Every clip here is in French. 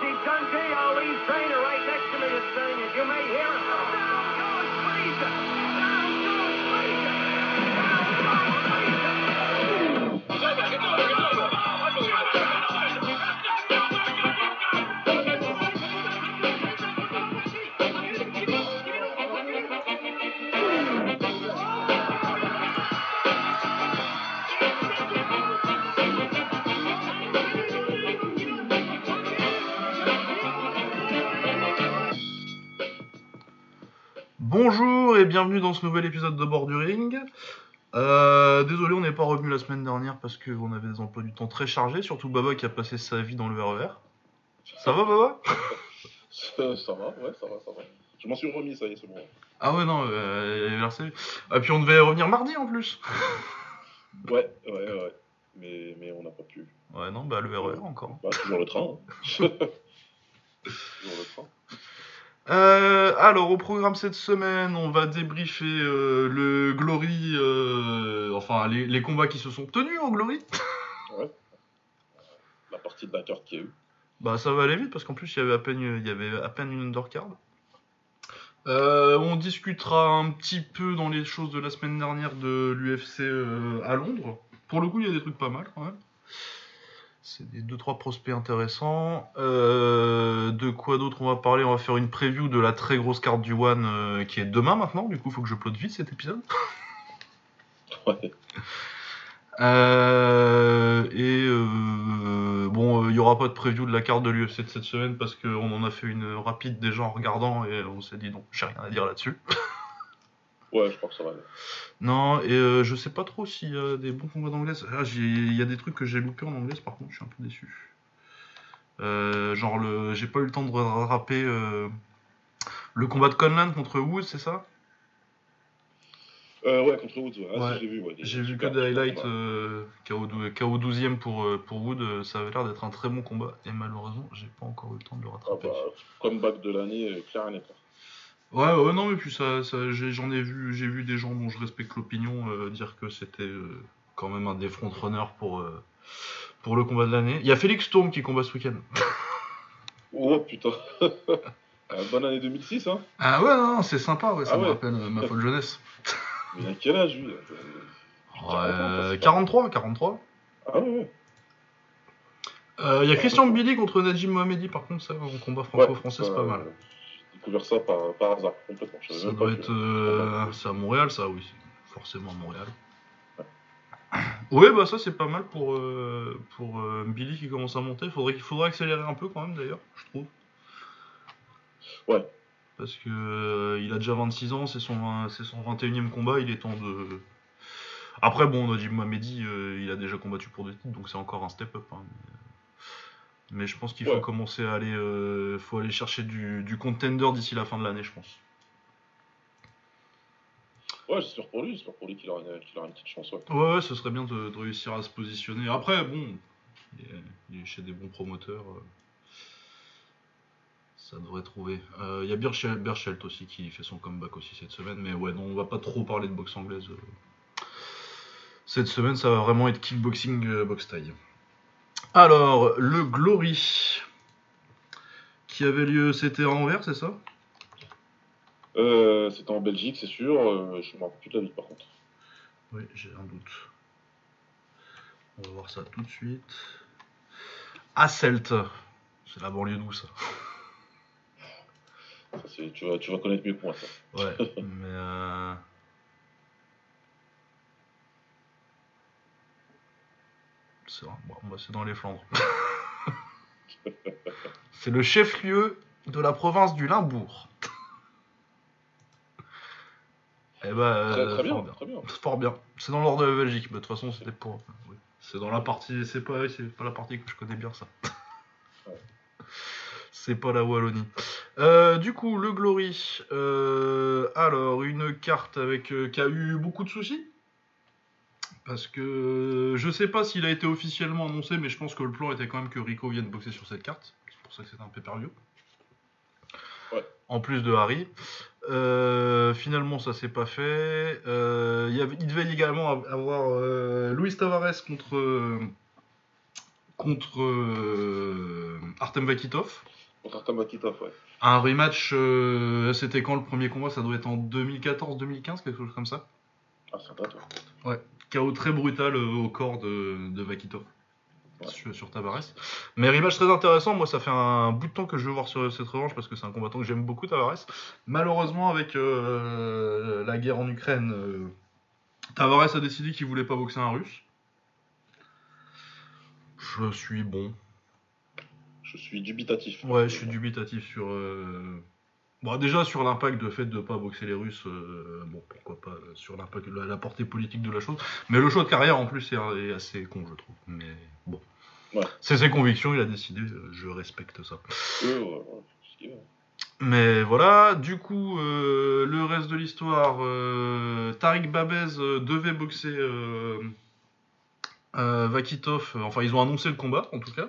see Dundee, Ali's trainer, right next to me is saying it. You may hear it. Bonjour et bienvenue dans ce nouvel épisode de Bord du Ring. Euh, désolé, on n'est pas revenu la semaine dernière parce qu'on avait des emplois du temps très chargés, surtout Baba qui a passé sa vie dans le RER. Ça va Baba? Ça, ça va, ouais, ça va, ça va. Je m'en suis remis, ça y est, c'est bon. Ah ouais, non, euh, merci. Et puis on devait revenir mardi en plus. Ouais, ouais, ouais. Mais, mais on n'a pas pu. Ouais, non, bah le RER encore. Bah, toujours le train. hein. toujours le train. Euh, alors, au programme cette semaine, on va débriefer euh, le Glory, euh, enfin les, les combats qui se sont tenus en Glory. La partie de qu'il y a eu. Bah ça va aller vite parce qu'en plus il y avait à peine, il y avait à peine une undercard. On discutera un petit peu dans les choses de la semaine dernière de l'UFC à Londres. Pour le coup, il y a des trucs pas mal quand même. C'est des 2-3 prospects intéressants. Euh, de quoi d'autre on va parler? On va faire une preview de la très grosse carte du One euh, qui est demain maintenant. Du coup, il faut que je upload vite cet épisode. Ouais. Euh, et bon, il n'y aura pas de preview de la carte de l'UFC de cette semaine parce qu'on en a fait une rapide déjà en regardant et on s'est dit non, j'ai rien à dire là-dessus. Ouais, je crois que ça va aller. Non, et euh, je sais pas trop s'il y a des bons combats d'anglaise. Ah, j'ai- il y a des trucs que j'ai loupés en anglaise, par contre, je suis un peu déçu. Euh, genre, le, j'ai pas eu le temps de rattraper euh, le combat de Conlan contre Wood, c'est ça? Ouais, contre Woods, ouais. Ah, Ouais. j'ai vu, ouais. des J'ai vu que des highlights KO, dou- KO 12ème pour, pour Wood, ça avait l'air d'être un très bon combat, et malheureusement, j'ai pas encore eu le temps de le Ah, rattraper. bah, comeback de l'année, clair et net. Ouais, ouais, non, mais puis ça, ça j'ai- j'en ai vu, j'ai vu des gens dont je respecte l'opinion euh, dire que c'était euh, quand même un des frontrunners pour, euh, pour le combat de l'année. Il y a Félix Tourme qui combat ce week-end. Oh putain. Bonne année 2006, hein. Ah ouais, non, c'est sympa, ouais, ça Ah me ouais. rappelle ma folle jeunesse. Mais il a quel âge, lui euh, Ouais, 40, 43, 43. Ah ouais, ouais. Il y a Christian Billy contre Najim Mohamedi, par contre, ça, en combat franco-français, c'est pas mal. Découvert ça par, par hasard, complètement. Je savais Ça doit être. que- euh, c'est à Montréal, ça, oui. Forcément à Montréal. Ouais, bah ça, c'est pas mal pour, euh, pour euh, Billy qui commence à monter. Faudrait, qu'il faudrait accélérer un peu quand même, d'ailleurs, je trouve. Ouais. Parce que euh, il a déjà 26 ans, c'est son, c'est son 21 e combat, il est temps de. Après, bon, Najib Mohamedi, euh, il a déjà combattu pour des titres, donc c'est encore un step-up. hein. Mais, mais je pense qu'il faut Ouais. commencer à aller, euh, faut aller chercher du, du contender d'ici la fin de l'année, je pense. Ouais, j'espère pour lui, j'espère pour lui qu'il aura, une- qu'il aura une petite chance. Ouais. Ouais, ouais, ce serait bien de, de réussir à se positionner. Après, bon, il est, il est chez des bons promoteurs. euh, ça devrait trouver. Euh, Il y a Berchelt, Berchelt aussi qui fait son comeback aussi cette semaine. Mais ouais, non, on va pas trop parler de boxe anglaise. Cette semaine, ça va vraiment être kickboxing, boxe taille. Alors, le Glory qui avait lieu, c'était à Anvers, c'est ça? Euh, C'était en Belgique, c'est sûr. Euh, je me rappelle plus de la ville, par contre. Oui, j'ai un doute. On va voir ça tout de suite. Asselt. C'est la banlieue douce. Ça, tu, vas, tu vas connaître mieux que moi, ça. Ouais, mais. euh, bon, bah, c'est dans les Flandres. c'est le chef-lieu de la province du Limbourg. Eh ben, Très, euh, très fort bien. très bien. C'est fort bien. C'est dans l'ordre de la Belgique, mais de toute façon, c'était pour. oui. C'est dans la partie. C'est pas, c'est pas la partie que je connais bien, ça. Ouais. C'est pas la Wallonie. Euh, du coup, le Glory. euh, alors, une carte avec euh, qui a eu beaucoup de soucis. Parce que euh, je sais pas s'il a été officiellement annoncé, mais je pense que le plan était quand même que Rico vienne boxer sur cette carte. C'est pour ça que c'était un pay-per-view. Ouais. En plus de Harry. Euh, finalement, ça s'est pas fait. Euh, il, y avait- il devait également av- avoir euh, Luis Tavares contre, contre Artem Vakitov. Contre Artem Vakitov, ouais. Un rematch, c'était quand le premier combat? Ça doit être en 2014-2015, quelque chose comme ça. Ah, c'est date, ouais. Chaos très brutal euh, au corps de, de Vakitov. Sur, sur, Tavares. Mais rematch très intéressant. Moi, ça fait un bout de temps que je veux voir sur cette revanche parce que c'est un combattant que j'aime beaucoup, Tavares. Malheureusement, avec euh, la guerre en Ukraine, euh, Tavares a décidé qu'il voulait pas boxer un russe. Je suis bon. Je suis dubitatif. Ouais, je suis dubitatif sur. Euh... Bon, déjà sur l'impact de fait de pas boxer les Russes, euh, bon pourquoi pas sur l'impact, la, la, portée politique de la chose. Mais le choix de carrière en plus est, est assez con, je trouve. Mais bon, ouais. c'est ses convictions, il a décidé, je respecte ça. Ouais, ouais, mais voilà, du coup, euh, le reste de l'histoire, euh, Tariq Babez euh, devait boxer euh, Vakitov, enfin ils ont annoncé le combat en tout cas.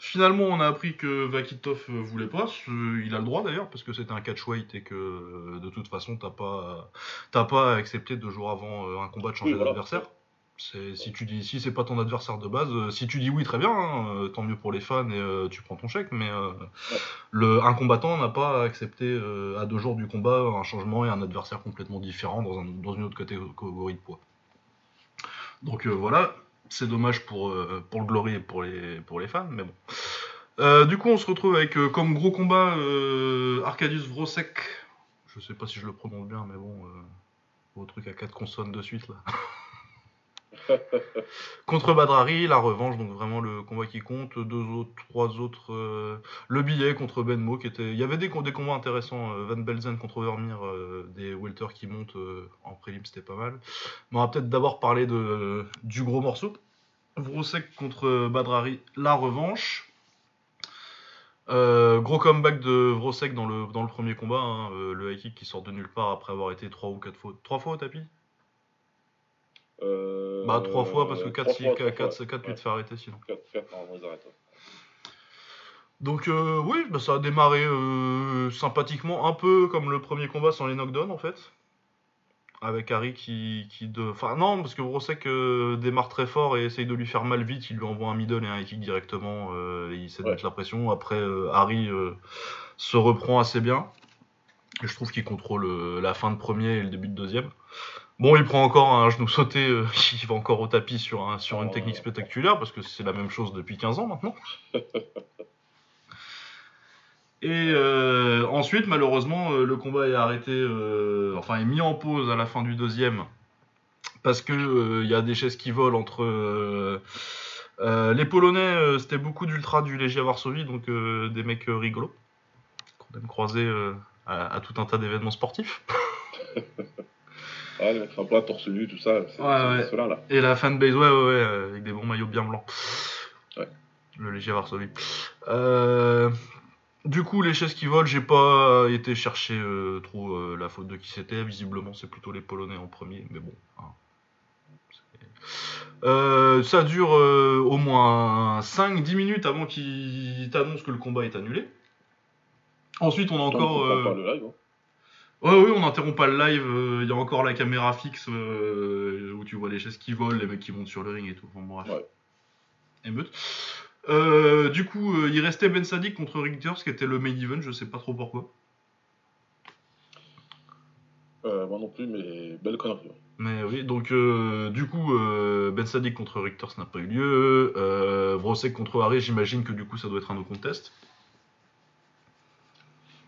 Finalement, on a appris que Vakitov voulait pas. Il a le droit d'ailleurs, parce que c'était un catchweight et que de toute façon, t'as pas, t'as pas accepté deux jours avant un combat de changer Oui, voilà. d'adversaire. C'est, si tu dis si c'est pas ton adversaire de base, euh, si tu dis oui très bien, hein, euh, tant mieux pour les fans et euh, tu prends ton chèque. Mais euh, le un combattant n'a pas accepté euh, à deux jours du combat un changement et un adversaire complètement différent dans, un, dans une autre catégorie de poids. Donc euh, voilà, c'est dommage pour, euh, pour le Glory et pour les, pour les fans, mais bon. Euh, du coup, on se retrouve avec euh, comme gros combat Arkadiusz Vrosek. Je sais pas si je le prononce bien, mais bon, vos trucs à quatre consonnes de suite là. Contre Badrari, la revanche, donc vraiment le combat qui compte. Deux autres, trois autres. euh, le billet contre Benmo, qui était. Il y avait des, combats intéressants. euh, Van Belzen contre Vermeer, euh, des welters qui montent en prélim, c'était pas mal. Mais on va peut-être d'abord parler de, du gros morceau. Vrosek contre Badrari, la revanche. Gros comeback de Vrosek dans le, premier combat, hein, le high kick qui sort de nulle part après avoir été trois ou quatre fois, fois au tapis Euh, Bah trois fois parce que 4 trois si, tu te fais arrêter sinon. 4, 4, non, ils arrêtent. ouais. Donc euh, oui, bah, ça a démarré euh, sympathiquement, un peu comme le premier combat sans les knockdowns en fait. Avec Harry qui, qui de... Enfin non, parce que Vrosek euh, démarre très fort et essaye de lui faire mal vite, il lui envoie un middle et un kick directement, et il essaie de Ouais. mettre la pression. Après, Harry se reprend assez bien. Et je trouve qu'il contrôle la fin de premier et le début de deuxième. Bon, il prend encore un genou sauté, euh, il va encore au tapis sur, un, sur une Oh, technique spectaculaire, parce que c'est la même chose depuis 15 ans maintenant. Et euh, ensuite, malheureusement, euh, le combat est arrêté, euh, enfin est mis en pause à la fin du deuxième, parce que il y a des chaises qui volent entre les Polonais. C'était beaucoup d'ultra du Legia Varsovie, donc des mecs rigolos qu'on aime croiser à, à tout un tas d'événements sportifs. Ah, les mecs, plat torse nu, tout ça, Ouais, ouais. là. Et la fanbase, ouais, ouais, ouais, euh, avec des bons maillots bien blancs. Ouais. Le léger Varsovie. Euh, du coup, les chaises qui volent, j'ai pas été chercher euh, trop euh, la faute de qui c'était. Visiblement, c'est plutôt les Polonais en premier, mais bon. hein. Euh, ça dure au moins 5-10 minutes avant qu'ils t'annoncent que le combat est annulé. Ensuite, on a encore. on live, hein. Ouais, oui, on n'interrompt pas le live. Il y a encore la caméra fixe euh, où tu vois les chaises qui volent, les mecs qui montent sur le ring et tout. Enfin, bon, bref. Ouais. Émeute. Euh, du coup, euh, il restait Ben Sadik contre Richters, qui était le main event. Je sais pas trop pourquoi. Euh, moi non plus, mais belle connerie. Mais oui, donc euh, du coup, euh, Ben Sadik contre Richters n'a pas eu lieu. Euh, Vrosek contre Harry, j'imagine que du coup, ça doit être un no contest.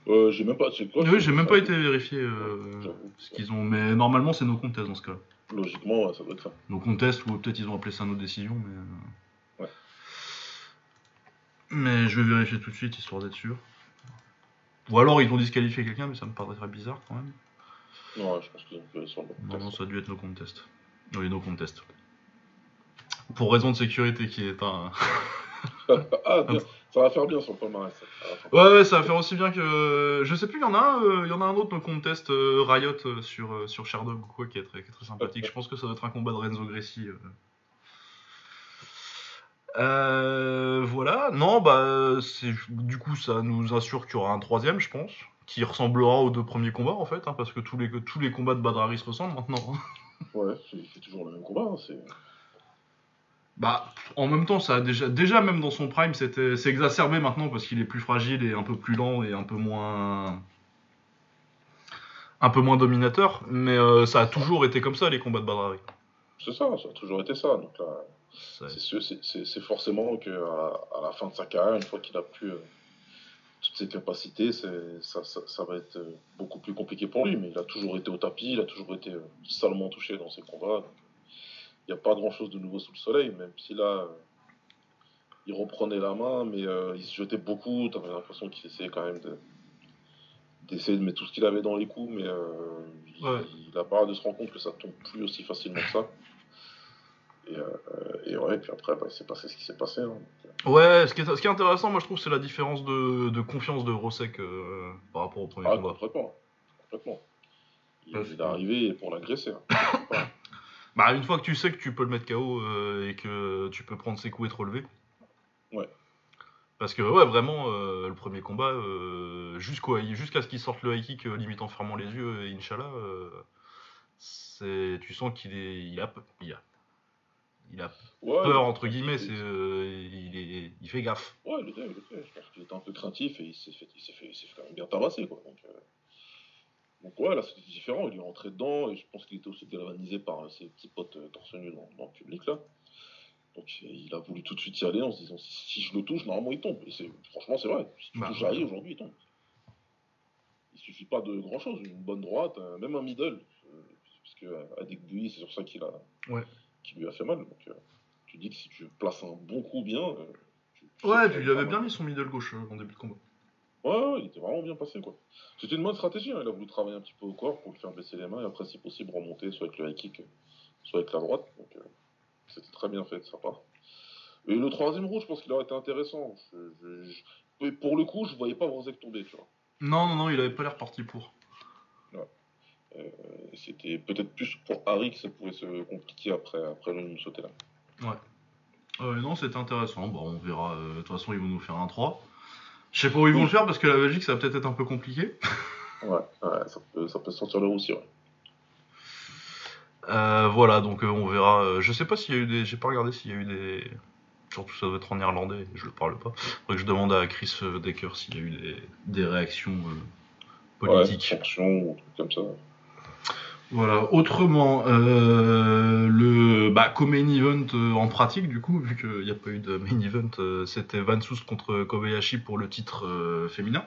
Euh, j'ai même pas. c'est quoi, Oui, c'est- j'ai même ça- pas été vérifié euh, ce qu'ils ont. Mais normalement, c'est no contest dans ce cas. Logiquement, ouais, ça doit être ça. No contest, ou peut-être ils ont appelé ça no décision, mais. euh, Ouais. Mais je vais vérifier tout de suite, histoire d'être sûr. Ou alors ils ont disqualifié quelqu'un, mais ça me paraîtrait bizarre quand même. Non, je pense qu'ils ont fait sur le bon Non, ça a dû être no contest. Oui, no contest. Pour raison de sécurité qui est un. ah, bien. Ça va faire bien sur le palmarès. Ouais, ouais, ça va faire aussi bien que. Je sais plus, il y en a un, euh, y en a un autre no contest euh, Riot euh, sur, euh, sur Sherdog ou quoi qui est, très, qui est très sympathique. Je pense que ça doit être un combat de Renzo Gressi. euh. Voilà, non, bah, c'est du coup, ça nous assure qu'il y aura un troisième, je pense, qui ressemblera aux deux premiers combats en fait, hein, parce que tous les, tous les combats de Badrari se ressemblent maintenant. hein. Ouais, c'est c'est toujours le même combat. hein, c'est- Bah, en même temps, ça a déjà, déjà même dans son prime, c'était, c'est exacerbé maintenant parce qu'il est plus fragile et un peu plus lent et un peu moins, un peu moins dominateur. Mais euh, ça a toujours été comme ça les combats de Badrari. C'est ça, ça a toujours été ça. Donc là, c'est, sûr, c'est, c'est, c'est forcément que à, à, la fin de sa carrière, une fois qu'il a plus euh, toutes ses capacités, c'est, ça, ça, ça, va être euh, beaucoup plus compliqué pour lui. Mais il a toujours été au tapis, il a toujours été euh, salement touché dans ses combats. N'y a pas grand chose de nouveau sous le soleil, même si là, il reprenait la main, mais euh, il se jetait beaucoup. Tu avais l'impression qu'il essayait quand même de, d'essayer de mettre tout ce qu'il avait dans les coups, mais euh, Ouais. il, a pas de se rendre compte que ça tombe plus aussi facilement que ça. Et, euh, et ouais, puis après, bah, il s'est passé ce qui s'est passé. hein. Ouais, ce qui, est, ce qui est intéressant, moi je trouve, c'est la différence de, de confiance de Rosek euh, par rapport au premier Ah, combat. complètement. complètement. Il, est arrivé pour l'agresser. hein. Bah, une fois que tu sais que tu peux le mettre KO euh, et que tu peux prendre ses coups et te relever. Ouais. Parce que, ouais, vraiment, euh, le premier combat, euh, jusqu'au jusqu'à ce qu'il sorte le high kick, limite en fermant les yeux, et Inch'Allah, c'est, tu sens qu'il est, il a, il a, il a Ouais, peur, entre guillemets, il- c'est, euh, il, est, il fait gaffe. Ouais, il était, il était. Je pense qu'il était un peu craintif et il s'est fait, il s'est fait, il s'est fait quand même bien tabasser, quoi. Donc, donc ouais, là, c'était différent. Il est rentré dedans et je pense qu'il était aussi galvanisé par euh, ses petits potes euh, torse nu dans, dans le public, là. Donc, il a voulu tout de suite y aller en se disant si, je le touche, normalement, il tombe. Et c'est, franchement, c'est vrai. Si tu Bah, touches ouais. Aujourd'hui, il tombe. Il suffit pas de grand chose. Une bonne droite, euh, même un middle. euh, puisque euh, Adek Bouilly, c'est sur ça qu'il a, Ouais. qui lui a fait mal. Donc, tu dis que si tu places un bon coup bien. tu- Ouais, que tu lui avais bien mis son middle gauche en début de combat. Ouais, ouais, il était vraiment bien passé, quoi. C'était une bonne stratégie, hein. il a voulu travailler un petit peu au corps pour le faire baisser les mains et après, si possible, remonter soit avec le high kick, soit avec la droite. Donc, euh, c'était très bien fait de sa part. Et le troisième round, je pense qu'il aurait été intéressant. Je- je- je- et pour le coup, je voyais pas Brozek tomber, tu vois. Non, non, non, il avait pas l'air parti pour. Euh, C'était peut-être plus pour Harry que ça pouvait se compliquer après, après le sauter là. Euh, non, c'était intéressant. Bon, on verra. De toute façon, ils vont nous faire un 3. Je sais pas où ils vont le faire parce que la Belgique, ça va peut-être être un peu compliqué. Ouais, ouais ça, peut, ça peut sortir le aussi, ouais. Euh, voilà, donc euh, on verra. Euh, je sais pas s'il y a eu des. J'ai pas regardé s'il y a eu des. Surtout ça doit être en néerlandais, je le parle pas. Faudrait que je demande à Chris euh, Decker s'il y a eu des, des réactions euh, Ouais, politiques. sanction ou un truc comme ça. Voilà, autrement, euh, le bah, co-main event euh, en pratique, du coup, vu qu'il n'y a pas eu de main event, euh, c'était Van Soust contre Kobayashi pour le titre féminin.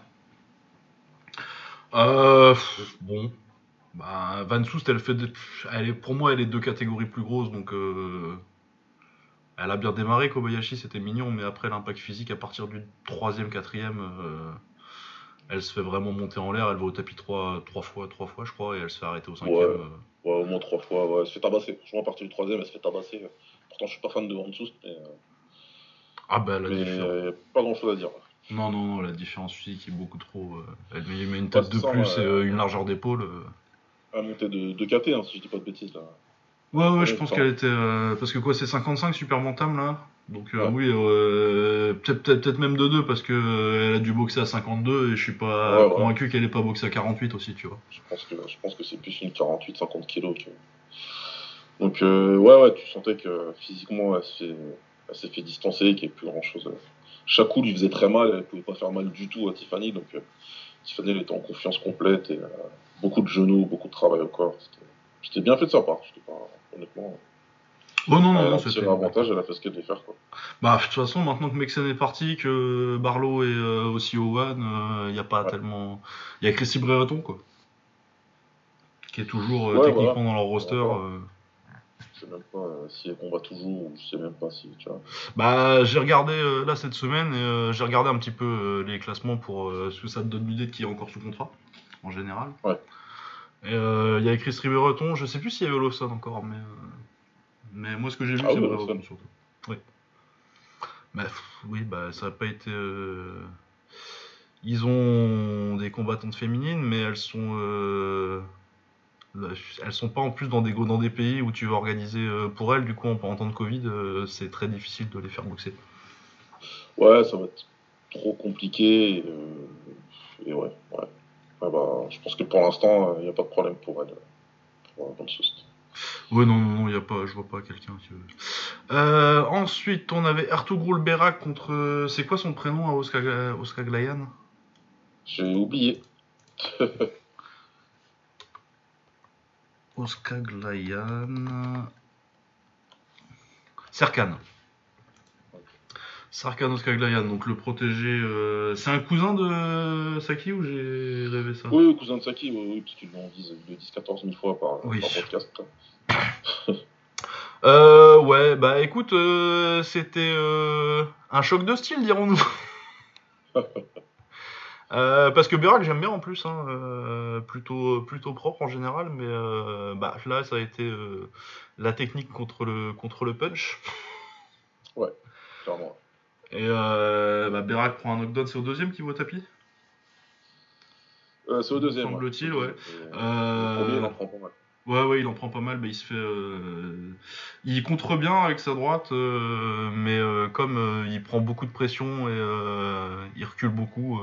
Bon, bah, Van Soust, elle fait, des- elle pour moi, elle est deux catégories plus grosses, donc elle a bien démarré. Kobayashi, c'était mignon, mais après l'impact physique, à partir du troisième, quatrième, elle se fait vraiment monter en l'air. Elle va au tapis trois, trois fois, trois fois, je crois, et elle se fait arrêter au cinquième. Ouais. euh. Ouais, au moins trois fois, ouais, elle se fait tabasser. Franchement, à partir du troisième, elle se fait tabasser. Pourtant, je suis pas fan de Hansoust, mais, euh, Ah bah la mais différence. pas grand chose à dire. Non, non, non, la différence physique est beaucoup trop. euh, Elle met, une tête de plus et une largeur d'épaule. Elle montait de, de KT, hein, si je dis pas de bêtises. Là. Ouais, ouais, je pense qu'elle était. euh, Parce que quoi, c'est 55 super bantam là? Donc euh, Ouais. oui, euh, peut-être peut peut même de 2 parce que euh, elle a dû boxer à 52 et je suis pas Ouais, ouais. convaincu qu'elle ait pas boxé à 48 aussi, tu vois. Je pense que, je pense que c'est plus une 48-50 kilos. Que... Donc, ouais, ouais, tu sentais que physiquement, elle s'est elle s'est fait distancer, qu'il n'y avait plus grand chose. Chaque coup lui faisait très mal, elle pouvait pas faire mal du tout à Tiffany. Donc, Tiffany, elle était en confiance complète et beaucoup de genoux, beaucoup de travail au corps. C'était- C'était bien fait de sa part. Pas, honnêtement, Oh non, non, elle non, a tiré c'était. l'avantage, elle a fait ce qu'elle devait faire. Quoi. Bah, de toute façon, maintenant que Mexen est parti, que Barlow est euh, aussi au One, il n'y a pas Ouais. tellement. Il y a Christy Brereton, quoi. Qui est toujours euh, Ouais, techniquement voilà. dans leur roster. D'accord. euh. Je sais même pas euh, si elle combat toujours ou je sais même pas si, tu vois. Bah, j'ai regardé euh, là cette semaine et euh, j'ai regardé un petit peu euh, les classements pour euh, ce que ça te donne l'idée de qui est encore sous contrat, en général. Ouais. Et euh, il y a Chris Brereton, je sais plus s'il y avait Olofsson encore, mais. Mais moi, ce que j'ai vu, Ah c'est oui, surtout. Oui. Bah, oui, bah, ça a pas été. euh, Ils ont des combattantes féminines, mais elles sont. euh, Elles sont pas en plus dans des, dans des pays où tu vas organiser euh, pour elles, du coup en, temps de Covid, c'est très difficile de les faire boxer. Ouais, ça va être trop compliqué. Et, euh, et ouais, ouais. Ouais, bah, je pense que pour l'instant, il n'y a pas de problème pour elle. Pour Van Soest. Ouais, non, non, non, y a pas, je vois pas quelqu'un qui. ensuite, on avait Ertugrul Berak contre. C'est quoi son prénom à Oscar Glayan J'ai oublié. Oskaglayan. Serkan. Serkan Oskaglayan, donc le protégé. Euh, c'est un cousin de Saki ou j'ai rêvé ça? Oui, cousin de Saki, oui, parce qu'ils l'ont dit 10-14 000 fois par, podcast. euh, ouais, bah écoute, euh, c'était euh, un choc de style, dirons-nous. Parce que Berak j'aime bien en plus, hein, plutôt plutôt propre en général, mais bah, là ça a été la technique contre le contre le punch. Ouais, clairement. Et bah, Berak prend un knockdown, c'est au deuxième qui voit tapis. c'est au deuxième. Semble-t-il, ouais. il en prend pas mal. Ouais, ouais, il en prend pas mal. il se fait, il contre bien avec sa droite, mais comme il prend beaucoup de pression et il recule beaucoup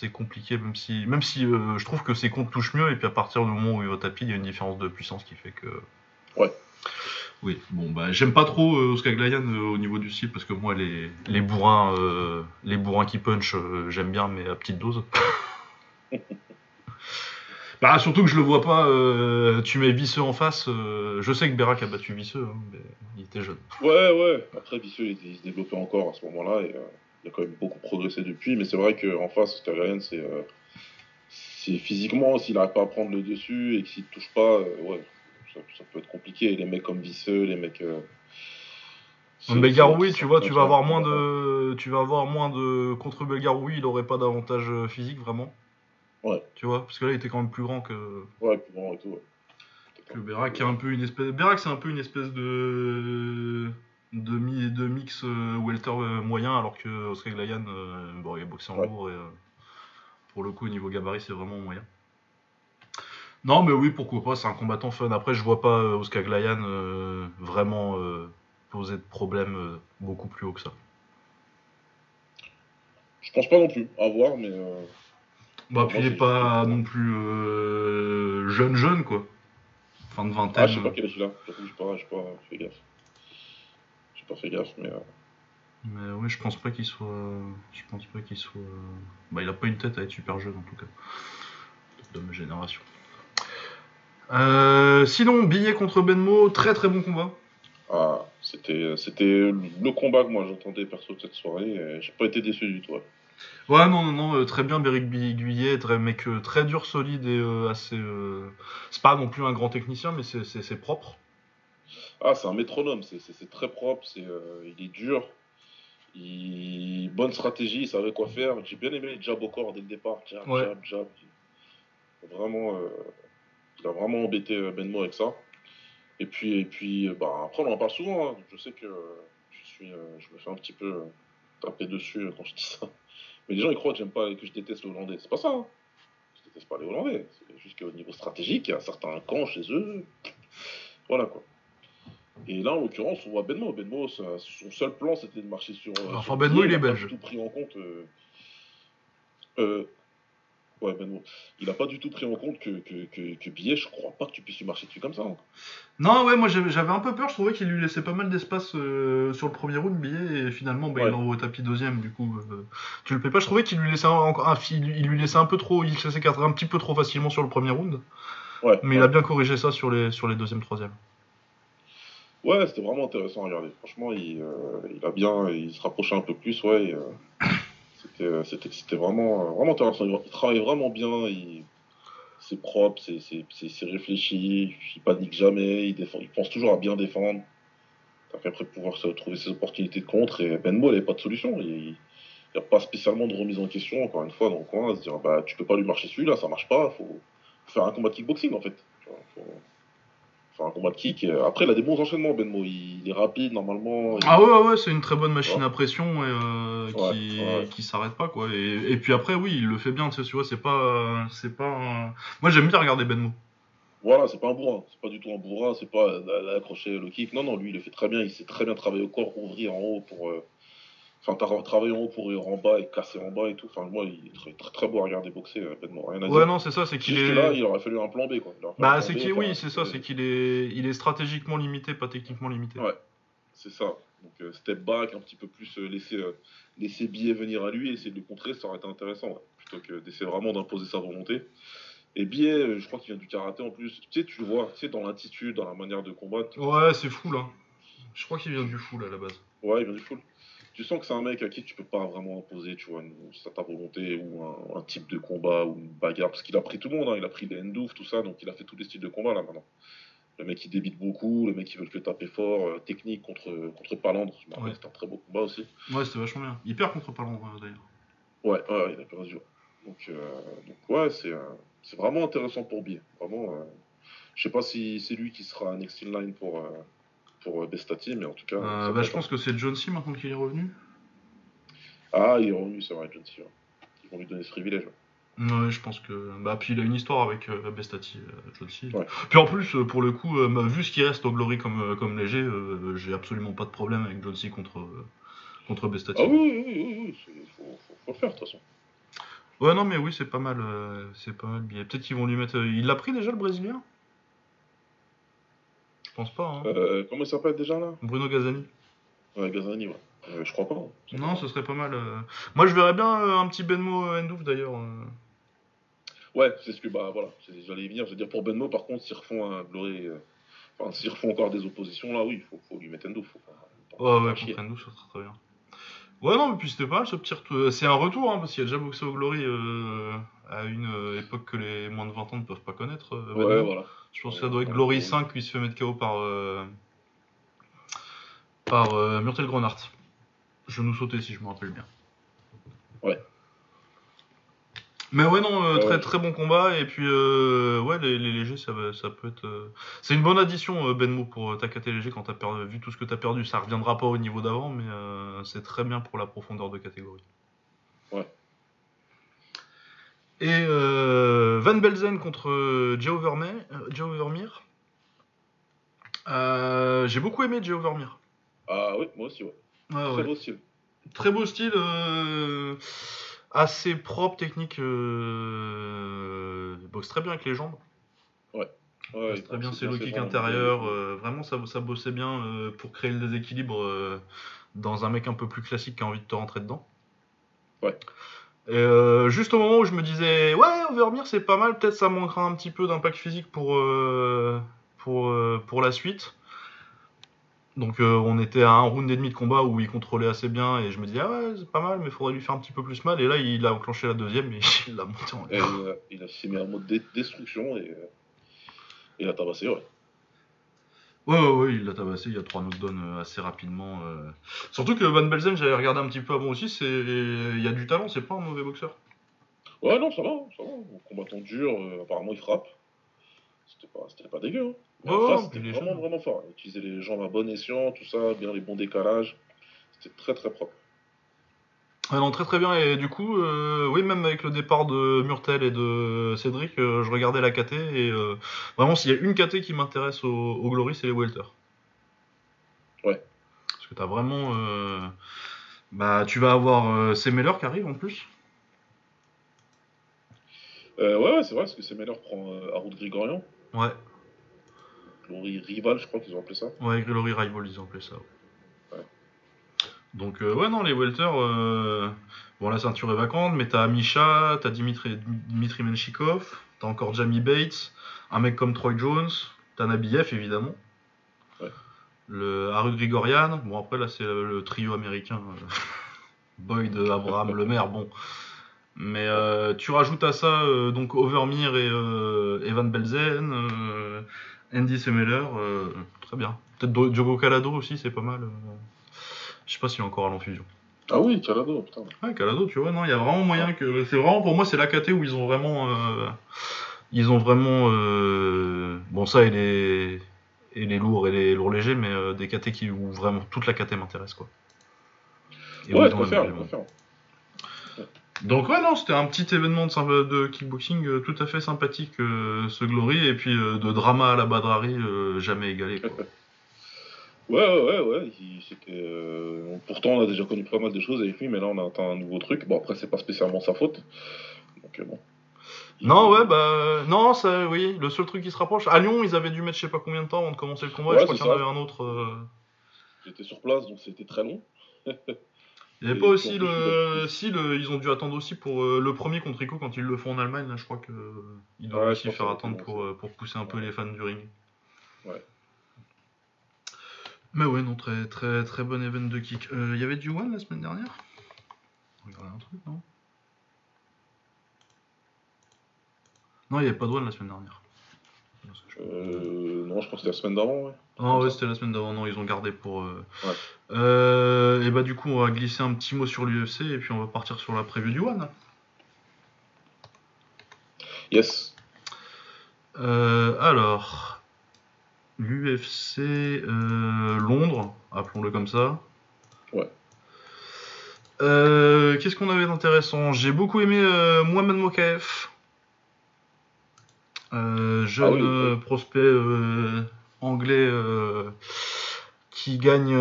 c'est compliqué, même si, même si euh, je trouve que ses comptes touchent mieux, et puis à partir du moment où il va taper, il y a une différence de puissance qui fait que. Ouais. Oui, bon, bah, j'aime pas trop euh, Oscar Glayan euh, au niveau du style, parce que moi, les, les bourrins, les bourrins qui punch, j'aime bien, mais à petite dose. bah, surtout que je le vois pas, tu mets Visseux en face, je sais que Berak a battu Visseux, hein, mais il était jeune. Ouais, ouais, après Visseux, il, il se développait encore à ce moment-là, et il a quand même beaucoup progressé depuis, mais c'est vrai qu'en face, c'est euh, c'est physiquement, s'il n'arrive pas à prendre le dessus et qu'il ne touche pas, euh, ouais, ça, peut être compliqué. Les mecs comme Visseux, les mecs. Euh, Belgaroui, tu vois, tu vas avoir moins de, tu vas avoir moins de contre Belgaroui, il aurait pas d'avantage physique vraiment. Ouais. Tu vois, parce que là, il était quand même plus grand que. Ouais, plus grand et tout. Ouais. Que Berak est un peu une espèce. Berak, c'est un peu une espèce de de, de mix euh, welter euh, moyen, alors que Oscar Glayan, euh, bon, il est boxé en lourd et pour le coup, au niveau gabarit, c'est vraiment moyen. Non, mais oui, pourquoi pas, c'est un combattant fun. Après, je vois pas Oscar Glayan vraiment poser de problème beaucoup plus haut que ça. Je pense pas non plus, à voir, mais. Bah, puis il est pas non plus jeune, jeune, quoi. Fin de vingtaine. Ah, je sais pas quel il a, je sais pas, pas fait gaffe fait gaffe, mais. Euh. Mais oui, je pense pas qu'il soit. Je pense pas qu'il soit. Bah, il a pas une tête à être super jeune en tout cas. De ma génération. Euh, sinon, billet contre Benmo, très très bon combat. Ah, c'était, c'était le combat que moi j'entendais perso de cette soirée j'ai pas été déçu du tout. Ouais, non, non, non, euh, très bien, Béric Guyet, très, mec très dur, solide et assez. C'est pas non plus un grand technicien, mais c'est propre. Ah, c'est un métronome, c'est très propre, c'est euh, il est dur. Il... Bonne stratégie, il savait quoi faire. J'ai bien aimé les jab au corps dès le départ. Jab, jab, jab. Vraiment, euh, il a vraiment embêté euh, Benmo avec ça. Et puis, et puis bah, après, on en parle souvent. Hein. Je sais que je, suis, je me fais un petit peu taper dessus quand je dis ça. Mais les gens, ils croient que, j'aime pas, que je déteste les Hollandais. C'est pas ça. Hein. Je déteste pas les Hollandais. C'est juste qu'au niveau stratégique, il y a certains camps chez eux. Voilà quoi. Et là, en l'occurrence, on voit Benmo. Benmo, son seul plan, c'était de marcher sur. Euh, enfin, Benmo, il est belge. Tout pris en compte. Euh, euh, ouais, Benmo. Il n'a pas du tout pris en compte que, que, que, que, Billet, je crois pas que tu puisses lui marcher dessus comme ça. Hein. Non, ouais, moi j'avais un peu peur. Je trouvais qu'il lui laissait pas mal d'espace sur le premier round, Billet, et finalement, bah, il envoie au tapis deuxième. Du coup, tu le payes pas. Je trouvais qu'il lui laissait un, il lui laissait un peu trop. Il s'écartait un petit peu trop facilement sur le premier round. Ouais, mais il a bien corrigé ça sur les, sur les deuxième, troisième. Ouais, c'était vraiment intéressant à regarder. Franchement, il, euh, il a bien, il se rapprochait un peu plus, ouais. Euh, euh, c'était, c'était, vraiment, vraiment intéressant. Il travaille vraiment bien. Il, c'est propre, c'est, réfléchi. Il panique jamais. Il, défend, il pense toujours à bien défendre. Après, pouvoir se trouver ses opportunités de contre. Et Benmo, il n'avait pas de solution. Il n'y a pas spécialement de remise en question, encore une fois, dans le coin, se dire, bah, tu peux pas lui marcher celui-là, ça marche pas. Faut, faut faire un combat kickboxing, en fait. Un combat de kick. Euh, après, il a des bons enchaînements, Benmo. Il, est rapide, normalement. Ah ouais, ouais, c'est une très bonne machine à pression et, euh, qui, qui s'arrête pas, quoi. Et, puis après, oui, il le fait bien, tu vois, c'est pas. c'est pas Moi, j'aime bien regarder Benmo. Voilà, c'est pas un bourrin. C'est pas du tout un bourrin, c'est pas accrocher le kick. Non, non, lui, il le fait très bien. Il sait très bien travailler au corps, ouvrir en haut pour, euh, Enfin, travailler en haut pour ir en bas et casser en bas et tout. Enfin, moi, il est très, très, très beau à regarder boxer, rapidement. Rien à ouais, non, c'est ça, c'est qu'il est. là, il aurait fallu un plan B, quoi. Bah, c'est qu'il, oui, c'est ça, c'est qu'il est, il est stratégiquement limité, pas techniquement limité. Ouais, c'est ça. Donc, euh, step back, un petit peu plus euh, laisser, euh, laisser Billet venir à lui et essayer de le contrer, ça aurait été intéressant, plutôt que d'essayer vraiment d'imposer sa volonté. Et Billet, je crois qu'il vient du karaté en plus. Tu sais, tu le vois, tu sais, dans l'attitude, dans la manière de combattre. Ouais, c'est fou, là. Je crois qu'il vient du full à la base. Ouais, il vient du full tu sens que c'est un mec à qui tu peux pas vraiment imposer, tu vois, une, ta volonté ou un, type de combat ou une bagarre. Parce qu'il a pris tout le monde, hein. il a pris les Endouf, tout ça, donc il a fait tous les styles de combat là maintenant. Le mec qui débite beaucoup, le mec qui veut que taper fort, euh, technique contre, contre Palandre. Je me c'était un très beau combat aussi. Ouais, c'était vachement bien. Il perd contre Palandre euh, d'ailleurs. Ouais, ouais, il a perdu. Donc, euh, donc ouais, c'est, c'est vraiment intéressant pour Bier. Vraiment, je sais pas si c'est lui qui sera un next in line pour pour Bestati, mais en tout cas. Euh, bah, je pense que c'est John C maintenant qu'il est revenu. Ah, il est revenu, c'est vrai, John C. Ils vont lui donner ce privilège. Ouais, je pense que. Bah, puis il a une histoire avec euh, Bestati, euh, John C. Puis en plus, pour le coup, vu ce qui reste au Glory comme, comme léger, j'ai absolument pas de problème avec John C contre, contre Bestati. Ah oui, oui, oui, il faut, faut, le faire de toute façon. Ouais, non, mais oui, c'est pas mal. c'est pas mal. Peut-être qu'ils vont lui mettre. Il l'a pris déjà le Brésilien? Pense pas. Hein. Euh, comment il s'appelle déjà là? Bruno Gazani. Ouais, ouais. Euh, je crois pas. Non, ce serait pas mal. Euh. Moi, je verrais bien un petit Benmo Endouf d'ailleurs. Ouais, c'est ce que bah voilà, j'allais y venir. Je veux dire pour Benmo, par contre, s'ils refont un Glory, enfin s'ils refont encore des oppositions là, oui, il faut, faut, lui mettre Endouf. ouais, ouais, contre Endouf, ça serait très bien. Ouais, non, mais puis c'était pas mal ce petit retour. C'est un retour, hein, parce qu'il a déjà boxé au Glory à une époque que les moins de 20 ans ne peuvent pas connaître. ouais, voilà. Je pense que ça doit être Glory 5 qui se fait mettre KO par, euh, par euh, Murtel Grenard. Je nous sautais si je me rappelle bien. Ouais. Mais ouais, non, euh, très très bon combat. Et puis, ouais, les, légers, ça, ça peut être. C'est une bonne addition, Benmo, pour ta léger quand t'as perdu. Vu tout ce que t'as perdu, ça reviendra pas au niveau d'avant, mais c'est très bien pour la profondeur de catégorie. Ouais. Et euh, Van Belzen contre euh, Joe Vermeer. Euh, j'ai beaucoup aimé Joe Vermeer. Ah oui, moi aussi, ouais. Très beau style. Très beau style, assez propre, technique. il boxe très bien avec les jambes. Ouais. ouais très bien ses low kicks intérieurs. vraiment, ça, ça bossait bien pour créer le déséquilibre dans un mec un peu plus classique qui a envie de te rentrer dedans. Ouais. Et euh, juste au moment où je me disais, ouais, Overmire c'est pas mal, peut-être ça manquera un petit peu d'impact physique pour, euh, pour, euh, pour la suite. Donc on était à un round et demi de combat où il contrôlait assez bien et je me disais, ah ouais, c'est pas mal, mais il faudrait lui faire un petit peu plus mal. Et là, il a enclenché la deuxième et il l'a monté en l'air. Il a mis un mode destruction et il a tabassé, ouais. Ouais, ouais, ouais, il l'a tabassé, il y a trois knockdowns euh, assez rapidement. Euh. Surtout que Van Belzen, j'avais regardé un petit peu avant aussi, c'est il y a du talent, c'est pas un mauvais boxeur. Ouais, non, ça va, ça va. Combattant dur, euh, apparemment il frappe. C'était pas, c'était pas dégueu. Hein. Ouais, c'était vraiment, vraiment fort. Il utilisait les jambes à bon escient, tout ça, bien les bons décalages. C'était très, très propre. Ah non, très très bien. Et du coup, euh, oui, même avec le départ de Murtel et de Cédric, euh, je regardais la KT et euh, vraiment, s'il y a une KT qui m'intéresse au, Glory, c'est les Welter. Ouais. Parce que t'as vraiment. bah, tu vas avoir Semeller qui arrive en plus. ouais, ouais, c'est vrai, parce que Semeller prend Haroud Grigorian. Ouais. Glory Rival, je crois qu'ils ont appelé ça. Ouais, Glory Rival, ils ont appelé ça. Donc, euh, ouais, non, les welter, euh, bon, la ceinture est vacante, mais t'as Misha, t'as Dimitri, Dimitri Menchikov, t'as encore Jamie Bates, un mec comme Troy Jones, t'as Nabiev, évidemment. Ouais. Le Haru Grigorian, bon, après, là, c'est le, trio américain. Euh, Boyd, Abraham, Le Maire, bon. Mais tu rajoutes à ça donc Overmeer et Evan Belzen, Andy Semeller, très bien. Peut-être Diogo Calado aussi, c'est pas mal. Je sais pas s'il est encore à l'enfusion. Ah oui, Calado, putain. Ouais, Calado, tu vois, non, il y a vraiment moyen que. C'est vraiment, pour moi, c'est l'AKT où ils ont vraiment. Euh, ils ont vraiment. Euh, bon, ça et les. Et les lourds et les lourds légers, mais euh, des KT qui, où vraiment toute la KT m'intéresse, quoi. ouais, je faire, faire. Donc ouais non c'était un petit événement de, de kickboxing tout à fait sympathique ce Glory et puis de drama à la Badrari jamais égalé quoi. Ouais, ouais, ouais. Euh, pourtant, on a déjà connu pas mal de choses avec lui, mais là, on a atteint un nouveau truc. Bon, après, c'est pas spécialement sa faute. Donc, euh, bon. Non, ouais, bah. Non, ça, oui, le seul truc qui se rapproche. À Lyon, ils avaient dû mettre je sais pas combien de temps avant de commencer le combat. je crois qu'il y en avait un autre. Euh. J'étais sur place, donc c'était très long. Il n'y avait pas aussi le. Si, le... ils ont dû attendre aussi pour le premier contre Rico quand ils le font en Allemagne. Là, je crois qu'ils doivent aussi faire attendre pour, pour pousser un peu les fans du ring. Ouais. Mais ouais, non, très très très bon event de kick. Il euh, y avait du One la semaine dernière? Un truc, non? Non, il n'y avait pas de One la semaine dernière. Euh, non, je pense que c'était la semaine d'avant, ouais. Non, ouais, c'était la semaine d'avant, non, ils ont gardé pour. Euh... Ouais. Euh, et bah, du coup, on va glisser un petit mot sur l'UFC et puis on va partir sur la preview du One. Yes. Euh, alors, l'UFC euh, Londres, appelons-le comme ça. Ouais. Euh, qu'est-ce qu'on avait d'intéressant? J'ai beaucoup aimé euh, Mohamed Mokaef, jeune ah prospect anglais qui gagne.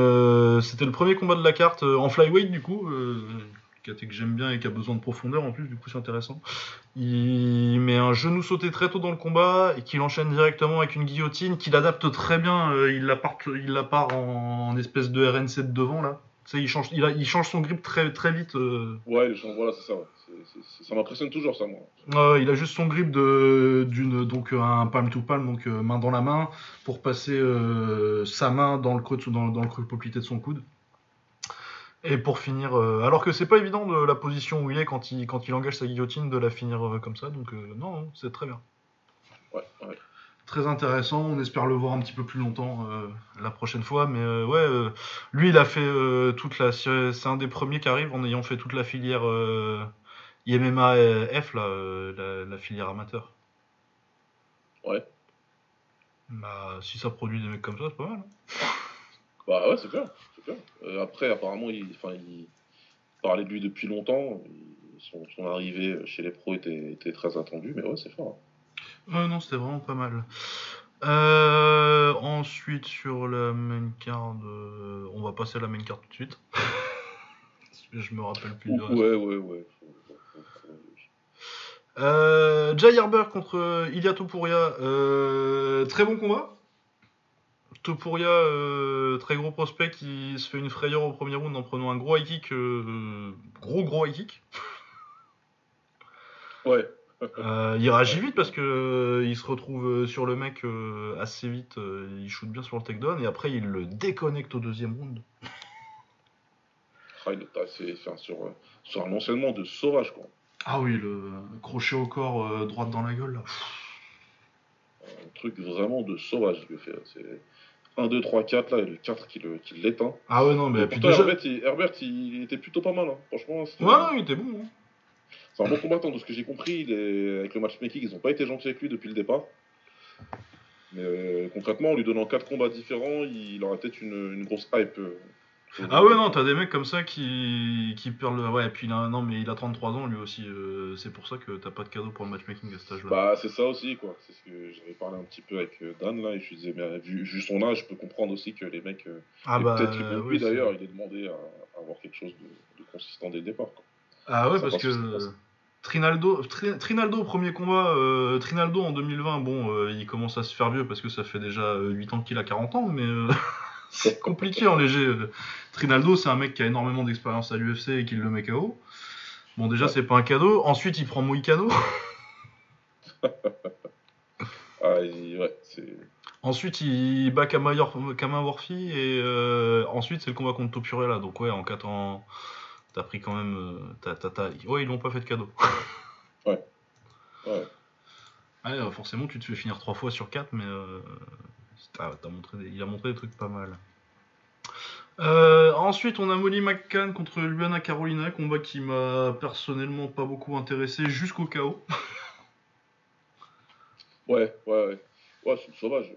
C'était le premier combat de la carte en flyweight du coup que j'aime bien et qui a besoin de profondeur en plus, du coup c'est intéressant. Il met un genou sauté très tôt dans le combat et qu'il enchaîne directement avec une guillotine qu'il adapte très bien. Euh, il, la part, il la part en, espèce de RNC de devant là. il change, il, il, change son grip très, très vite. Euh. Ouais, voilà, c'est ça. ça m'impressionne toujours ça, moi. il a juste son grip d'une, donc un palm to palm, donc euh, main dans la main, pour passer sa main dans le creux, dans, dans le creux de son coude. Et pour finir, euh, alors que c'est pas évident de la position où il est quand il, quand il engage sa guillotine de la finir euh, comme ça, donc euh, non, c'est très bien. Ouais, ouais. Très intéressant, on espère le voir un petit peu plus longtemps la prochaine fois, mais ouais, lui il a fait toute la. C'est un des premiers qui arrive en ayant fait toute la filière IMMA F, la, la, filière amateur. Ouais. Bah, si ça produit des mecs comme ça, c'est pas mal. Hein. bah ouais, c'est clair. Euh, après, apparemment, il, il parlait de lui depuis longtemps. Son, arrivée chez les pros était, très attendue, mais ouais, c'est fort. Hein. non, c'était vraiment pas mal. Euh, ensuite, sur la main card, euh, on va passer à la main card tout de suite. je me rappelle plus de Ouais, ouais, ouais. Jay Herber contre Ilia Topuria. très bon combat. Topuria, euh, très gros prospect qui se fait une frayeur au premier round en prenant un gros high kick, euh, gros gros high kick. Ouais. Euh, il réagit vite parce que il se retrouve sur le mec assez vite, il shoot bien sur le takedown et après il le déconnecte au deuxième round. Ah, il est sur, sur, un enchaînement de sauvage quoi. Ah oui, le crochet au corps, droite dans la gueule Un truc vraiment de sauvage qu'il fait. C'est 1, 2, 3, 4, là, et le 4 qui l'éteint. Ah ouais, non, mais puis déjà... Herbert, il, était plutôt pas mal, hein. franchement. Ouais, il était bon. Hein. C'est un bon combattant, de ce que j'ai compris. Il est... Avec le matchmaking, ils n'ont pas été gentils avec lui depuis le départ. Mais euh, concrètement, en lui donnant 4 combats différents, il aurait peut-être une, une grosse hype euh, ah ouais, non, t'as des mecs comme ça qui, qui perdent le. Ouais, et puis là, non, mais il a 33 ans lui aussi. Euh, c'est pour ça que t'as pas de cadeau pour le matchmaking à cet âge-là. Bah, c'est ça aussi, quoi. C'est ce que j'avais parlé un petit peu avec euh, Dan là, et je disais, mais vu, son âge, je peux comprendre aussi que les mecs. Euh, ah bah. Peut-être que lui d'ailleurs, il est demandé à, avoir quelque chose de, consistant dès le départ, quoi. Ah ouais, parce que. Trinaldo, Trinaldo, premier combat, Trinaldo en 2020, bon, il commence à se faire vieux parce que ça fait déjà 8 ans qu'il a 40 ans, mais. c'est compliqué en léger. Trinaldo, c'est un mec qui a énormément d'expérience à l'UFC et qui le met KO. Bon, déjà, c'est pas un cadeau. Ensuite, il prend Moïcano. ah, ouais, Ensuite, il bat Kama, Worfi et euh, ensuite, c'est le combat contre Topurella. Donc, ouais, en 4 ans, t'as pris quand même. Euh, ouais, ils l'ont pas fait de cadeau. ouais. Ouais. ouais. forcément, tu te fais finir 3 fois sur 4, mais euh, montré il a montré des trucs pas mal. Euh, ensuite, on a Molly McCann contre Luana Carolina, combat qui m'a personnellement pas beaucoup intéressé jusqu'au chaos. ouais, ouais, ouais. Ouais, c'est sauvage.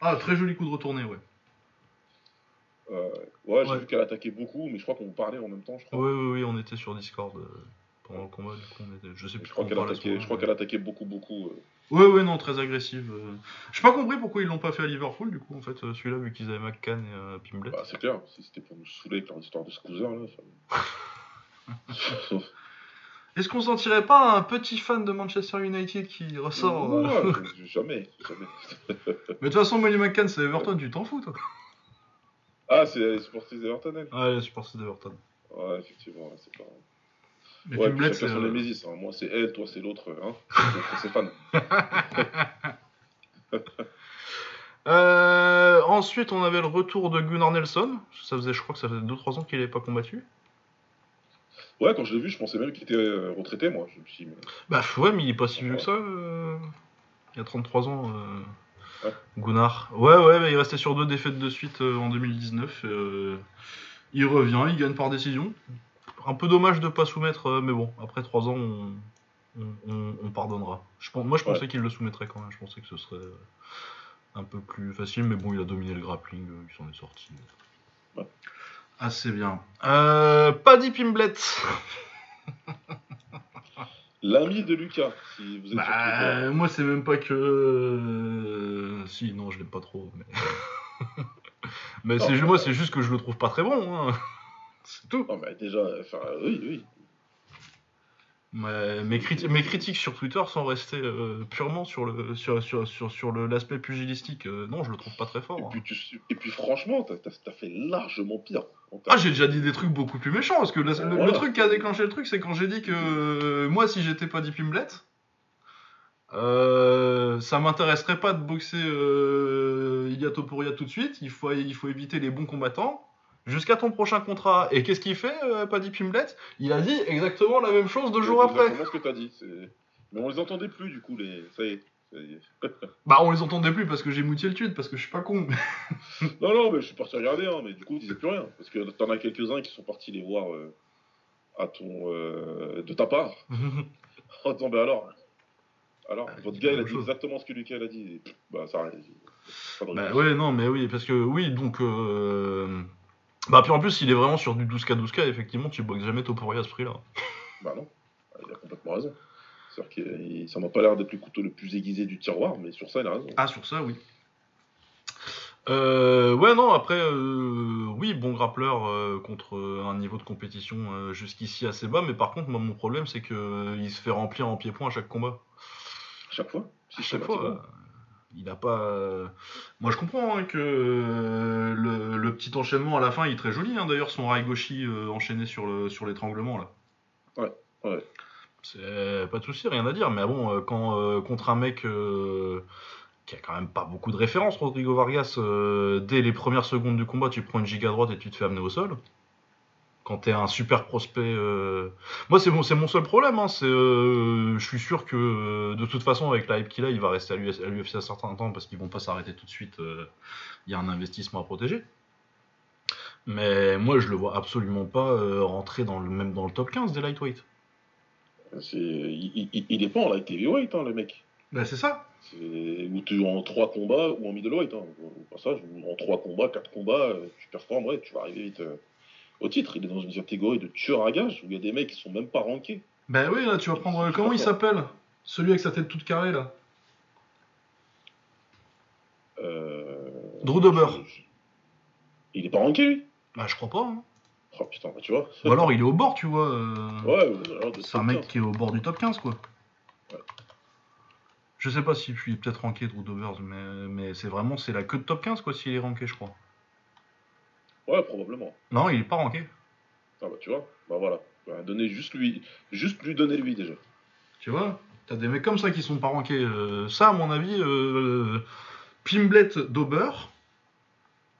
Ah, très joli coup de retourné, ouais. ouais, j'ai vu qu'elle attaquait beaucoup, mais je crois qu'on parlait en même temps, je crois. Oui, oui, oui, on était sur Discord euh, pendant le combat. Je sais plus. Je crois qu'elle attaquait, je crois qu'elle attaquait beaucoup, beaucoup. Euh. Ouais, ouais, non, très agressive. Euh. Je pas compris pourquoi ils l'ont pas fait à Liverpool, du coup, en fait, celui-là, vu qu'ils avaient McCann et Pimblet. Bah, c'est clair, c'était pour nous saouler avec leur histoire de Scooter, là. Est-ce qu'on sentirait pas un petit fan de Manchester United qui ressort Non, jamais, jamais. Mais de toute façon, Molly McCann, c'est Everton, tu t'en fous, toi ah, c'est les supportrices d'Everton, elle Ah, les supportrices d'Everton. Ouais, effectivement, c'est pas. Mais ouais, puis chacun son Némésis. Hein. Moi, c'est elle, toi, c'est l'autre. Hein c'est fan. euh, ensuite, on avait le retour de Gunnar Nelson. Ça faisait, je crois que ça faisait 2-3 ans qu'il n'avait pas combattu. Ouais, quand je l'ai vu, je pensais même qu'il était euh, retraité, moi. Je me suis Bah, ouais, mais il est pas si vieux que ça. Euh... Il y a 33 ans. Euh... Gunnar. Ouais, ouais, il restait sur deux défaites de suite euh, en 2019. Euh, il revient, il gagne par décision. Un peu dommage de pas soumettre, euh, mais bon, après trois ans, on, pardonnera. Je moi, je pensais qu'il le soumettrait quand même. Je pensais que ce serait un peu plus facile, mais bon, il a dominé le grappling, il s'en est sorti. Assez bien. Paddy Pimblet. L'ami de Lucas, si vous êtes bah, Moi, c'est même pas que. Euh, si, non, je l'aime pas trop. Mais, mais c'est moi, c'est juste que je le trouve pas très bon. Hein. C'est tout. Non, mais déjà, enfin, oui, oui mes, critiques sur Twitter sont restées euh, purement sur le sur, sur, sur, l'aspect pugilistique. Euh, non, je le trouve pas très fort. Et puis, hein. et puis franchement, t'as as, fait largement pire. Ah, j'ai déjà dit des trucs beaucoup plus méchants. Parce que le, truc qui a déclenché le truc, c'est quand j'ai dit que euh, moi, si j'étais pas dit Pimblet, ça m'intéresserait pas de boxer Ilia Topuria tout de suite. Il faut, il faut éviter les bons combattants jusqu'à ton prochain contrat. Et qu'est-ce qu'il fait, euh, Paddy Pimblet Il a dit exactement la même chose deux jours après. C'est ce que t'as dit. Mais on les entendait plus, du coup, les. Ça y est. bah, on les entendait plus parce que j'ai moutié le tweet, parce que je suis pas con. non, non, mais je suis parti regarder, hein, mais du coup, ils disaient plus rien. Parce que t'en as quelques-uns qui sont partis les voir euh, à ton, euh, de ta part. en disant, bah alors, alors, votre gars, il a dit exactement ce que Lucas a dit. bah, ça. Bah, ouais, non, mais oui, parce que oui, donc. Bah, puis en plus, il est vraiment sur du 12K, 12K, effectivement, tu boxes jamais Topuria à ce prix-là. Bah non, il a complètement raison. C'est-à-dire que ça m'a pas l'air d'être le couteau le plus aiguisé du tiroir, mais sur ça, il a raison. Ah, sur ça, oui. Euh, ouais, non, après, euh, oui, bon grappleur euh, contre un niveau de compétition jusqu'ici assez bas, mais par contre, moi, mon problème, c'est qu'il se fait remplir en pied-point à chaque combat. Chaque fois À chaque fois il a pas. Euh, moi, je comprends hein, que euh, le, petit enchaînement à la fin, il est très joli. Hein, d'ailleurs, son Raigoshi euh, enchaîné sur le sur l'étranglement là. Ouais, ouais. C'est pas de souci, rien à dire. Mais bon, quand contre un mec qui a quand même pas beaucoup de références, Rodrigo Vargas, dès les premières secondes du combat, tu prends une giga droite et tu te fais amener au sol quand t'es un super prospect. Euh, moi, c'est mon, seul problème. Hein, c'est, euh, je suis sûr que euh, de toute façon, avec la hype qu'il a, il va rester à l'UFC à certain temps parce qu'ils vont pas s'arrêter tout de suite. Il y a un investissement à protéger. Mais moi, je le vois absolument pas rentrer dans le, même dans le top 15 des lightweight. Il, il, est pas en light heavyweight, hein, le mec. Ben, c'est ça. Ou tu en 3 combats ou en middleweight. Hein. Au passage, en 3 combats, 4 combats, tu performes, ouais, tu vas arriver vite au titre. Il est dans une catégorie de tueur à gage où il y a des mecs qui sont même pas rankés. Ben oui, là, tu vas prendre. Comment il s'appelle? Celui avec sa tête toute carrée, là euh... Drew Dober. Il est pas ranké, lui? Bah, je crois pas. Hein. Oh putain, bah, tu vois. Ou alors il est au bord, tu vois. Euh. Ouais, c'est un mec qui est au bord du top 15, quoi. Ouais. Je sais pas si je suis peut-être ranké Drew Dober, mais, mais c'est vraiment c'est la queue de top 15, quoi, s'il est ranké, je crois. Ouais, probablement. Non, il est pas ranké. Ah bah tu vois, bah voilà. Bah, donner juste lui, juste lui donner lui déjà. Tu vois, t'as des mecs comme ça qui sont pas rankés. Euh, ça, à mon avis, euh, Pimblet Dober.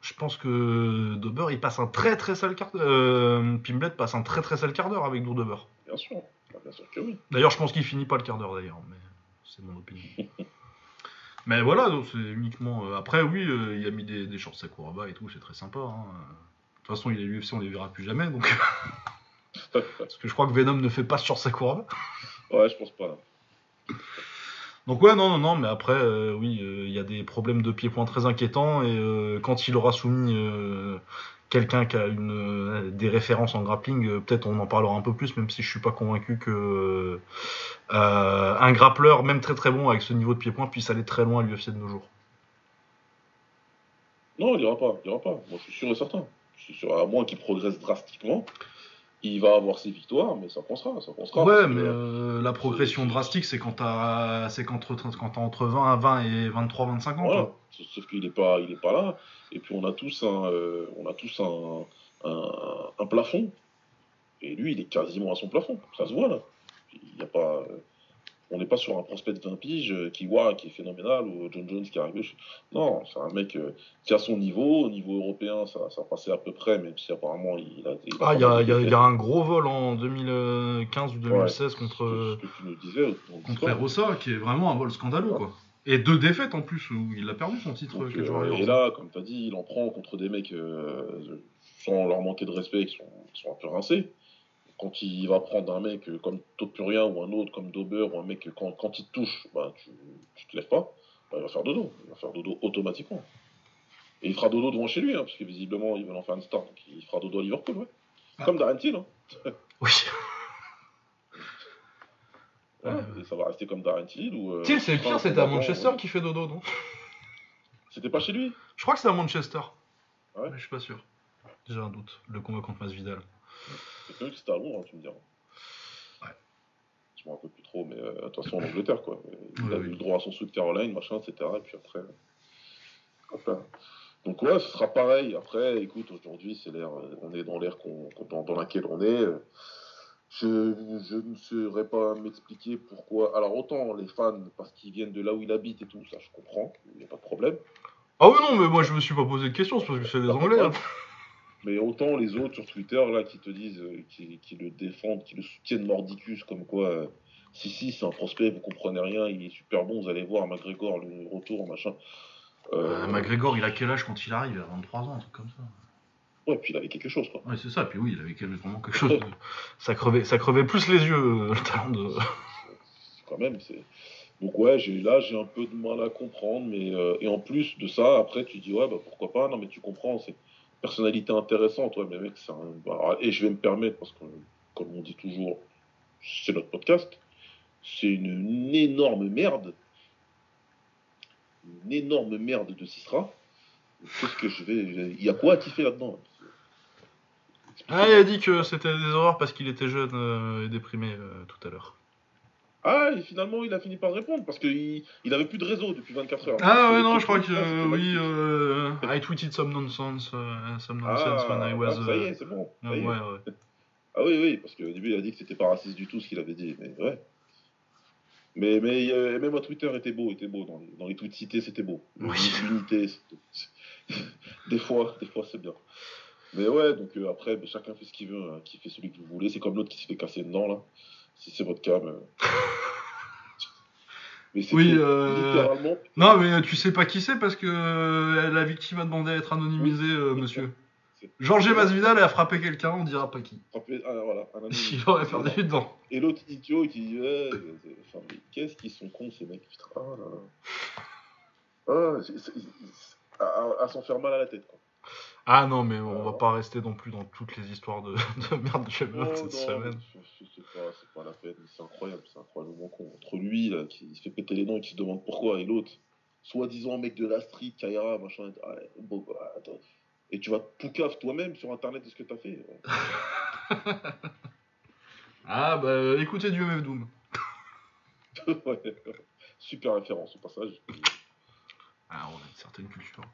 Je pense que Dober il passe un très très sale quart d'heure. Euh, Pimblet passe un très très sale quart d'heure avec Dober. Bien sûr, bah, bien sûr que oui. D'ailleurs, je pense qu'il finit pas le quart d'heure d'ailleurs, mais c'est mon opinion. Mais voilà, donc c'est uniquement. Euh, après, oui, euh, il a mis des, des shorts Sakuraba et tout, c'est très sympa. Hein. De toute façon, il est l'UFC, on les verra plus jamais, donc. Parce que je crois que Venom ne fait pas ce short Sakuraba. Ouais, je pense pas. Donc ouais, non, non, non, mais après, euh, oui, il y a des problèmes de pied-point très inquiétants, et quand il aura soumis quelqu'un qui a des références en grappling, peut-être on en parlera un peu plus, même si je suis pas convaincu que un grappleur, même très très bon avec ce niveau de pied-point, puisse aller très loin à l'UFC de nos jours. Non, il ira pas, il ira pas. Moi, je suis sûr et certain. À moins qu'il progresse drastiquement, il va avoir ses victoires, mais ça pensera, ça pensera. Ouais, mais euh, la progression drastique, c'est quand t'as, c'est entre 20 à 20 et 23, 25 ans. Voilà. Sauf qu'il est pas, il est pas là. Et puis on a tous un, euh, on a tous un, un, plafond. Et lui, il est quasiment à son plafond. Ça se voit là. Il n'y a pas. Euh, on n'est pas sur un prospect de 20 piges euh, qui, voit, qui est phénoménal ou John Jones qui arrive. Non, c'est un mec euh, qui a son niveau. Au niveau européen, ça, ça passait à peu près, même si apparemment il a. Il ah, il y, a, un gros vol en 2015 ou 2016 contre. Ce que tu nous disais, contre Rossa, qui est vraiment un vol scandaleux, quoi. Et deux défaites en plus, où il a perdu son titre. Euh, et là, comme tu as dit, il en prend contre des mecs sans leur manquer de respect, qui sont, qui sont un peu rincés quand il va prendre un mec comme Topurien ou un autre comme Dober ou un mec, quand, quand il te touche, bah, tu, tu te lèves pas, bah, il va faire dodo. Il va faire dodo automatiquement. Et il fera dodo devant chez lui, hein, parce que visiblement, il veut en faire une star. Donc il fera dodo à Liverpool, ouais. Ah. Comme Darren Till. Hein. oui. ça va rester comme Darren Till. Ou, euh, Till, c'est le pire, c'était à Manchester qui fait dodo, non? C'était pas chez lui? Je crois que c'est à Manchester. Ouais. Mais je suis pas sûr. J'ai un doute. Le combat contre Masvidal. C'est que c'était à Londres, hein, tu me diras. Ouais. Je me rappelle plus trop, mais euh, de toute façon en Angleterre, quoi. Il a eu le droit à son sou de Caroline, machin, etc. Et puis après. Donc ouais, ce sera pareil. Après, écoute, aujourd'hui, c'est l'air, euh, on est dans l'ère qu'on, dans, laquelle on est. Je, je ne saurais pas m'expliquer pourquoi. Alors autant les fans, parce qu'ils viennent de là où il habite et tout, ça je comprends, il n'y a pas de problème. Ah oui non, mais moi je me suis pas posé de questions, c'est parce que c'est des Anglais. Hein. Mais autant les autres sur Twitter, là, qui te disent, euh, qui, le défendent, qui le soutiennent mordicus, comme quoi, euh, si, si, c'est un prospect, vous comprenez rien, il est super bon, vous allez voir, McGregor, le retour, machin. Euh, McGregor, il a quel âge quand il arrive? Il a 23 ans, un truc comme ça. Ouais, puis il avait quelque chose, quoi. Ouais, c'est ça, puis oui, il avait vraiment quelque chose. ça, crevait, ça crevait plus les yeux, le talent de. Quand même, c'est. Donc ouais, j'ai, là j'ai un peu de mal à comprendre, mais et en plus de ça, après tu dis ouais bah pourquoi pas, non mais tu comprends, c'est personnalité intéressante, ouais, mais mec, c'est un... Bah, et je vais me permettre, parce que, comme on dit toujours, c'est notre podcast, c'est une, énorme merde. Une énorme merde de Cisra. Qu'est-ce que je vais. Il y a quoi à kiffer là-dedans Ah, il a dit que c'était des horreurs parce qu'il était jeune euh, et déprimé euh, tout à l'heure. Ah, et finalement, il a fini par répondre parce qu'il il avait plus de réseau depuis 24 heures. Ah, ouais, non, je crois que oui. Euh, I tweeted some nonsense, uh, some nonsense ah, when I was. Ah, ça y est, c'est bon. ouais, ouais. Ah, oui, oui, parce qu'au début, il a dit que c'était pas raciste du tout ce qu'il avait dit. Mais ouais. Mais, mais euh, même à Twitter était beau, était beau. Dans les, dans les tweets cités, c'était beau. Oui. L'unité, des fois, des fois, c'est bien. Mais ouais, donc euh, après, ben, chacun fait ce qu'il veut, hein, qui fait celui que vous voulez. C'est comme l'autre qui se fait casser dedans, là si c'est votre cas. Mais... oui, euh... littéralement. Non, mais tu sais pas qui c'est parce que euh, la victime a demandé à être anonymisée, euh, monsieur. Georges Masvidal a frappé quelqu'un, on dira pas qui. Frappé, ah, voilà, un Il aurait perdu dedans. Et l'autre idiot qui dit enfin, qu'est-ce qu'ils sont cons ces mecs, putain. Oh là là. Ah, à, à s'en faire mal à la tête, quoi. Ah non, mais on va pas rester non plus dans toutes les histoires de, de merde de Champion cette semaine. C'est pas, pas, la peine, c'est incroyable, c'est incroyablement con. Entre lui, là, qui se fait péter les dents et qui se demande pourquoi, et l'autre, soi-disant mec de la street, Kaira, machin, ah, bon, bah, attends. Et tu vas tout cave toi-même sur internet de ce que t'as fait. ah bah écoutez du MF Doom. ouais, super référence au passage. Ah, on a une certaine culture.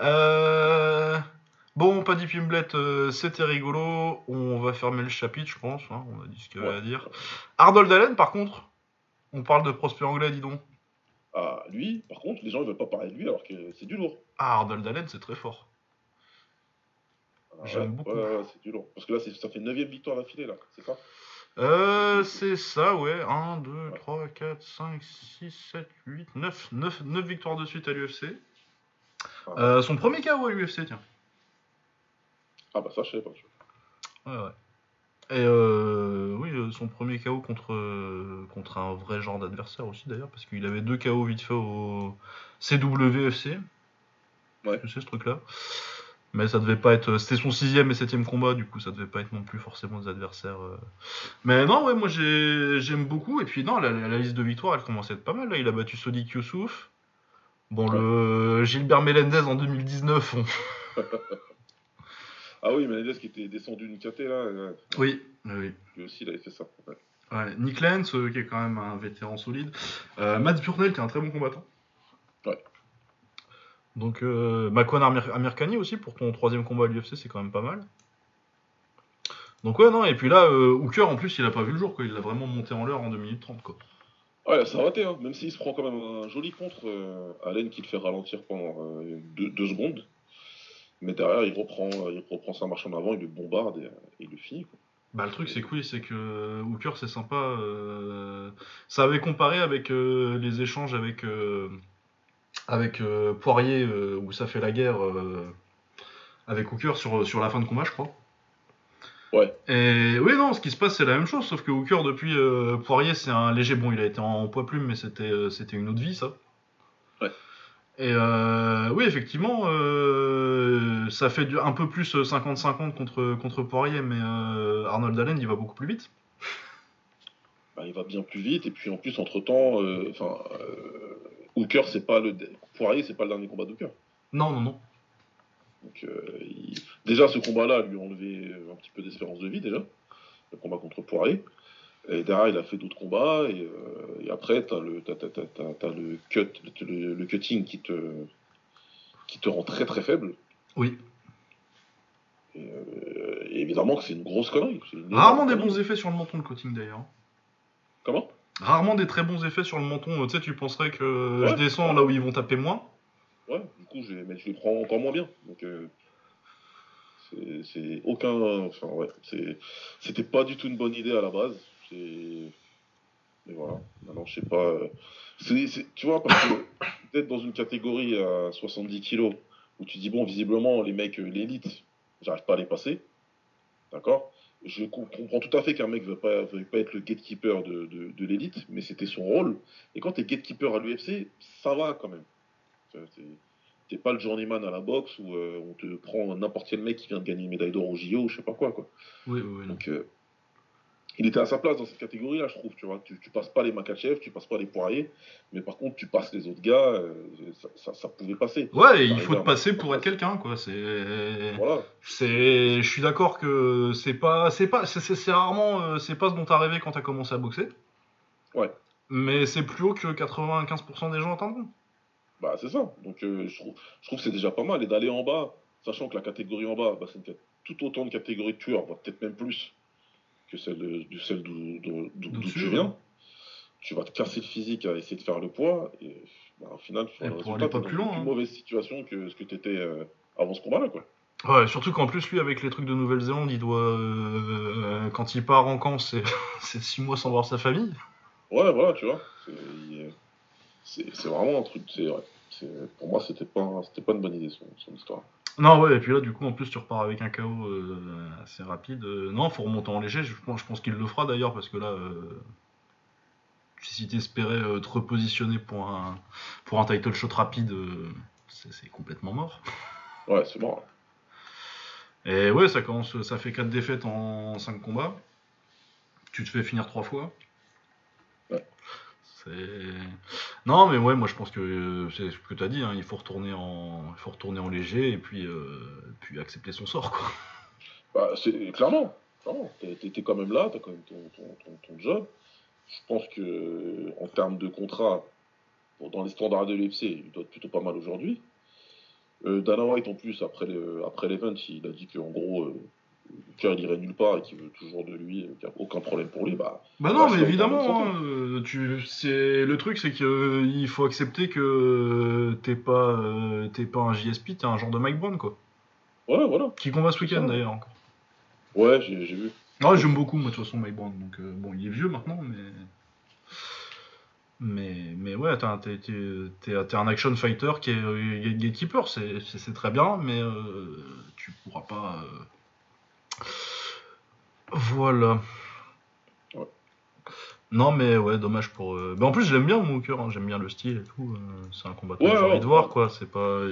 Euh... Bon, Paddy Pimblet, euh, c'était rigolo. On va fermer le chapitre, je pense. Hein. On a dit ce qu'il y avait à dire. Arnold Allen, par contre, on parle de prospect anglais, dis donc. Ah, lui, par contre, les gens ne veulent pas parler de lui alors que c'est du lourd. Ah, Arnold Allen, c'est très fort. Ah, J'aime beaucoup. c'est du lourd. Parce que là, ça fait 9 victoire d'affilée, là, c'est ça? Euh, c'est ça, ouais. 1, 2, 3, 4, 5, 6, 7, 8, 9. 9, 9 victoires de suite à l'UFC. Euh, son premier KO à l'UFC, tiens. Ah bah ça, je sais pas. Ouais, ouais. Et euh, oui, euh, son premier KO contre, contre un vrai genre d'adversaire aussi d'ailleurs, parce qu'il avait deux KO vite fait au CWFC. Ouais. Je sais ce truc-là. Mais ça devait pas être. C'était son sixième et septième combat, du coup, ça devait pas être non plus forcément des adversaires. Mais non, ouais, moi j'aime beaucoup. Et puis, non, la, liste de victoires, elle commence à être pas mal. Là, il a battu Sodik Youssouf. Bon, le Gilbert Melendez en 2019. ah oui, Melendez qui était descendu d'une KT là. Oui, oui. Lui aussi, il avait fait ça. Ouais. Nick Lenz, euh, qui est quand même un vétéran solide. Euh, Matt Burnell, qui est un très bon combattant. Ouais. Donc, euh, Makwan Amirkani aussi, pour ton troisième combat à l'UFC, c'est quand même pas mal. Donc, ouais, non, et puis là, euh, Hooker, en plus, il a pas vu le jour, quoi. Il l'a vraiment monté en l'heure en 2 minutes 30, quoi. Ouais, ça a raté, hein. même s'il se prend quand même un joli contre, euh, Allen qui le fait ralentir pendant deux, secondes. Mais derrière, il reprend, il reprend sa marche en avant, il le bombarde et, il le finit. Quoi. Bah, le truc, c'est cool, c'est que Hooker, c'est sympa. ça avait comparé avec les échanges avec avec euh, Poirier euh, où ça fait la guerre euh, avec Hooker sur, sur la fin de combat, je crois. Ouais. Et oui, non, ce qui se passe, c'est la même chose, sauf que Hooker, depuis Poirier, c'est un léger. Bon, il a été en, poids plume, mais c'était, c'était une autre vie, ça. Ouais. Et oui, effectivement, ça fait un peu plus 50-50 contre, contre Poirier, mais Arnold Allen, il va beaucoup plus vite. Bah, il va bien plus vite, et puis en plus, entre-temps, Hooker, c'est pas le. Poirier, c'est pas le dernier combat d'Hooker. Non, non, non. Donc, euh, déjà, ce combat-là lui a enlevé un petit peu d'espérance de vie, déjà. Le combat contre Poirier. Et derrière, il a fait d'autres combats. Et, euh, après, tu as, le, le, cut, le, cutting qui te, qui te rend très très faible. Oui. Et, euh, évidemment que c'est une grosse connerie. Rarement des bons effets sur le menton, le cutting d'ailleurs. Comment? Rarement des très bons effets sur le menton. Tu sais, tu penserais que je descends là où ils vont taper moins. Du coup, je, les prends encore moins bien. Euh, c'est. Enfin, ouais, c'était pas du tout une bonne idée à la base. Mais voilà, maintenant, je sais pas. Euh, tu vois, parce que peut-être dans une catégorie à 70 kilos où tu dis, bon, visiblement, les mecs, euh, l'élite, j'arrive pas à les passer. D'accord? Je comprends tout à fait qu'un mec ne veut pas, pas être le gatekeeper de, de, l'élite, mais c'était son rôle. Et quand tu es gatekeeper à l'UFC, ça va quand même. T'es pas le journeyman à la boxe où euh, on te prend n'importe quel mec qui vient de gagner une médaille d'or au JO ou je sais pas quoi. quoi. Oui, oui, Donc, euh, il était à sa place dans cette catégorie-là, je trouve. Tu vois, tu, passes pas les Makachev, tu passes pas les Poiriers, mais par contre, tu passes les autres gars, euh, ça, pouvait passer. Ouais, il faut te passer pour être quelqu'un, quoi. C'est, voilà. c'est, je suis d'accord que c'est pas, c'est pas, c'est, rarement, c'est pas ce dont t'as rêvé quand t'as commencé à boxer. Ouais. Mais c'est plus haut que 95% des gens attendront. Bah, c'est ça. Donc, euh, je trouve, je trouve que c'est déjà pas mal. Et d'aller en bas, sachant que la catégorie en bas, bah, c'est tout autant de catégories de tueurs, peut-être même plus que celle de, celle d'où tu viens. Tu vas te casser le physique à essayer de faire le poids et bah, au final, tu vas pas plus loin. Une hein. mauvaise situation que ce que tu étais euh, avant ce combat-là, quoi. Ouais, surtout qu'en plus, lui, avec les trucs de Nouvelle-Zélande, il doit. Euh, quand il part en camp, c'est 6 mois sans voir sa famille. Ouais, voilà, tu vois. C'est vraiment un truc. Pour moi, c'était pas, pas une bonne idée, son, son histoire. Non, ouais, et puis là, du coup, en plus, tu repars avec un KO euh, assez rapide. Euh, non, faut remonter en léger. Je, je pense qu'il le fera d'ailleurs, parce que là, euh, si tu espérais te repositionner pour un, pour un title shot rapide, c'est complètement mort. Ouais, c'est mort. Et ouais, ça commence, ça fait 4 défaites en 5 combats. Tu te fais finir 3 fois. Non, mais ouais, moi je pense que c'est ce que tu as dit, hein, il, faut retourner en, il faut retourner en léger et puis, euh, puis accepter son sort. Quoi. Bah, c'est, clairement, clairement. T'es, quand même là, t'as quand même ton, job. Je pense que en termes de contrat, dans les standards de l'UFC, il doit être plutôt pas mal aujourd'hui. Euh, Dana White en plus, après, après l'event, il a dit qu'en gros, euh, il irait nulle part et qui veut toujours de lui, qu'il n'y a aucun problème pour lui, bah. Bah non, mais évidemment, hein, euh, tu, c'est le truc, c'est qu'il euh, faut accepter que t'es pas, euh, t'es pas un JSP, t'es un genre de Mike Brown, quoi. Ouais, voilà. Qui combat ce week-end d'ailleurs encore. Ouais, j'ai, vu. Ouais, j'aime beaucoup, moi, de toute façon, Mike Brown. Donc, bon, il est vieux maintenant, mais. Mais, mais ouais, t'es, t'es, un action fighter qui est gatekeeper, c'est, c'est, très bien, mais tu pourras pas voilà. Non, mais ouais, dommage pour. Euh, mais en plus, j'aime bien mon cœur, hein. j'aime bien le style et tout. Euh, c'est un combat que j'ai envie de voir, quoi. C'est pas.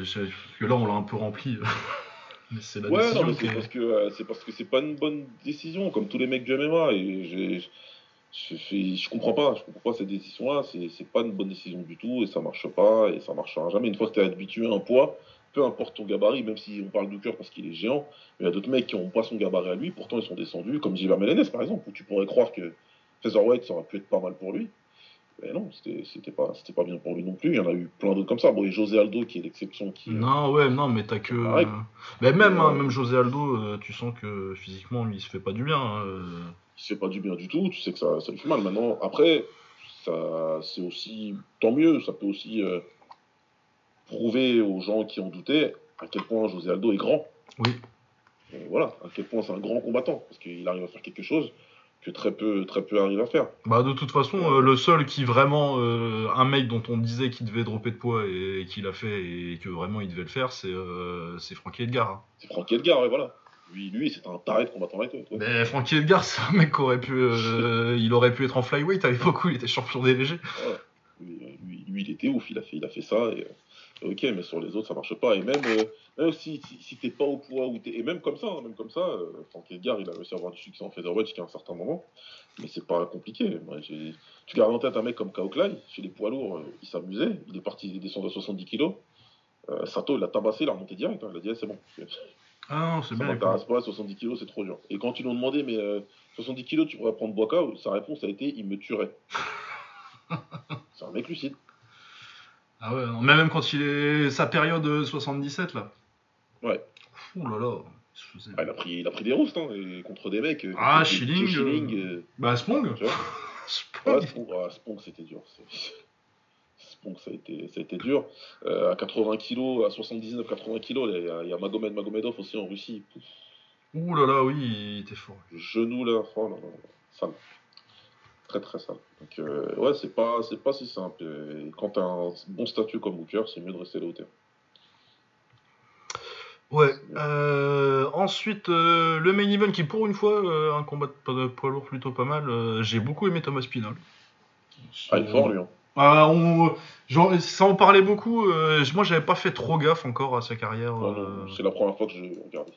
Que là, on l'a un peu rempli. Mais c'est la ouais, non, mais c'est parce que euh, c'est parce que c'est pas une bonne décision, comme tous les mecs du MMA. Et je, je, comprends pas, je comprends pas cette décision-là. C'est pas une bonne décision du tout et ça marche pas et ça marchera jamais. Une fois que tu es habitué à un poids, peu importe ton gabarit, même si on parle de cœur parce qu'il est géant, il y a d'autres mecs qui n'ont pas son gabarit à lui, pourtant ils sont descendus, comme Gilbert Melenes par exemple, où tu pourrais croire que Featherweight ça aurait pu être pas mal pour lui. Mais non, c'était pas, pas bien pour lui non plus. Il y en a eu plein d'autres comme ça. Bon, et José Aldo qui est l'exception. qui Non, ouais, non, mais t'as que. mais même, hein, même José Aldo, euh, tu sens que physiquement, lui, il se fait pas du bien. Hein, euh. Il se fait pas du bien du tout. Tu sais que ça, ça lui fait mal. Maintenant, après, ça, c'est aussi. Tant mieux, ça peut aussi euh, prouver aux gens qui en doutaient à quel point José Aldo est grand. Oui. voilà, à quel point c'est un grand combattant. Parce qu'il arrive à faire quelque chose que très peu, très peu arrivent à faire. Bah de toute façon, euh, le seul qui vraiment, euh, un mec dont on disait qu'il devait dropper de poids et, qu'il a fait et que vraiment il devait le faire, c'est euh, Frankie Edgar. Hein. C'est Frankie Edgar, ouais, voilà. Lui, lui c'est un taré de combattant avec Mais Frankie Edgar, c'est un mec qui aurait pu, il aurait pu être en flyweight à l'époque où il était champion des légers. Lui, lui, il était ouf, il a fait, il a fait ça et ok, mais sur les autres, ça marche pas. Et même, euh, si, si, t'es pas au poids, ou t'es... et même comme ça, hein, même comme ça, euh, Franck Edgar, il a réussi à avoir du succès en featherweight jusqu'à un certain moment, mais c'est pas compliqué. tu gardes en tête un mec comme Kao chez les poids lourds, euh, il s'amusait, il est parti, il est descendu à 70 kg. Sato, il l'a tabassé, il a remonté direct, hein, il a dit, eh, c'est bon. Ah non, c'est bien. pas, 70 kg, c'est trop dur. Et quand ils lui ont demandé, mais 70 kg, tu pourrais prendre Boaka, sa réponse a été, il me tuerait. c'est un mec lucide. Ah ouais, non, mais même quand il est. sa période 77 là. Ouais. Ouh là là. Ah, il, a pris, il a pris des roustes hein, contre des mecs. Euh, ah, Schilling. Schilling euh, euh... Bah, Spong. Spong. Ah, Spong, c'était dur. Spong, ça a été, ça a été dur. Euh, à 80 kg, à 79-80 kg, il y, a Magomed Magomedov aussi en Russie. Ouh là là, oui, il était fort. Genou là, oh là là, sale très très sale. Donc euh, ouais, c'est pas c'est pas si simple. Et quand t'as un bon statut comme Booker, c'est mieux de rester là où t'es. Ouais. Euh, ensuite, euh, le main event qui pour une fois un combat de poids lourd plutôt pas mal. J'ai beaucoup aimé Thomas Pinal. Ah, il est fort lui. Hein. Ah, on, genre, ça en parlait beaucoup. moi, j'avais pas fait trop gaffe encore à sa carrière. c'est la première fois que je regardé.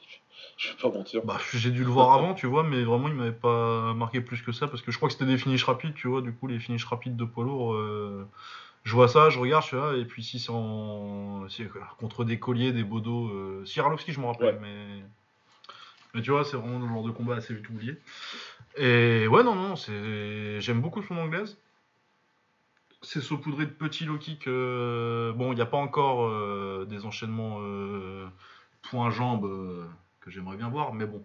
Je vais pas mentir. Bah, j'ai dû le voir avant, tu vois, mais vraiment, il m'avait pas marqué plus que ça parce que je crois que c'était des finishes rapides, tu vois. Du coup, les finishes rapides de lourd, euh, je vois ça, je regarde, tu vois, et puis si c'est en... contre des colliers, des bodos. Euh... Je me rappelle, mais. Mais tu vois, c'est vraiment le genre de combat assez vite oublié. Et ouais, non, non, c'est... j'aime beaucoup son anglaise. C'est saupoudré de petits low kicks. Euh, bon, il n'y a pas encore euh, des enchaînements euh, point-jambe que j'aimerais bien voir, mais bon.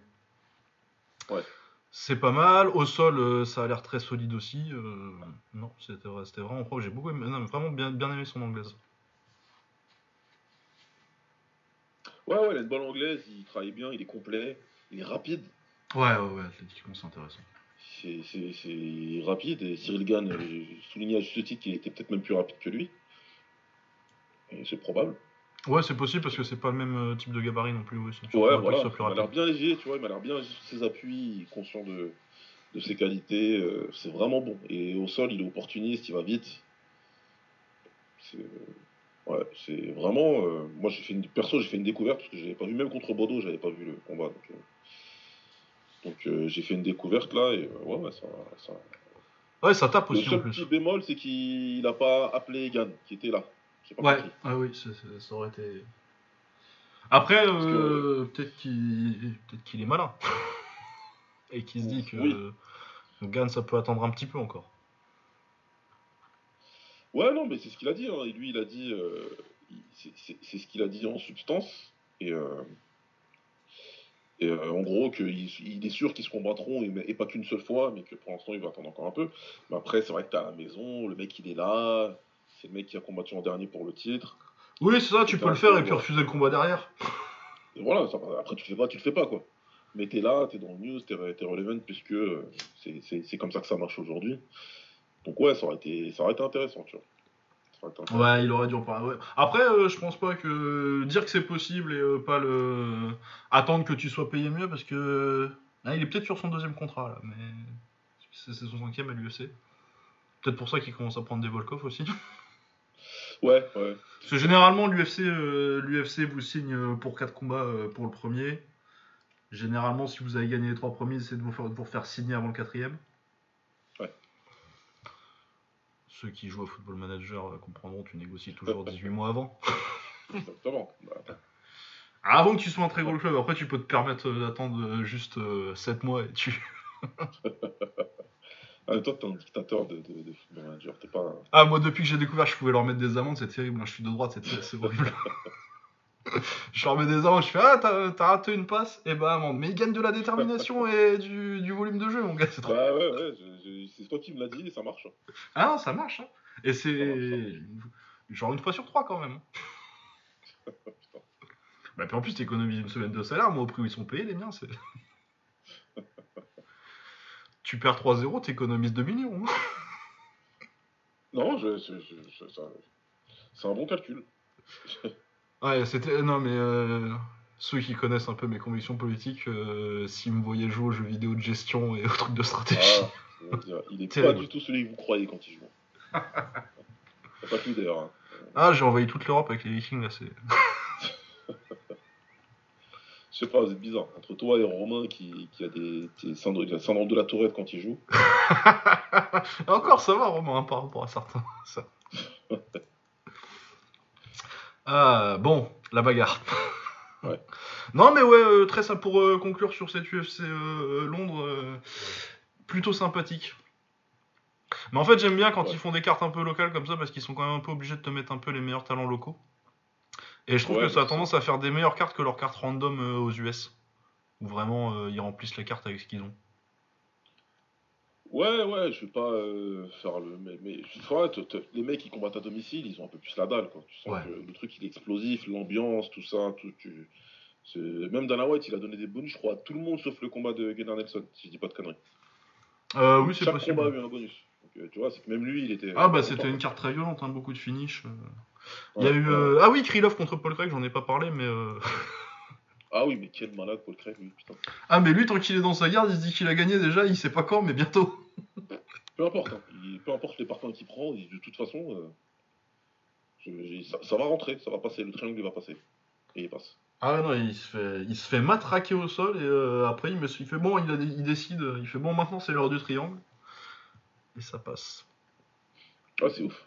Ouais. C'est pas mal. Au sol, ça a l'air très solide aussi. Euh, non, c'était vraiment propre. J'ai beaucoup vraiment bien, bien aimé son anglaise. Ouais, ouais, il a une bonne anglaise, il travaille bien, il est complet, il est rapide. Ouais, ouais, ouais, athlétiquement, c'est intéressant. C'est rapide, et Cyril Gann euh, soulignait à juste titre qu'il était peut-être même plus rapide que lui. Et c'est probable. Ouais, c'est possible parce que c'est pas le même euh, type de gabarit non plus. Ouais, ouais voilà. il m'a l'air bien léger, tu vois, il m'a l'air bien léger sur ses appuis, conscient de, de ses qualités. Euh, c'est vraiment bon. Et au sol, il est opportuniste, il va vite. C'est ouais, c'est vraiment. Euh, moi, j'ai fait une perso, j'ai fait une découverte parce que j'avais pas vu même contre Bordeaux, j'avais pas vu le combat. Donc, donc j'ai fait une découverte là et ouais, ouais, ça, ça. Ouais, ça tape aussi. Le seul petit bémol, c'est qu'il n'a pas appelé Gann, qui était là ouais, ah oui, ça, aurait été. Après, euh, peut-être qu'il peut est malin. Et qu'il se dit que oui. Gann, ça peut attendre un petit peu encore. Ouais, non, mais c'est ce qu'il a dit. Hein. Et lui, il a dit. Euh, c'est ce qu'il a dit en substance. Et. Euh, et en gros, qu'il il est sûr qu'ils se combattront, et, pas qu'une seule fois, mais que pour l'instant, il va attendre encore un peu. Mais après, c'est vrai que t'es à la maison, le mec, il est là, c'est le mec qui a combattu en dernier pour le titre. Oui, c'est ça, tu peux le faire et puis refuser le combat derrière. Et voilà, après tu le fais pas, tu le fais pas quoi. Mais t'es là, t'es dans le news, t'es, es relevant puisque euh, c'est comme ça que ça marche aujourd'hui. Donc ouais, ça aurait été, ça aurait été intéressant, tu vois. Ouais, il aurait dû en parler. Après, euh, je pense pas que dire que c'est possible et euh, pas le attendre que tu sois payé mieux parce que il est peut-être sur son deuxième contrat là, mais c'est son cinquième à l'UEC. Peut-être pour ça qu'il commence à prendre des Volkov aussi. Ouais, ouais. Parce que généralement, l'UFC l'UFC vous signe pour 4 combats pour le premier. Généralement, si vous avez gagné les 3 premiers, c'est de vous faire, faire signer avant le quatrième. Ouais. Ceux qui jouent au Football Manager comprendront, tu négocies toujours 18 mois avant. Exactement. Bah, avant que tu sois un très gros club, après tu peux te permettre d'attendre juste 7 mois et tu. Ah, toi, t'es un dictateur de, de, de football manager, t'es pas. Ah, moi, depuis que j'ai découvert que je pouvais leur mettre des amendes, c'est terrible. Je suis de droite, c'est horrible. je leur mets des amendes, je fais Ah, t'as raté une passe Et bah, ben. Mais ils gagnent de la détermination et du, du, volume de jeu, mon gars, c'est trop. Bah, ouais, ouais, c'est toi qui me l'as dit et ça marche. Ah, non, ça marche. Hein. Et c'est. Genre une fois sur trois, quand même. bah, puis en plus, t'économises une semaine de salaire, moi, au prix où ils sont payés, les miens, c'est tu perds 3-0, t'économises 2 millions. non, je, c'est un bon calcul. Ouais, c'était. Non, mais euh, ceux qui connaissent un peu mes convictions politiques, euh, s'ils me voyaient jouer aux jeux vidéo de gestion et aux trucs de stratégie. Ah, il est pas du tout celui que vous croyez quand il joue. pas plus d'ailleurs. Hein. Ah, j'ai envahi toute l'Europe avec les Vikings là, c'est. Je sais pas, c'est bizarre. Entre toi et Romain qui, qui a des, des syndrome, de la tourette quand il joue. Encore, ça va, Romain, hein, par rapport à certains. Ça. Ah, bon, la bagarre. Ouais. Non, mais ouais, euh, très simple pour euh, conclure sur cette UFC euh, Londres, plutôt sympathique. Mais en fait, j'aime bien quand ils font des cartes un peu locales comme ça parce qu'ils sont quand même un peu obligés de te mettre un peu les meilleurs talents locaux. Et je trouve que ça a tendance à faire des meilleures cartes que leurs cartes random aux US. Où vraiment euh, ils remplissent la carte avec ce qu'ils ont. Ouais, ouais, je vais pas euh, faire le. Mais, mais les mecs qui combattent à domicile, ils ont un peu plus la dalle. Quoi. Tu sens que le truc il est explosif, l'ambiance, tout ça. Tout, tu... Même Dana White, il a donné des bonus, je crois, à tout le monde sauf le combat de Gunnar Nelson, si je dis pas de conneries. Euh, oui, c'est possible. Chaque combat a eu un bonus. Donc, tu vois, c'est que même lui, il était. Ah, bah c'était une carte très violente, hein, beaucoup de finish. Il y a eu. Euh, ah oui, Krylov contre Paul Craig, j'en ai pas parlé, mais. Euh, ah oui, mais quel malade Paul Craig, lui, putain. Ah, mais lui, tant qu'il est dans sa garde, il se dit qu'il a gagné déjà, il sait pas quand, mais bientôt. peu importe, hein. peu importe les parfums qu'il prend, de toute façon, euh, ça, va rentrer, ça va passer, le triangle va passer. Et il passe. Ah non, il se fait, il se fait matraquer au sol et après il, me, il fait bon, il, il décide, il fait bon, maintenant c'est l'heure du triangle. Et ça passe. Ah, c'est ouf.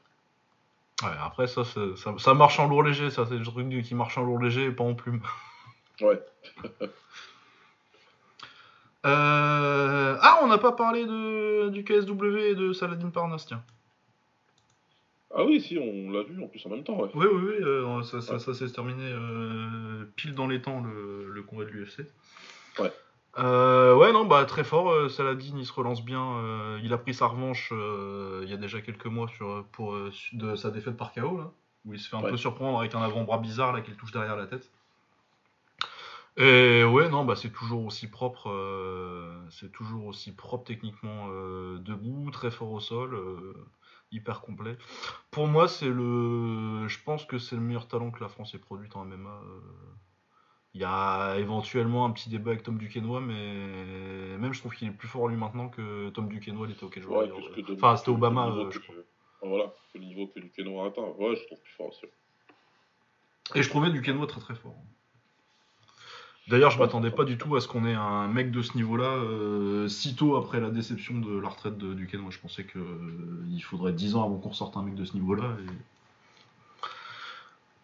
Ouais, après, ça, ça, ça, marche en lourd léger, ça, c'est le truc qui marche en lourd léger et pas en plume. Ouais. Euh, ah, on n'a pas parlé de, du KSW et de Saladin Parnas, tiens. Ah oui, si, on l'a vu en plus en même temps, ouais. Oui, oui, oui, euh, ça, ça, s'est terminé euh, pile dans les temps, le, le combat de l'UFC. Ouais. Euh, ouais, non, bah très fort. Saladin, il se relance bien. Il a pris sa revanche il y a déjà quelques mois sur, pour, de sa défaite par KO, là, où il se fait un peu surprendre avec un avant-bras bizarre là qu'il touche derrière la tête. Et ouais, non, bah c'est toujours aussi propre. c'est toujours aussi propre techniquement debout, très fort au sol, hyper complet. Pour moi, c'est le. Je pense que c'est le meilleur talent que la France ait produit en MMA. Il y a éventuellement un petit débat avec Tom Duquesnoy, mais même je trouve qu'il est plus fort lui maintenant que Tom Duquesnoy était au Cage ouais, Enfin, c'était Obama, euh, je crois. Voilà, le niveau que Duquesnoy a atteint. Ouais, je trouve plus fort aussi. Et je trouvais Duquesnoy très très fort. D'ailleurs, je m'attendais pas du tout à ce qu'on ait un mec de ce niveau-là euh, si tôt après la déception de la retraite de Duquesnoy. Je pensais qu'il euh, faudrait 10 ans avant qu'on sorte un mec de ce niveau-là. Et...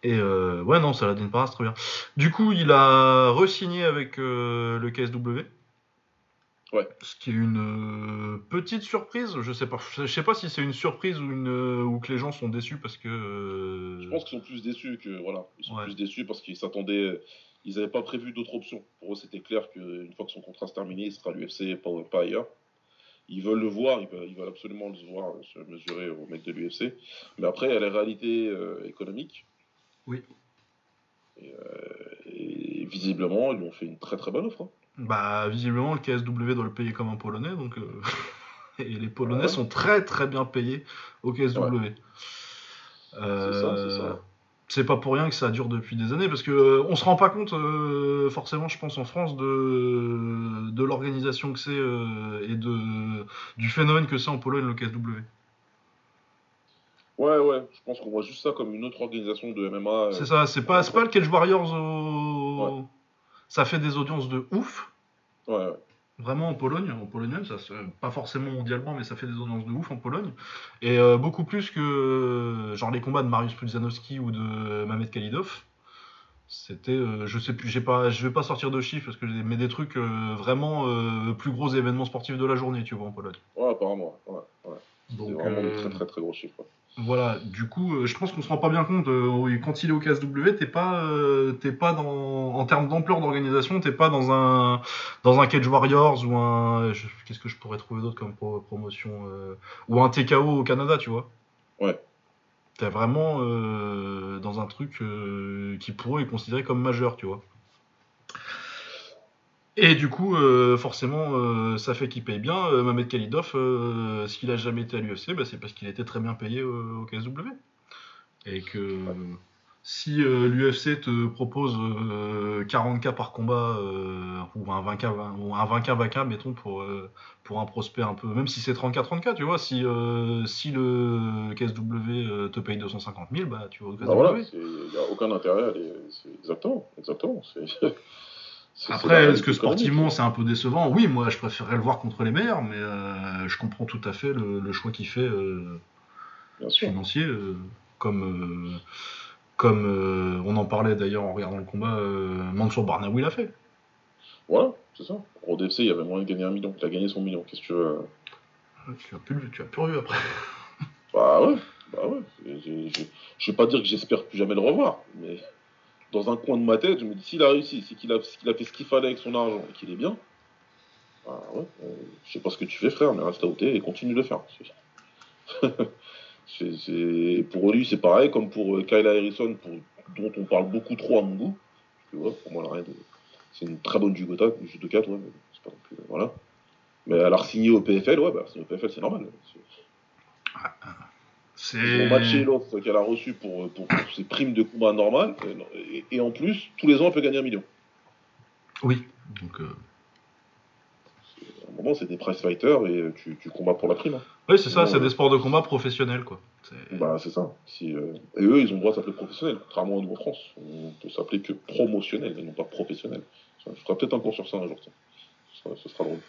Et euh, ouais, non, Saladin Paras, très bien. Du coup, il a re-signé avec euh, le KSW. Ouais. Ce qui est une euh, petite surprise. Je sais pas, je sais pas si c'est une surprise ou une ou que les gens sont déçus parce que. Je pense qu'ils sont plus déçus que voilà, ils sont plus déçus parce qu'ils s'attendaient, ils n'avaient pas prévu d'autres options. Pour eux, c'était clair qu'une fois que son contrat se terminé, il sera à l'UFC pas, pas ailleurs. Ils veulent le voir, ils veulent, absolument le voir, se mesurer au mec de l'UFC. Mais après, il y a la réalité économique oui. Euh, et, visiblement, ils lui ont fait une très très bonne offre. Hein. Bah, visiblement, le KSW doit le payer comme un Polonais, donc. Euh, et les Polonais sont très très bien payés au KSW. Euh, c'est ça, c'est ça. C'est pas pour rien que ça dure depuis des années, parce que on se rend pas compte, forcément, je pense, en France, de, de l'organisation que c'est et de, du phénomène que c'est en Pologne, le KSW. Ouais, ouais, je pense qu'on voit juste ça comme une autre organisation de MMA. Euh, c'est ça, c'est pas, pas le Cage Warriors Ça fait des audiences de ouf. Ouais, ouais. Vraiment en Pologne, en Pologne ça pas forcément mondialement, mais ça fait des audiences de ouf en Pologne. Et euh, beaucoup plus que genre les combats de Marius Pudzianowski ou de Mamed Khalidov. C'était, euh, je sais plus, j'ai pas, je vais pas sortir de chiffres parce que mais des trucs vraiment plus gros événements sportifs de la journée, tu vois, en Pologne. Ouais, apparemment, ouais, ouais. C'est vraiment des très très très gros chiffres. Voilà, du coup, euh, je pense qu'on se rend pas bien compte. Euh, quand il est au KSW, t'es pas, euh, t'es pas dans, en termes d'ampleur d'organisation, t'es pas dans un, dans un Cage Warriors ou un, qu'est-ce que je pourrais trouver d'autre comme promotion, ou un TKO au Canada, tu vois. Ouais. T'es vraiment dans un truc qui pourrait être considéré comme majeur, tu vois. Et du coup, euh, forcément, euh, ça fait qu'il paye bien. Euh, Mamed Khalidov, s'il a jamais été à l'UFC, bah, c'est parce qu'il était très bien payé au KSW. Et que si l'UFC te propose 40K par combat, ou un 20K, ou un 20K vaca, mettons, pour, pour un prospect un peu, même si c'est 34-34, tu vois, si, si le KSW te paye 250 000, bah tu vas au KSW. Bah il n'y a aucun intérêt Exactement, exactement. Après, est-ce que sportivement c'est un peu décevant? Oui, moi je préférerais le voir contre les meilleurs, mais euh, je comprends tout à fait le, choix qu'il fait euh, financier, euh, comme, comme on en parlait d'ailleurs en regardant le combat, Mansour Barnaoui l'a fait. Voilà, c'est ça. Au DFC, il y avait moyen de gagner un million. Il a gagné son million. Qu'est-ce que tu veux Tu as plus, tu as plus revu après. bah ouais, bah ouais. Je vais pas dire que j'espère plus jamais le revoir, mais dans un coin de ma tête, je me dis s'il a réussi, c'est qu'il a, fait ce qu'il fallait avec son argent et qu'il est bien, bah ouais, euh, je sais pas ce que tu fais, frère, mais reste à ôter et continue de le faire. pour lui, c'est pareil, comme pour euh, Kyle Harrison, dont on parle beaucoup trop à mon goût. pour moi, c'est une très bonne judoka, judoka ouais, mais c'est pas non plus. Voilà. Mais elle a signé au PFL, ouais, bah, au PFL, c'est normal. Ils ont matché l'offre qu'elle a reçue pour, pour, ses primes de combat normales. Et, en plus, tous les ans, elle peut gagner un million. Oui. Donc, euh... À un moment, c'est des prize fighters et tu, tu, combats pour la prime. Hein. Oui, c'est ça, c'est des sports de combat professionnels. quoi. Bah, c'est ça. Si, euh, Et eux, ils ont le droit de s'appeler professionnels, contrairement à nous en France. On peut s'appeler que promotionnel et non pas professionnel. Je ferai peut-être un cours sur ça un jour. Ce sera, ce sera drôle.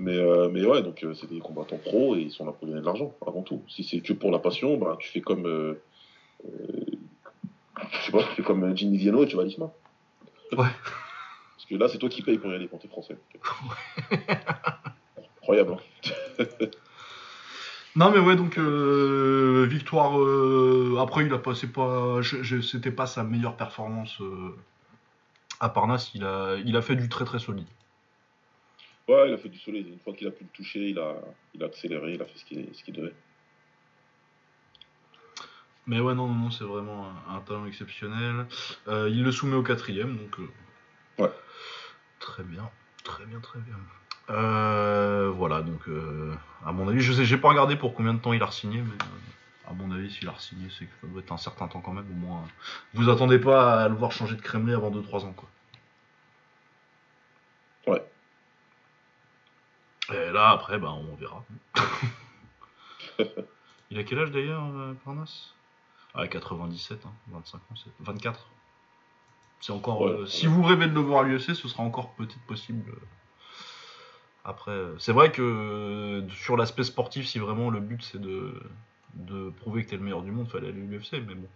Mais, euh, mais ouais, donc euh, c'est des combattants pros et ils sont là pour gagner de l'argent, avant tout. Si c'est que pour la passion, bah, tu fais comme. Euh, je sais pas, tu fais comme Jimmy Viano et tu vas à l'ISMA. Ouais. Parce que là, c'est toi qui payes pour y aller quand t'es français. Incroyable, hein Non mais ouais donc victoire après il a passé pas c'était pas sa meilleure performance à Parnasse il a il a fait du très très solide Ouais, il a fait du soleil. Une fois qu'il a pu le toucher, il a, il a accéléré, il a fait ce qu'il devait. Mais ouais, non, non, non, c'est vraiment un, talent exceptionnel. Euh, il le soumet au quatrième, donc. Euh, ouais. Très bien, très bien, très bien. Euh, voilà, donc à mon avis, je sais, j'ai pas regardé pour combien de temps il a signé, mais à mon avis, s'il a signé, c'est que ça doit être un certain temps quand même, au moins. Vous attendez pas à le voir changer de crémelé avant 2-3 ans, quoi. Ouais. Et là, après, bah, on verra. il a quel âge d'ailleurs, euh, Parnasse? Ah, 97, 25 ans, 24. C'est encore. Euh, si vous rêvez de le voir à l'UFC, ce sera encore peut-être possible. Après, c'est vrai que sur l'aspect sportif, si vraiment le but c'est de, de prouver que t'es le meilleur du monde, il fallait aller à l'UFC, mais bon.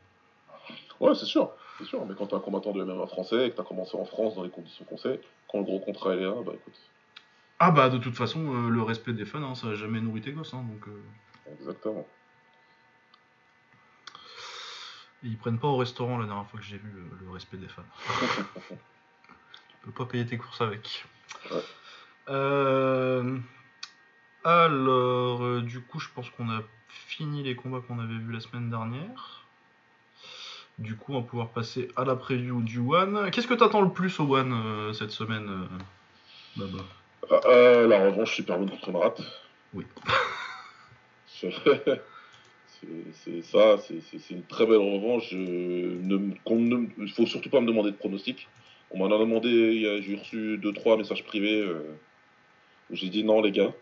Ouais, c'est sûr, c'est sûr. Mais quand t'es un combattant de MMA français et que t'as commencé en France dans les conditions qu'on sait, quand le gros contrat est là, bah écoute, ah bah de toute façon, euh, le respect des fans, hein, ça n'a jamais nourri tes gosses. Hein, donc, euh. Exactement. ils prennent pas au restaurant la dernière fois que j'ai vu le, respect des fans. tu peux pas payer tes courses avec. Euh, alors, du coup, je pense qu'on a fini les combats qu'on avait vus la semaine dernière. Du coup, on va pouvoir passer à la preview du One. Qu'est-ce que t'attends le plus au One cette semaine, Baba? Euh, la revanche super bonne contre Marat. Oui. c'est ça, c'est une très belle revanche. Il ne faut surtout pas me demander de pronostic. On m'en a demandé, j'ai reçu 2-3 messages privés euh, où j'ai dit non, les gars.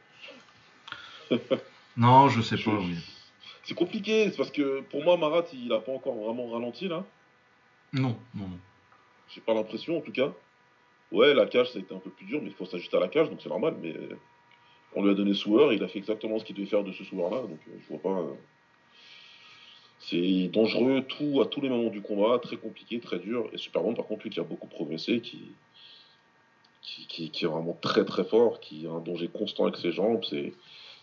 non, je sais pas, oui. c'est compliqué, c'est parce que pour moi, Marat, il a pas encore vraiment ralenti là. Non, non, non. J'ai pas l'impression en tout cas. Ouais, la cage, ça a été un peu plus dur, mais il faut s'ajuster à la cage, donc c'est normal. Mais on lui a donné Soueur, il a fait exactement ce qu'il devait faire de ce Soueur-là, donc euh, je vois pas. Euh, c'est dangereux tout à tous les moments du combat, très compliqué, très dur. Et Superman, par contre, lui qui a beaucoup progressé, qui, qui, qui, est vraiment très très fort, qui a un danger constant avec ses jambes. C'est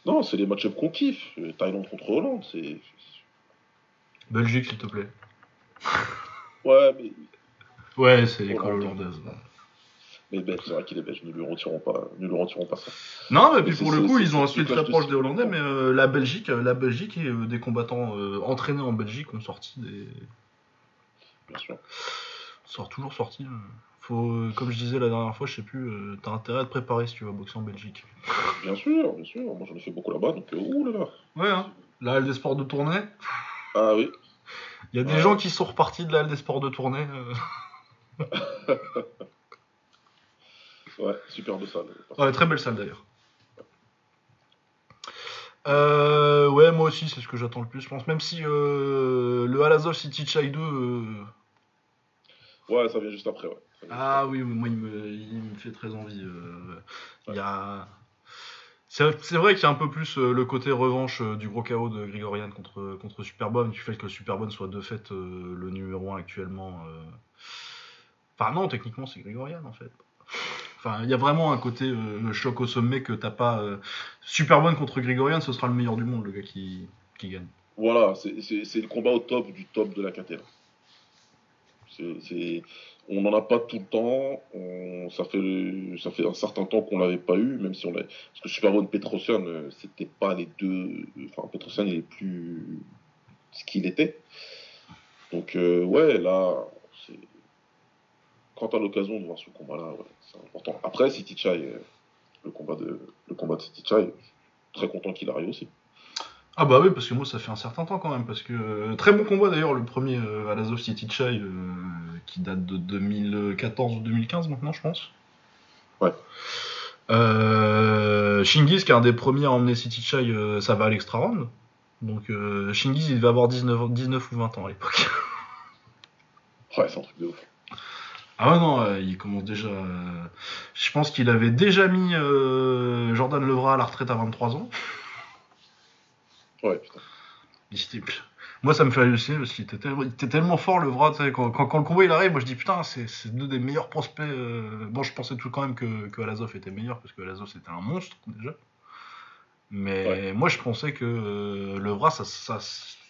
non, c'est les match-ups qu'on kiffe. Thaïlande contre Hollande, c'est. Belgique, s'il te plaît. ouais, mais. Ouais, c'est l'école hollandaise. Mais ben, c'est vrai qu'il est belge, ne lui retirons pas, ne lui retirons pas ça. Non, mais puis pour le coup, ils ont un style très proche des Hollandais, mais euh, la Belgique, euh, la Belgique et euh, des combattants entraînés en Belgique ont sorti des. Bien sûr. Sort toujours sorti. Faut, comme je disais la dernière fois, je sais plus, t'as intérêt à te préparer si tu vas boxer en Belgique. Bien sûr, bien sûr. Moi j'en ai fait beaucoup là-bas, donc ouh là là. Ouais, hein. La halle des sports de tournée. Ah oui. Il y a des gens qui sont repartis de la halle des sports de tournée. Ouais, superbe salle. Ouais, très belle salle d'ailleurs. Euh, ouais, moi aussi, c'est ce que j'attends le plus, je pense. Même si euh, le Alazov City Chai 2. Euh, ouais, ça vient juste après, ouais. Ah oui, moi, il me, fait très envie. Il y a. C'est vrai qu'il y a un peu plus le côté revanche du gros chaos de Grigorian contre, contre Superbomb, du fait que Superbomb soit de fait le numéro 1 actuellement. Enfin, non, techniquement, c'est Grigorian en fait. Enfin, il y a vraiment un côté euh, choc au sommet que t'as pas. Euh, super bonne contre Grigorian, ce sera le meilleur du monde, le gars qui, qui gagne. Voilà, c'est le combat au top du top de la cathédrale. on n'en a pas tout le temps. ça, fait, ça fait un certain temps qu'on l'avait pas eu, même si on l'a. Parce que Superbone Petrosian, euh, c'était pas les deux. Enfin, Petrosian, il est plus ce qu'il était. Donc, ouais, là, quand tu as l'occasion de voir ce combat-là, c'est important. Après, City Chai, euh, le combat de, le combat de City Chai, très content qu'il arrive aussi. Ah bah oui, parce que moi ça fait un certain temps quand même, parce que euh, très bon combat d'ailleurs, le premier euh, à l'Azov City Chai, qui date de 2014 ou 2015 maintenant, je pense. Ouais. Shingiz, qui est un des premiers à emmener City Chai, ça va à l'extra round. Donc Shingiz, il devait avoir 19, 19 ou 20 ans à l'époque. ouais, c'est un truc de ouf. Ah ouais, non, euh, il commence déjà. Euh, je pense qu'il avait déjà mis euh, Jordan Levra à la retraite à 23 ans. Ouais, putain. Moi, ça me fait halluciner parce qu'il était, tellement fort, Levra. Quand, quand, quand, le combat il arrive, moi je dis putain, c'est deux des meilleurs prospects. Bon, je pensais tout quand même que, que Alazov était meilleur parce que Alazov c'était un monstre déjà. Mais moi, je pensais que Levra, ça, ça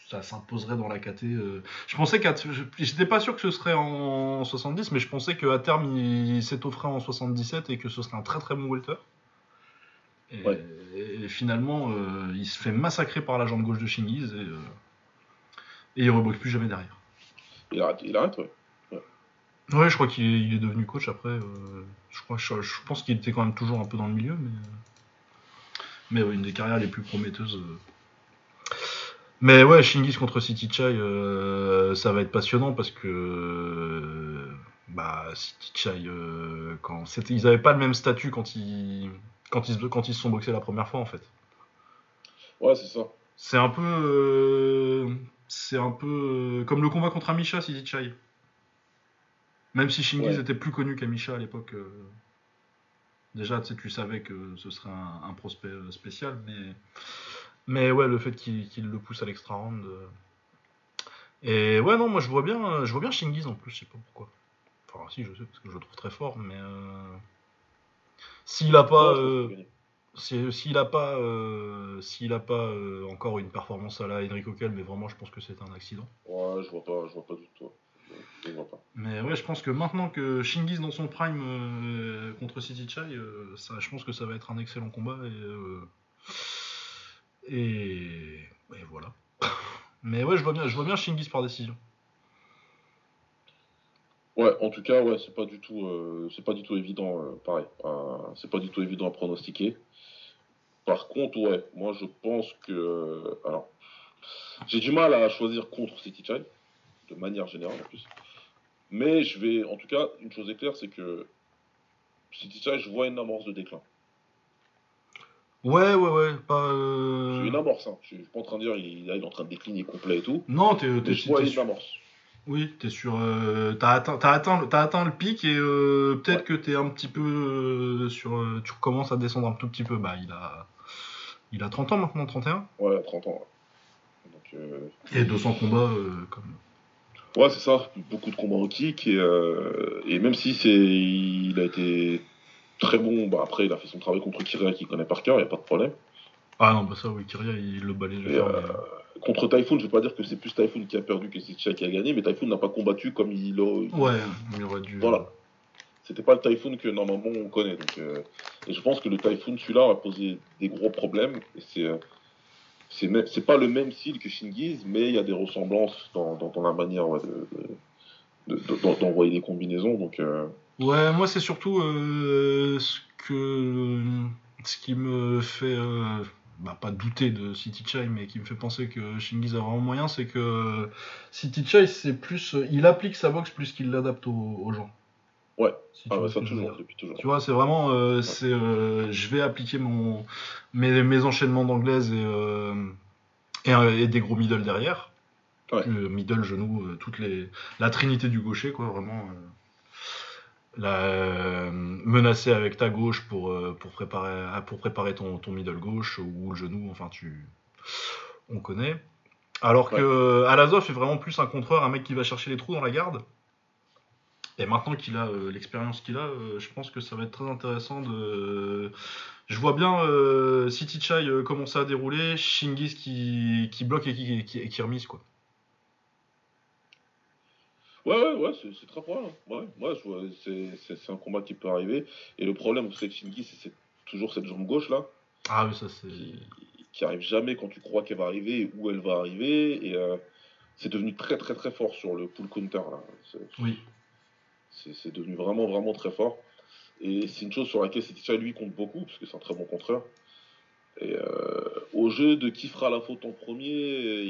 ça s'imposerait dans la KT. Euh. Je pensais qu'à. J'étais pas sûr que ce serait en 70, mais je pensais qu'à terme, il s'étofferait en 77 et que ce serait un très très bon welter. Et, finalement, euh, il se fait massacrer par la jambe gauche de Shingiz et, euh, et il reboxe plus jamais derrière. Il arrête, il arrête ouais. Ouais, je crois qu'il est, devenu coach après. je, crois, je, pense qu'il était quand même toujours un peu dans le milieu, mais. Mais une des carrières les plus prometteuses mais ouais, Shingis contre City Chai, euh, ça va être passionnant parce que bah, City Chai, euh, quand ils n'avaient pas le même statut quand ils, quand, ils, quand ils se sont boxés la première fois en fait. Ouais, c'est ça. C'est un peu. Euh, c'est un peu comme le combat contre Amisha, City Chai. Même si Shingis était plus connu qu'Amisha à l'époque. déjà, tu savais que ce serait un prospect spécial, mais mais ouais, le fait qu'il le pousse à l'extra round. Euh. Et ouais, non, moi je vois bien, je vois bien Shingiz en plus, je sais pas pourquoi. Enfin, si, je sais, parce que je le trouve très fort, mais. Euh, s'il a pas. s'il a pas, euh, s'il a pas encore une performance à la Henry Coquel, mais vraiment, je pense que c'est un accident. Ouais, je vois pas, je vois pas du tout. Je vois pas. Mais ouais, je pense que maintenant que Shingiz dans son prime contre City Chai, ça, je pense que ça va être un excellent combat et et, voilà. Mais ouais, je vois bien, je vois bien Shingis par décision. Ouais, en tout cas, ouais, c'est pas du tout, euh, c'est pas du tout évident, euh, pareil. C'est pas du tout évident à pronostiquer. Par contre, ouais, moi je pense que, alors, j'ai du mal à choisir contre City Child, de manière générale en plus. Mais je vais, en tout cas, une chose est claire, c'est que City Child, je vois une amorce de déclin. Ouais, ouais, ouais. Pas, euh, une amorce. Hein. Je suis pas en train de dire il, est en train de décliner complet et tout. Non, t'es, es, je vois une amorce. Oui, t'es sur. Euh, t'as atteint, as atteint, atteint le pic et euh, peut-être que t'es un petit peu euh, sur. Euh, tu recommences à descendre un tout petit peu. Bah, il a. Il a 30 ans maintenant, 31 Ouais, 30 ans. Donc, et 200 combats comme. Ouais, c'est ça. Beaucoup de combats en kick. Et, et même si c'est, il a été très bon, bah après, il a fait son travail contre Kyria qui connaît par cœur, il n'y a pas de problème. Ah non, bah ça, oui, Kyria, il le balait. Euh, contre Typhoon, je ne veux pas dire que c'est plus Typhoon qui a perdu que c'est qui a gagné, mais Typhoon n'a pas combattu comme il, a... Ouais, il aurait dû. Voilà. C'était pas le Typhoon que normalement on connaît. Donc, euh, Et je pense que le Typhoon, celui-là, a posé des gros problèmes. Et c'est. Euh, c'est pas le même style que Shingiz, mais il y a des ressemblances dans, dans, la manière d'envoyer des combinaisons. Donc, Ouais, moi c'est surtout euh, ce que ce qui me fait euh, bah, pas douter de City Chai, mais qui me fait penser que Shingiz a vraiment moyen, c'est que City Chai c'est plus, il applique sa boxe plus qu'il l'adapte aux, gens. Ouais. ah ouais, ça toujours, depuis toujours. Tu vois, c'est vraiment, euh, c'est, je vais appliquer mon mes, mes enchaînements d'anglaise et, et, des gros middle derrière. Ouais. middle, genou, toutes les, la trinité du gaucher, quoi, vraiment la, euh, menacer avec ta gauche pour, euh, pour préparer, pour préparer ton, ton middle gauche ou le genou, enfin tu on connaît. Alors que euh, Alazov est vraiment plus un contreur, un mec qui va chercher les trous dans la garde. Et maintenant qu'il a l'expérience qu'il a, je pense que ça va être très intéressant de. Je vois bien City Chai commencer à dérouler, Shingis qui, qui bloque et qui, qui, qui remise quoi. Ouais, ouais, ouais, c'est très probable. Ouais, ouais c'est un combat qui peut arriver. Et le problème, c'est que Shingi, c'est toujours cette jambe gauche là. Ah oui, ça c'est. Qui, arrive jamais quand tu crois qu'elle va arriver, où elle va arriver. Et euh, c'est devenu très, très, très fort sur le pull counter là. Oui. C'est devenu vraiment, vraiment très fort. Et c'est une chose sur laquelle City lui compte beaucoup, parce que c'est un très bon contreur. Et euh, au jeu de qui fera la faute en premier,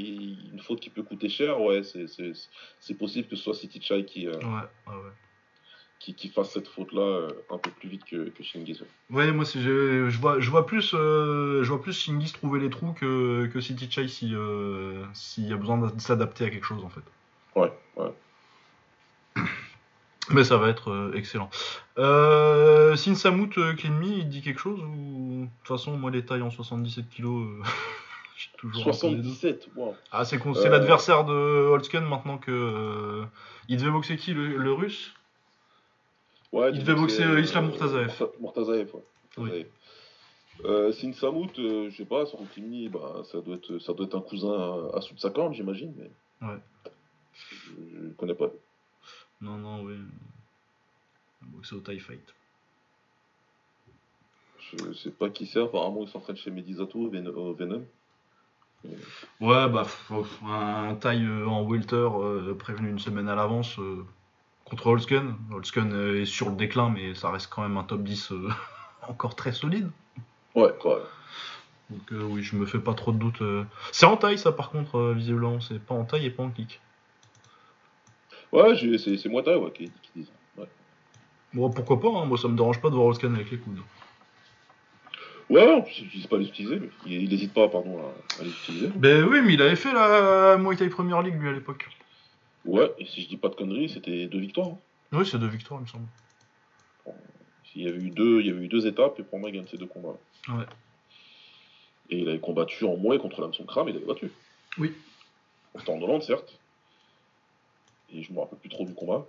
une faute qui peut coûter cher, ouais, c'est possible que ce soit City Chai qui, euh, qui, qui, fasse cette faute-là euh, un peu plus vite que, que Shingiz. Ouais, moi je, je, vois, je, vois plus, je vois plus Shingiz trouver les trous que, que City Chai s'il si y a besoin de s'adapter à quelque chose en fait. Ouais. Mais ça va être euh, excellent. Euh, Sinsamut euh, il dit quelque chose ou de toute façon moi les tailles en 77 kg euh, toujours 77 wow. Ah c'est c'est l'adversaire de Holtzken maintenant que il devait boxer qui le, russe? Ouais, il devait boxer Islam Murtazaev. Murtazaev, ouais. Oui. Sinsamut, je sais pas, son Klimni, bah, ça, doit être, ça doit être un cousin à, à corne, j'imagine, mais. Ouais. Je, je connais pas. Non, non, oui. Boxer au TIE Fight. Je sais pas qui c'est, apparemment ils s'entraînent chez Medizato au Venom. Ouais, bah, un taille euh, en welter euh, prévenu une semaine à l'avance euh, contre Holsken. Holsken est sur le déclin, mais ça reste quand même un top 10 encore très solide. Ouais, quoi. Donc oui, je me fais pas trop de doutes. C'est en taille ça par contre, visiblement, c'est pas en taille et pas en kick. Ouais, c'est moi taille ouais, qui, qui disent. Ouais. Bon, pourquoi pas, hein. moi ça me dérange pas de voir Oscan avec les coudes. Ouais, en plus, il pas à les utiliser, mais il n'hésite pas pardon, à, les utiliser. Ben oui, mais il avait fait la Muay Thai Premier League lui à l'époque. Ouais, et si je dis pas de conneries, c'était deux victoires. Hein. Oui, c'est deux victoires, il me semble. il, y avait eu deux, il y avait eu deux étapes, et pour moi, il gagne ces deux combats. Ouais. Et il avait combattu en moins contre l'Amson Kram, il avait battu. Oui. C'était en Hollande, certes. Et je me rappelle plus trop du combat.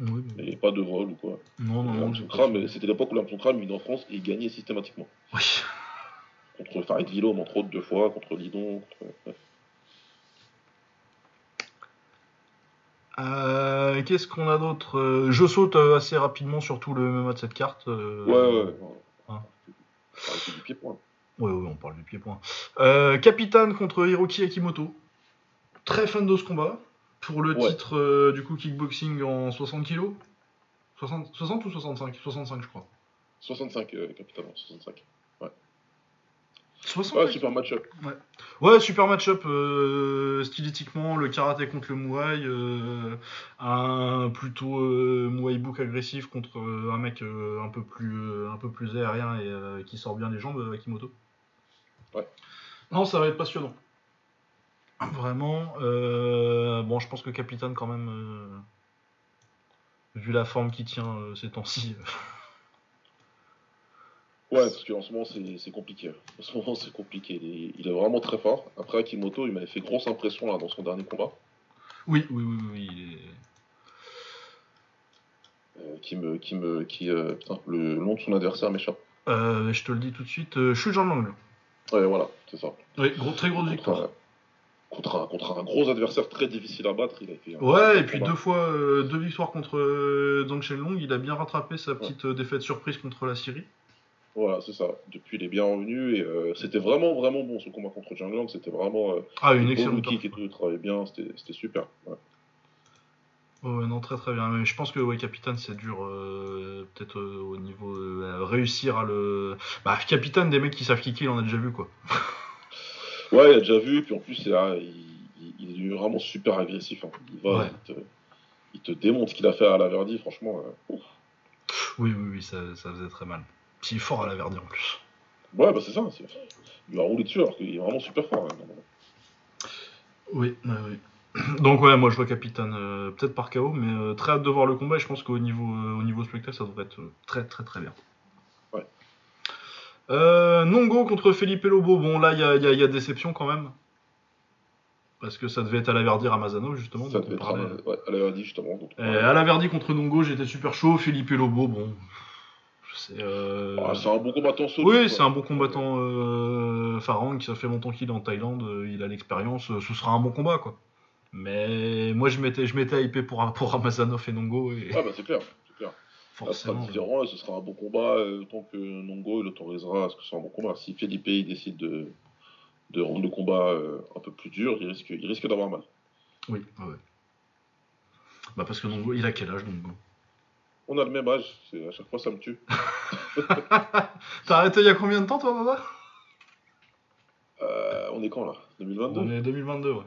Oui, pas de vol ou quoi. Non, non, non. C'était l'époque où l'Amson Kram, en France, et il gagnait systématiquement. Oui. Contre Farid Villom, entre autres, deux fois, contre Lidon. Euh, Qu'est-ce qu'on a d'autre? Euh, Je saute euh, assez rapidement sur tout le MMA de cette carte. Euh, ouais, ouais. Hein. On parle du pied-point. Ouais, ouais, on parle du pied-point. Capitaine contre Hiroki Akimoto. Très fan de ce combat pour le titre euh, du coup kickboxing en 60 kg 60, 60 ou 65 65 je crois. 65 euh, 65. Ouais. 65 ouais, super match-up. Ouais. ouais, super match-up euh, stylistiquement, le karaté contre le muay, euh, un plutôt muay book agressif contre un mec un peu plus un peu plus aérien et qui sort bien les jambes Akimoto. Ouais. Non, ça va être passionnant. Vraiment. Euh, bon, je pense que Capitaine, quand même, euh, vu la forme qui tient euh, ces temps-ci. Ouais, parce qu'en ce moment, c'est compliqué. En ce moment, c'est compliqué. Il est, vraiment très fort. Après, Akimoto, il m'avait fait grosse impression là, dans son dernier combat. Oui, oui, oui, oui. Il est... qui me. Qui me qui, putain, le nom de son adversaire m'échappe. je te le dis tout de suite. Euh, Jean Lang. Ouais, voilà, c'est ça. Oui, gros, très grosse victoire contre un, gros adversaire très difficile à battre. Il a fait ouais, et puis deux fois, euh, deux victoires contre euh, Zhang Shenlong. Il a bien rattrapé sa petite euh, défaite surprise contre la Syrie. Voilà, c'est ça. Depuis, il est bien revenu et c'était vraiment, vraiment bon ce combat contre Zhang Lang. C'était vraiment. ah, une excellente. kick et tout, il travaillait bien. C'était super. Ouais. non, très très bien. Mais je pense que, ouais, Capitaine, c'est dur. Peut-être au niveau. réussir à le. Bah, Capitaine, des mecs qui savent kicker, il en a déjà vu, quoi. Ouais, il a déjà vu, puis en plus, il, il, est vraiment super agressif. Hein. Il, va, il, te, démontre ce qu'il a fait à la Verdi, franchement. Euh, oui, oui, oui, ça, faisait très mal. Puis il est fort à la Verdi en plus. Ouais, bah c'est ça. Il va rouler dessus alors qu'il est vraiment super fort. Hein. Oui, oui. Donc ouais, moi je vois Capitaine euh, peut-être par KO, mais euh, très hâte de voir le combat et je pense qu'au niveau, au niveau spectacle, ça devrait être très très très bien. Euh, Nongo contre Felipe Lobo. Bon, là, il y a, déception quand même. Parce que ça devait être à la Verdi Ramazano, justement. Ça devait être à, la Verdi, justement. à la Verdi contre Nongo, j'étais super chaud. Felipe Lobo, bon. Euh, ah, c'est un bon combattant Oui, c'est un bon combattant euh, Farang, ça fait longtemps qu'il est en Thaïlande, euh, il a l'expérience, ce sera un bon combat, quoi. Mais moi, je m'étais, je m'étais hypé pour, pour Ramazanov et Nongo. Et... Ah, bah c'est clair. Forcément. Sera ce sera un bon combat euh, tant que Nongo il autorisera à ce que ce soit un bon combat. Si Felipe il décide de, de rendre le combat euh, un peu plus dur, il risque, il risque d'avoir mal. Oui, ouais. Bah parce que Nongo, il a quel âge Nongo? On a le même âge, à chaque fois ça me tue. T'as arrêté il y a combien de temps toi, Baba? Euh, On est quand là? 2022 On est 2022, ouais.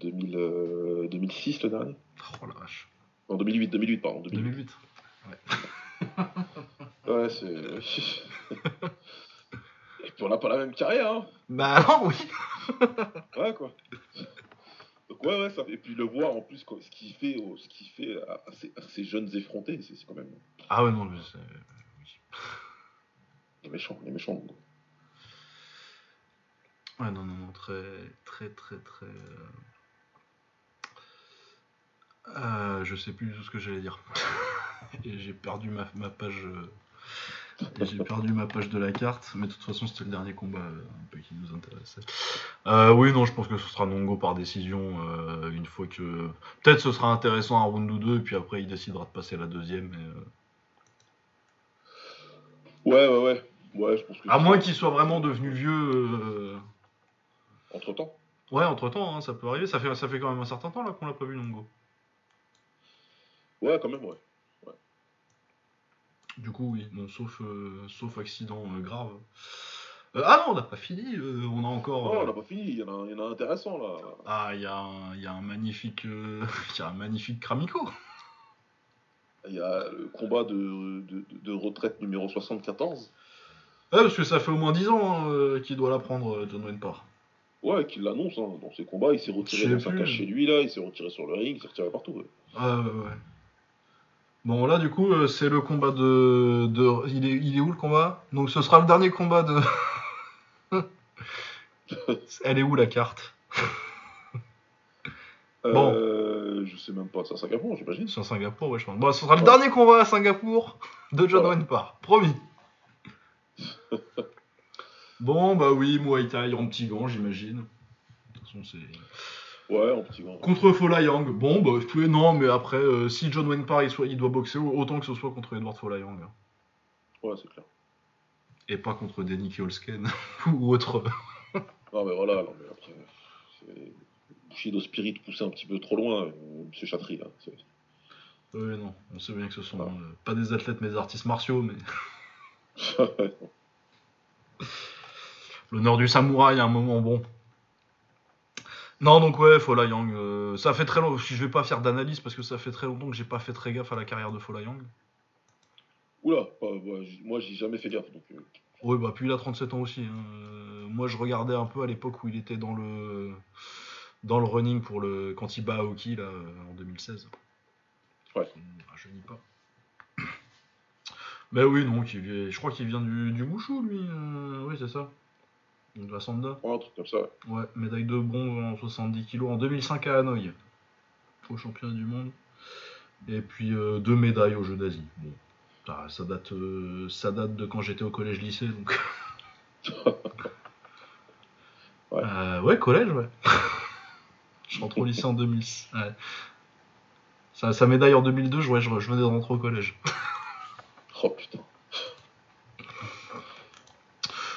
2000, 2006 le dernier. Oh la vache. En 2008, 2008, pardon. 2008. Ouais, ouais c'est. Et puis on n'a pas la même carrière, hein. Bah non, oui. ouais, quoi. Donc ouais, ouais, ça... et puis le voir en plus, ce qu'il fait, ce qu'il fait à, ces, jeunes effrontés, c'est quand même. Ah ouais, non, mais c'est. Il est méchant, il est méchant. Ouais, non, non, non, très, très, très, très. Euh, euh, je sais plus du tout ce que j'allais dire. et j'ai perdu ma, page. Euh, j'ai perdu ma page de la carte, mais de toute façon c'était le dernier combat euh, un peu qui nous intéressait. oui, non, je pense que ce sera Nongo par décision une fois que. Peut-être ce sera intéressant un round ou deux, et puis après il décidera de passer à la deuxième. Ouais, ouais, ouais. ouais je pense à moins qu'il soit vraiment devenu vieux. Entre temps Ouais, entre temps, hein, ça peut arriver. Ça fait, ça fait quand même un certain temps là qu'on l'a pas vu Nongo. Ouais, quand même, ouais. Du coup, oui, bon, sauf, euh, sauf accident euh, grave. Euh, ah non, on n'a pas fini, on a encore. Non, on n'a pas fini, il y, en a, un intéressant là. Ah, il y, a un, y a un magnifique. Il y a un magnifique Kramiko. Il y a le combat de, de, retraite numéro 74. Ouais, parce que ça fait au moins 10 ans hein, qu'il doit la prendre, John Wenpar. Ouais, qu'il l'annonce hein, dans ses combats. Il s'est retiré dans sa cage chez lui, là, il s'est retiré sur le ring, il s'est retiré partout. Ouais. Ah, ouais, ouais. Bon, là, du coup, euh, c'est le combat de. de... Il, est, il est où le combat? Donc, ce sera le dernier combat de. Elle est où la carte? Bon. Euh, je sais même pas, c'est à Singapour, j'imagine. C'est à Singapour, ouais, je pense. Bon, ce sera le dernier combat à Singapour de John ouais. promis. bon, bah oui, Muay Thai en petit gant, j'imagine. De toute façon, c'est. Ouais, en petit grand. Contre Folayang. Bon, bah, pouvais... non, mais après, euh, si John Wayne Parr il, soit, il doit boxer, autant que ce soit contre Edward Folayang. Ouais, c'est clair. Et pas contre Danny Kiolsken ou autre. non, mais voilà, non, mais après. Bushido Spirit poussé un petit peu trop loin, euh, monsieur Chatry. Là, oui, non, on sait bien que ce sont euh, pas des athlètes mais des artistes martiaux, mais. L'honneur du samouraï à un moment bon. Non, donc ouais, Fola Yang. Euh, ça fait très longtemps. Je vais pas faire d'analyse parce que ça fait très longtemps que j'ai pas fait très gaffe à la carrière de Fola Yang. Oula, moi j'ai jamais fait gaffe. Donc, euh, Oui, bah puis il a 37 ans aussi. Hein. moi, je regardais un peu à l'époque où il était dans le dans le running pour le quand il bat Aoki là en 2016. Ouais. Je dis pas. Mais oui, non, je crois qu'il vient du, du lui. Euh, oui, c'est ça. De la Sanda. Ouais, un truc comme ça. Ouais, médaille de bronze en 70 kg en 2005 à Hanoï. Au championnat du monde. Et puis euh, deux médailles aux Jeux d'Asie. Bon, ça, date, euh, ça date de quand j'étais au collège-lycée, donc. ouais. ouais, collège, ouais. je rentre au lycée en 2006. Ouais. Sa, médaille en 2002, je, je, venais de rentrer au collège. oh putain.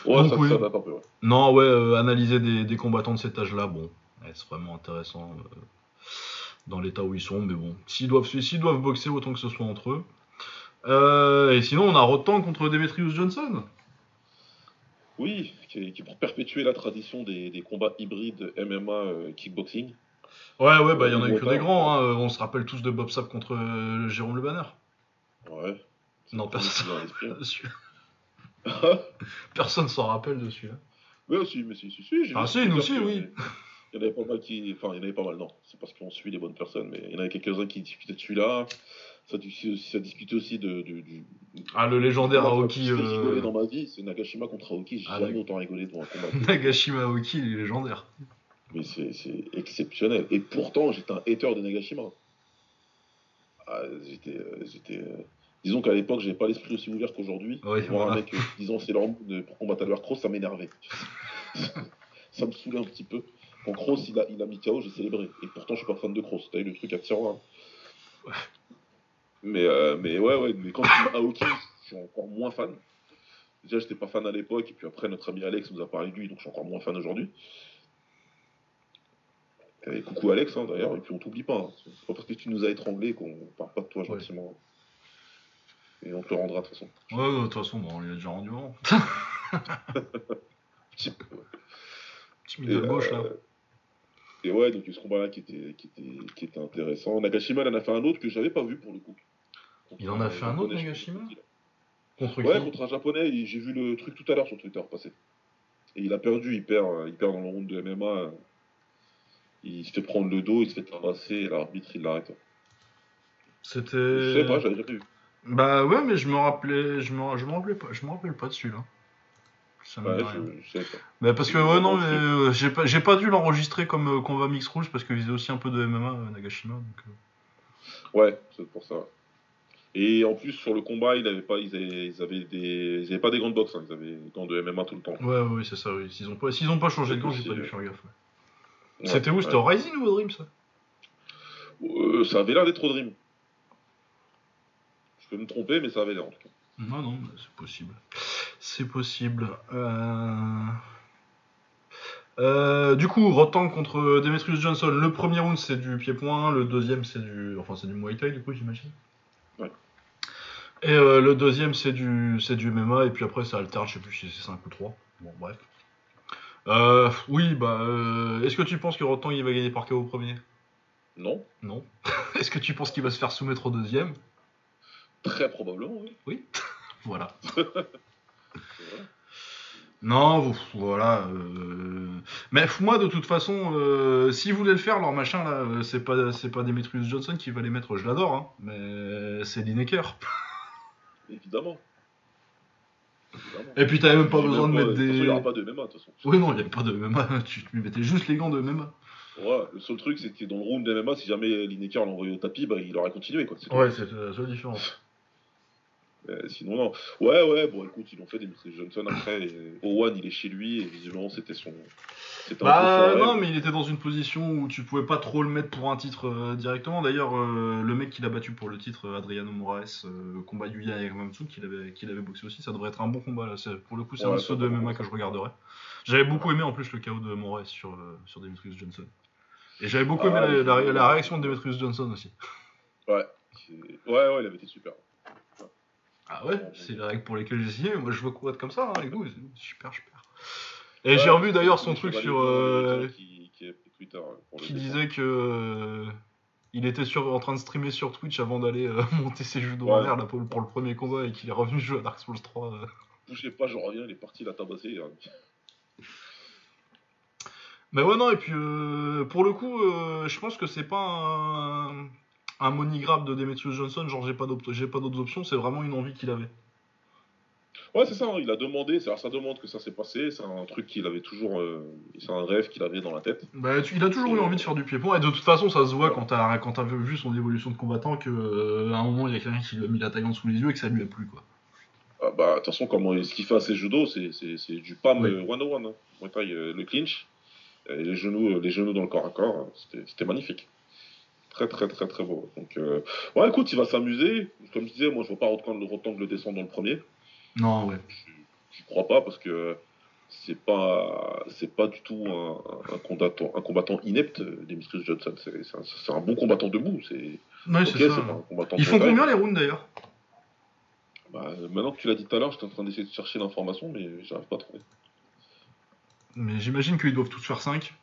Ouais, ça, ça, date un peu, ouais. Non, ouais, euh, analyser des, combattants de cet âge-là, bon, c'est vraiment intéressant euh, dans l'état où ils sont, mais bon, s'ils doivent, doivent boxer, autant que ce soit entre eux. Euh, et sinon, on a Rotan contre Demetrius Johnson. Oui, qui est, pour perpétuer la tradition des, combats hybrides MMA kickboxing. Ouais, ouais, bah il y en a eu que des grands. Hein. On se rappelle tous de Bob Sapp contre Jérôme Le Banner. Ouais. Non, personne. personne s'en rappelle de celui-là. Ouais, si, mais si, si, si. Ah, si, nous aussi, oui. Il y en avait pas mal qui. Enfin, il y en avait pas mal, non. C'est parce qu'on suit les bonnes personnes, mais il y en avait quelques-uns qui discutaient de celui-là. Ça, ça discutait aussi de, du. Ah, le légendaire Aoki. Euh... dans ma vie, c'est Nagashima contre Aoki. J'ai ah, jamais autant rigolé devant un combat. Nagashima Aoki, il est légendaire. Mais c'est exceptionnel. Et pourtant, j'étais un hater de Nagashima. Ah, j'étais. Euh, euh, disons qu'à l'époque, j'avais pas l'esprit aussi ouvert qu'aujourd'hui. Ouais, voir un mec euh, disant c'est leur de, pour combattre leur cross, ça m'énervait. ça me saoulait un petit peu. Quand Cross il a, il a mis KO, j'ai célébré. Et pourtant, je suis pas fan de Cross. T'as eu le truc à tiroir. Ouais. Mais, mais ouais, ouais. Mais quand tu Aoki, je suis encore moins fan. Déjà, j'étais pas fan à l'époque. Et puis après, notre ami Alex nous a parlé de lui, donc je suis encore moins fan aujourd'hui. Et coucou Alex, hein, d'ailleurs, et puis on t'oublie pas. Hein. C'est pas parce que tu nous as étranglé qu'on parle pas de toi gentiment. Et on te le rendra de toute façon. Ouais, de toute façon, on lui a déjà rendu avant. Petit, Petit milieu gauche, là. Euh, et ouais, donc ce combat-là qui était, qui, était, qui était intéressant. Nagashima, il en a fait un autre que j'avais pas vu pour le coup. il en a fait un autre, Nagashima Contre Ouais, contre un japonais, j'ai vu le truc tout à l'heure sur Twitter passer. Et il a perdu, il perd, il perd dans le round de MMA il se fait prendre le dos, il se fait tabasser, et l'arbitre il l'arrête. C'était. Je sais pas, j'avais jamais vu. Bah ouais, mais je me rappelais, je me, je me rappelais pas, je me rappelle pas de celui-là. Ça ouais, je, sais pas. Bah parce que ouais non, mais euh, j'ai pas, j'ai pas dû l'enregistrer comme euh, combat mix rouge parce qu'il faisait aussi un peu de MMA euh, Nagashima. Donc, Ouais, c'est pour ça. Et en plus sur le combat, ils avaient pas, ils avaient, ils avaient des, ils avaient pas des gants de boxe, hein, ils avaient des gants de MMA tout le temps. Ouais, ouais, c'est ça. Oui. S'ils ont pas, s'ils ont pas changé de gants, j'ai pas dû faire gaffe. C'était où? C'était au Rising ou au Dream ça? Euh, Ça avait l'air d'être au Dream. Je peux me tromper, mais ça avait l'air en tout cas. Non, non, c'est possible. C'est possible. Euh... Euh, du coup, Rotan contre Demetrius Johnson. Le premier round c'est du pied-point, le deuxième c'est du, enfin c'est du Muay Thai du coup j'imagine. Ouais. Et euh, le deuxième c'est du, c'est du MMA et puis après ça alterne, je sais plus si c'est 5 ou 3. Bon bref. Euh, oui, bah, euh, est-ce que tu penses que Rotan il va gagner par KO au premier? Non. Non. est-ce que tu penses qu'il va se faire soumettre au deuxième? Très probablement, oui. Oui. voilà. Non, voilà. Euh... Mais moi, de toute façon, euh, s'ils voulaient le faire, leur machin là, c'est pas, c'est pas Demetrius Johnson qui va les mettre. Je l'adore, hein, mais c'est Lineker. Évidemment. Et puis t'avais même pas besoin de mettre des. Il n'y aura pas de MMA de toute façon. Oui, non, il n'y avait pas de MMA. Tu lui mettais juste les gants de MMA. Ouais, le seul truc, c'est que dans le round de MMA, si jamais Lineker l'envoyait au tapis, bah, il aurait continué. Quoi. Ouais, c'est la seule différence. Sinon, non. Ouais, ouais, bon, écoute, ils l'ont fait, des Johnson après. Et Owen, il est chez lui, et visiblement, c'était son. Bah non, mais il était dans une position où tu pouvais pas trop le mettre pour un titre euh, directement. D'ailleurs, euh, le mec qui l'a battu pour le titre, euh, Adriano Moraes, combat Yuya Yamamatsu, qu'il avait, qu'il avait boxé aussi, ça devrait être un bon combat. Là. Pour le coup, c'est un de de MMA que je regarderai. J'avais beaucoup aimé en plus le KO de Moraes sur, sur Demetrius Johnson. Et j'avais beaucoup aimé ah, la, réaction de Demetrius Johnson aussi. Ouais, ouais, ouais, il avait été super. Ah ouais, c'est les règles pour lesquelles j'ai signé. Moi, je veux être comme ça hein, avec vous. Super, super. Et j'ai revu d'ailleurs son truc sur. Euh, qui, disait que. Euh, il était sur, en train de streamer sur Twitch avant d'aller euh, monter ses jeux de ouais. là, pour, le premier combat et qu'il est revenu jouer à Dark Souls 3. bougez pas, je reviens, il est parti, il a tabassé. Mais ouais, non, et puis euh, pour le coup, euh, je pense que c'est pas un, un monigraphe de Demetrius Johnson, genre j'ai pas d'autres options, c'est vraiment une envie qu'il avait. Ouais, c'est ça, hein, il a demandé, c'est à sa demande que ça s'est passé, c'est un truc qu'il avait toujours, euh, c'est un rêve qu'il avait dans la tête. Bah, il a toujours eu envie de faire du pied-point, et de toute façon, ça se voit quand t'as, quand vu son évolution de combattant, qu'à un moment, il y a quelqu'un qui lui a mis la taille en sous les yeux et que ça lui a plu, quoi. Ah bah, de toute façon, comment, ce qu'il fait à ses judo, c'est, du PAM 101, hein. le clinch, les genoux, les genoux dans le corps à corps, c'était magnifique. Très, très, très, très beau. Donc, euh, ouais, écoute, il va s'amuser. Comme je disais, moi, je vois pas autant le descendre dans le premier. Non, ouais. Je, crois pas parce que c'est pas, c'est pas du tout un, combattant, un combattant inepte, Demetrius Johnson. C'est un, bon combattant debout. C'est. Ouais. Ils font combien les rounds d'ailleurs? Bah, Maintenant que tu l'as dit tout à l'heure, j'étais en train d'essayer de chercher l'information, mais j'arrive pas à trouver. Mais j'imagine qu'ils doivent tous faire 5.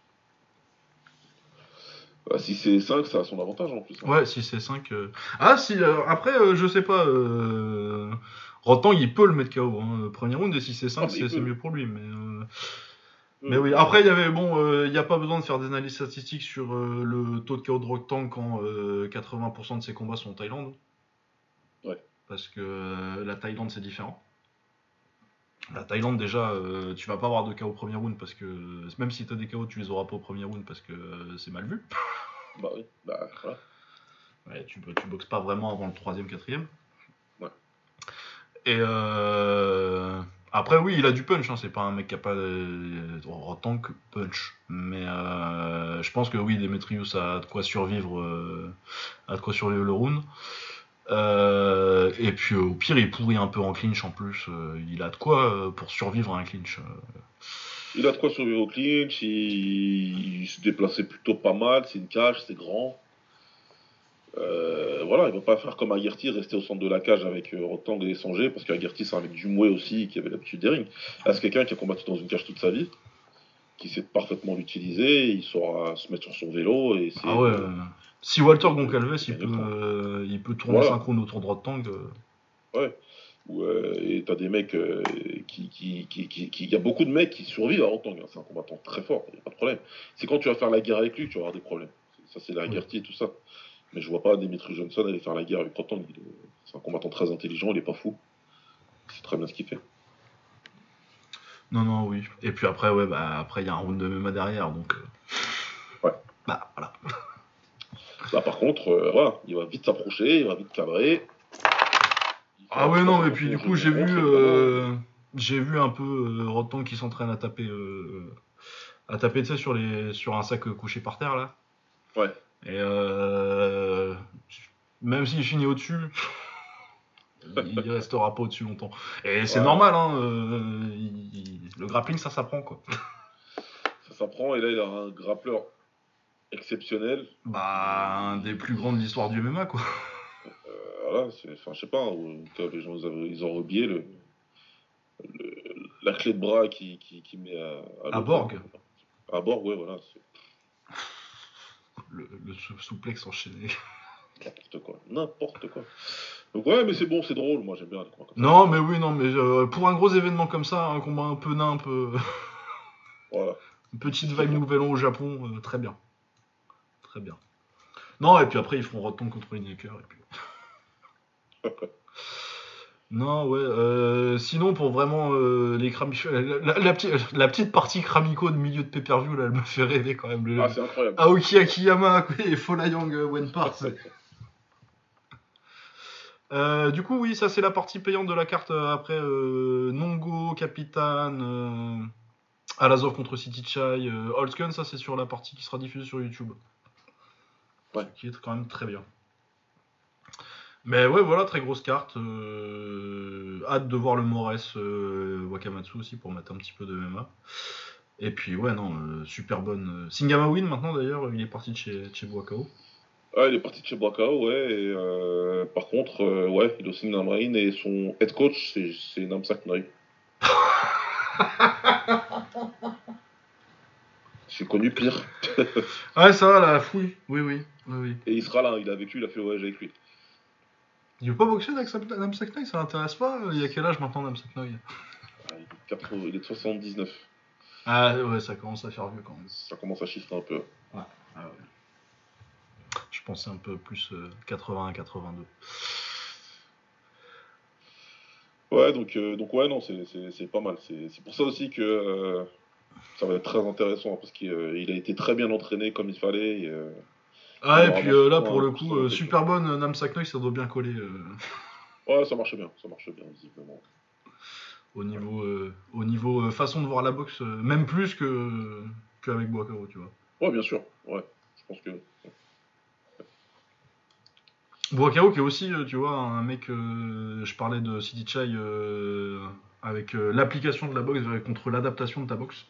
Bah, si c'est 5, ça a son avantage en plus. Hein. Ouais, si c'est 5. Euh. Ah, si, euh, après, euh, je sais pas. Rotang, il peut le mettre KO. Hein, premier round, et si c'est 5, ah, c'est mieux pour lui. Mais, mais oui, après, il y avait. Bon, il n'y a pas besoin de faire des analyses statistiques sur le taux de KO de Rotang quand 80% de ses combats sont en Thaïlande. Ouais. Parce que la Thaïlande, c'est différent. La Thaïlande, déjà, euh, tu vas pas avoir de KO au premier round parce que même si tu as des KO, tu les auras pas au premier round parce que euh, c'est mal vu. Bah oui, bah voilà. Ouais, tu, tu boxes pas vraiment avant le troisième, quatrième. Ouais. Et euh, après, oui, il a du punch, hein, c'est pas un mec capable en tant que punch. Mais je pense que oui, Demetrius a de quoi survivre, a de quoi survivre le round. Euh, et puis au pire, il pourrit un peu en clinch en plus. Euh, il a de quoi euh, pour survivre à un clinch. Il a de quoi survivre au clinch. Il, se déplaçait plutôt pas mal. C'est une cage, c'est grand. voilà, il va pas faire comme Aguerty, rester au centre de la cage avec Rotang et Sanger, parce qu'Aguerty c'est un mec du mouet aussi qui avait l'habitude des rings. Là, c'est quelqu'un qui a combattu dans une cage toute sa vie, qui sait parfaitement l'utiliser, il saura se mettre sur son vélo et c'est. Ah ouais. Si Walter Goncalves, il peut, euh, il peut tourner voilà. synchrone autour droit de tank. Euh. Ouais. Ouais, et t'as des mecs euh, qui, qui, qui, y a beaucoup de mecs qui survivent à Rotang. Hein. C'est un combattant très fort, il a pas de problème. C'est quand tu vas faire la guerre avec lui que tu vas avoir des problèmes. Ça, c'est la guerre et tout ça. Mais je vois pas Dimitri Johnson aller faire la guerre avec Rotang. C'est un combattant très intelligent, il est pas fou. C'est très bien ce qu'il fait. Non, non, oui. Et puis après, ouais, bah, après, il y a un round de MMA derrière, donc. Ouais. Bah, voilà. Bah, par contre, euh, voilà, il va vite s'approcher, il va vite cadrer. Ah ouais, non, mais puis du coup, j'ai vu, euh, j'ai vu un peu euh, qui s'entraîne à taper, euh, à taper, tu sais, sur, les, sur un sac couché par terre, là. Ouais. Et même s'il finit au-dessus, il restera pas au-dessus longtemps. Et c'est normal, hein, le grappling, ça s'apprend, quoi. Ça s'apprend, et là, il a un grappleur exceptionnel. Bah, un des plus grands de l'histoire du MMA, quoi. Euh, voilà, enfin, je sais pas, les gens ils ont oublié le, la clé de bras qui, qui, qui met à. À, Borg. À Borg, ouais, voilà. Le, le souplex enchaîné. N'importe quoi, n'importe quoi. Donc ouais, mais c'est bon, c'est drôle, moi j'aime bien les combats Non, mais oui, non, mais euh, pour un gros événement comme ça, un combat un peu nain, un peu... voilà. Une petite vague nouvelle au Japon, euh, très bien très bien. Non, et puis après, ils feront Rotten contre Lineker, et puis... non, ouais. Euh, sinon, pour vraiment euh, les la, la, petite partie Kramiko de milieu de pay-per-view, là, elle me fait rêver quand même. Le... Ah, c'est incroyable. Aoki Akiyama et Folayang euh, Wenpart. Euh, du coup, oui, ça c'est la partie payante de la carte. Après, Nongo, Capitaine, Alazov contre City Chai, Holtzken, ça c'est sur la partie qui sera diffusée sur YouTube. Qui est quand même très bien. Mais ouais, voilà, très grosse carte. Euh, hâte de voir le Mores euh, Wakamatsu aussi pour mettre un petit peu de MMA. Et puis, ouais, non, euh, super bonne. Singama Win maintenant d'ailleurs, il est parti de chez, chez Boakao. Ah, il est parti de chez Boakao, ouais. Et, par contre, ouais, il est aussi Win et son head coach, c'est Namsak Noi. J'ai connu pire. ouais, ça va, la fouille. Oui, oui, oui, oui. Et il sera là, il a vécu, il a fait le voyage avec lui. Il veut pas boxer avec Nam Saknoy Ça l'intéresse pas? Il y a quel âge maintenant Nam Saknoy ah, il, est de 79. Ah ouais, ça commence à faire vieux quand même. Ça commence à chiffrer un peu. Ouais. Ah, ouais. Je pensais un peu plus 81-82. Euh, ouais, donc, euh, donc ouais, non, c'est pas mal. C'est pour ça aussi que euh, ça va être très intéressant parce qu'il a été très bien entraîné comme il fallait. ah, et puis là, pour le coup, super bonne Nam Saknoy, ça doit bien coller. Ouais, ça marche bien, ça marche bien, visiblement. Au niveau, au niveau façon de voir la boxe, même plus que qu'avec Boakaro, tu vois. Ouais, bien sûr, ouais. Je pense que. Boakao qui est aussi, euh, tu vois, un mec, euh, je parlais de City Chai euh, avec l'application de la boxe contre l'adaptation de ta boxe.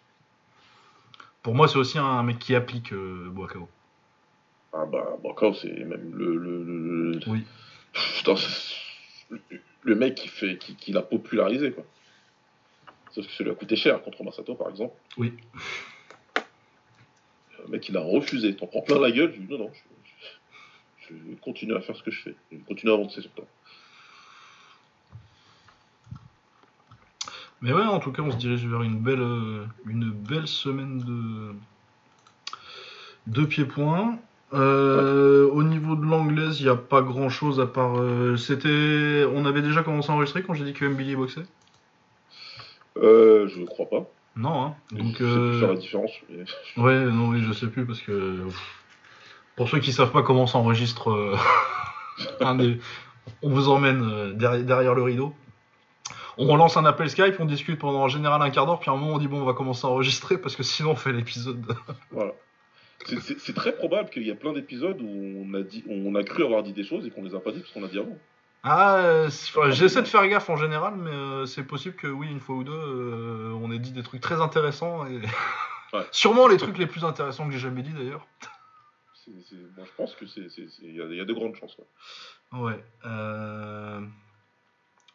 Pour moi, c'est aussi un mec qui applique Boakao. Ah bah, Boakao, c'est même le, le, Oui. le mec qui, fait, qui, l'a popularisé, quoi. Sauf que ça lui a coûté cher contre Masato, par exemple. Oui. Le mec, il a refusé. T'en prends plein la gueule. Je dis non, non, je vais continuer à faire ce que je fais. Je vais continuer à avancer sur toi. Mais ouais, en tout cas, on se dirige vers une belle, euh, une belle semaine de, de pieds-points. Euh, au niveau de l'anglaise, il n'y a pas grand chose à part. Euh, c'était, on avait déjà commencé à enregistrer quand j'ai dit que Billy boxait? Euh, je ne crois pas. Non, hein. Donc. Je sais plus faire la différence. Ouais, non, oui, je sais plus parce que. Pour ceux qui savent pas comment s'enregistre, on vous emmène derrière, le rideau. On lance un appel Skype, on discute pendant en général un quart d'heure, puis à un moment on dit bon on va commencer à enregistrer parce que sinon on fait l'épisode. voilà. C'est très probable qu'il y a plein d'épisodes où on a, dit, on a cru avoir dit des choses et qu'on les a pas dit parce qu'on a dit avant. Ah, j'essaie de faire gaffe en général, mais euh, c'est possible que oui, une fois ou deux, on ait dit des trucs très intéressants et sûrement les trucs les plus intéressants que j'ai jamais dit d'ailleurs je pense que c'est, il y, a de grandes chances. Ouais. Euh,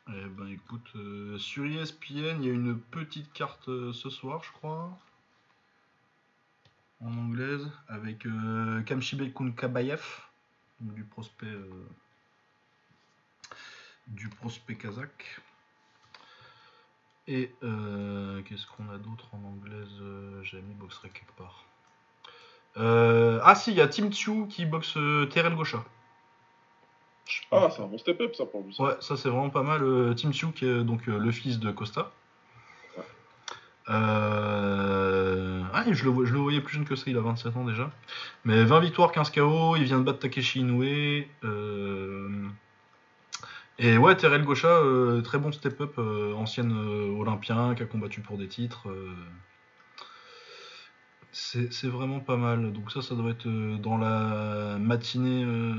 eh ben écoute, euh, sur ESPN, il y a une petite carte euh, ce soir, je crois, en anglaise, avec euh, Kamshibe du prospect, du prospect kazakh. Et qu'est-ce qu'on a d'autre en anglaise J'ai mis boxerait quelque part. Euh, ah si, il y a Tim Tsu qui boxe euh, Terrell Gaucha. Ah, c'est un bon step-up ça pour lui. Ouais, ça c'est vraiment pas mal. Euh, Tim est donc le fils de Costa. Ah, je le, je le voyais plus jeune que ça, il a 27 ans déjà. Mais 20 victoires, 15 KO, il vient de battre Takeshi Inoue. Et ouais, Terrell Gaucha, très bon step-up, ancienne olympien qui a combattu pour des titres. C'est vraiment pas mal. Donc ça, ça doit être euh, dans la matinée, euh,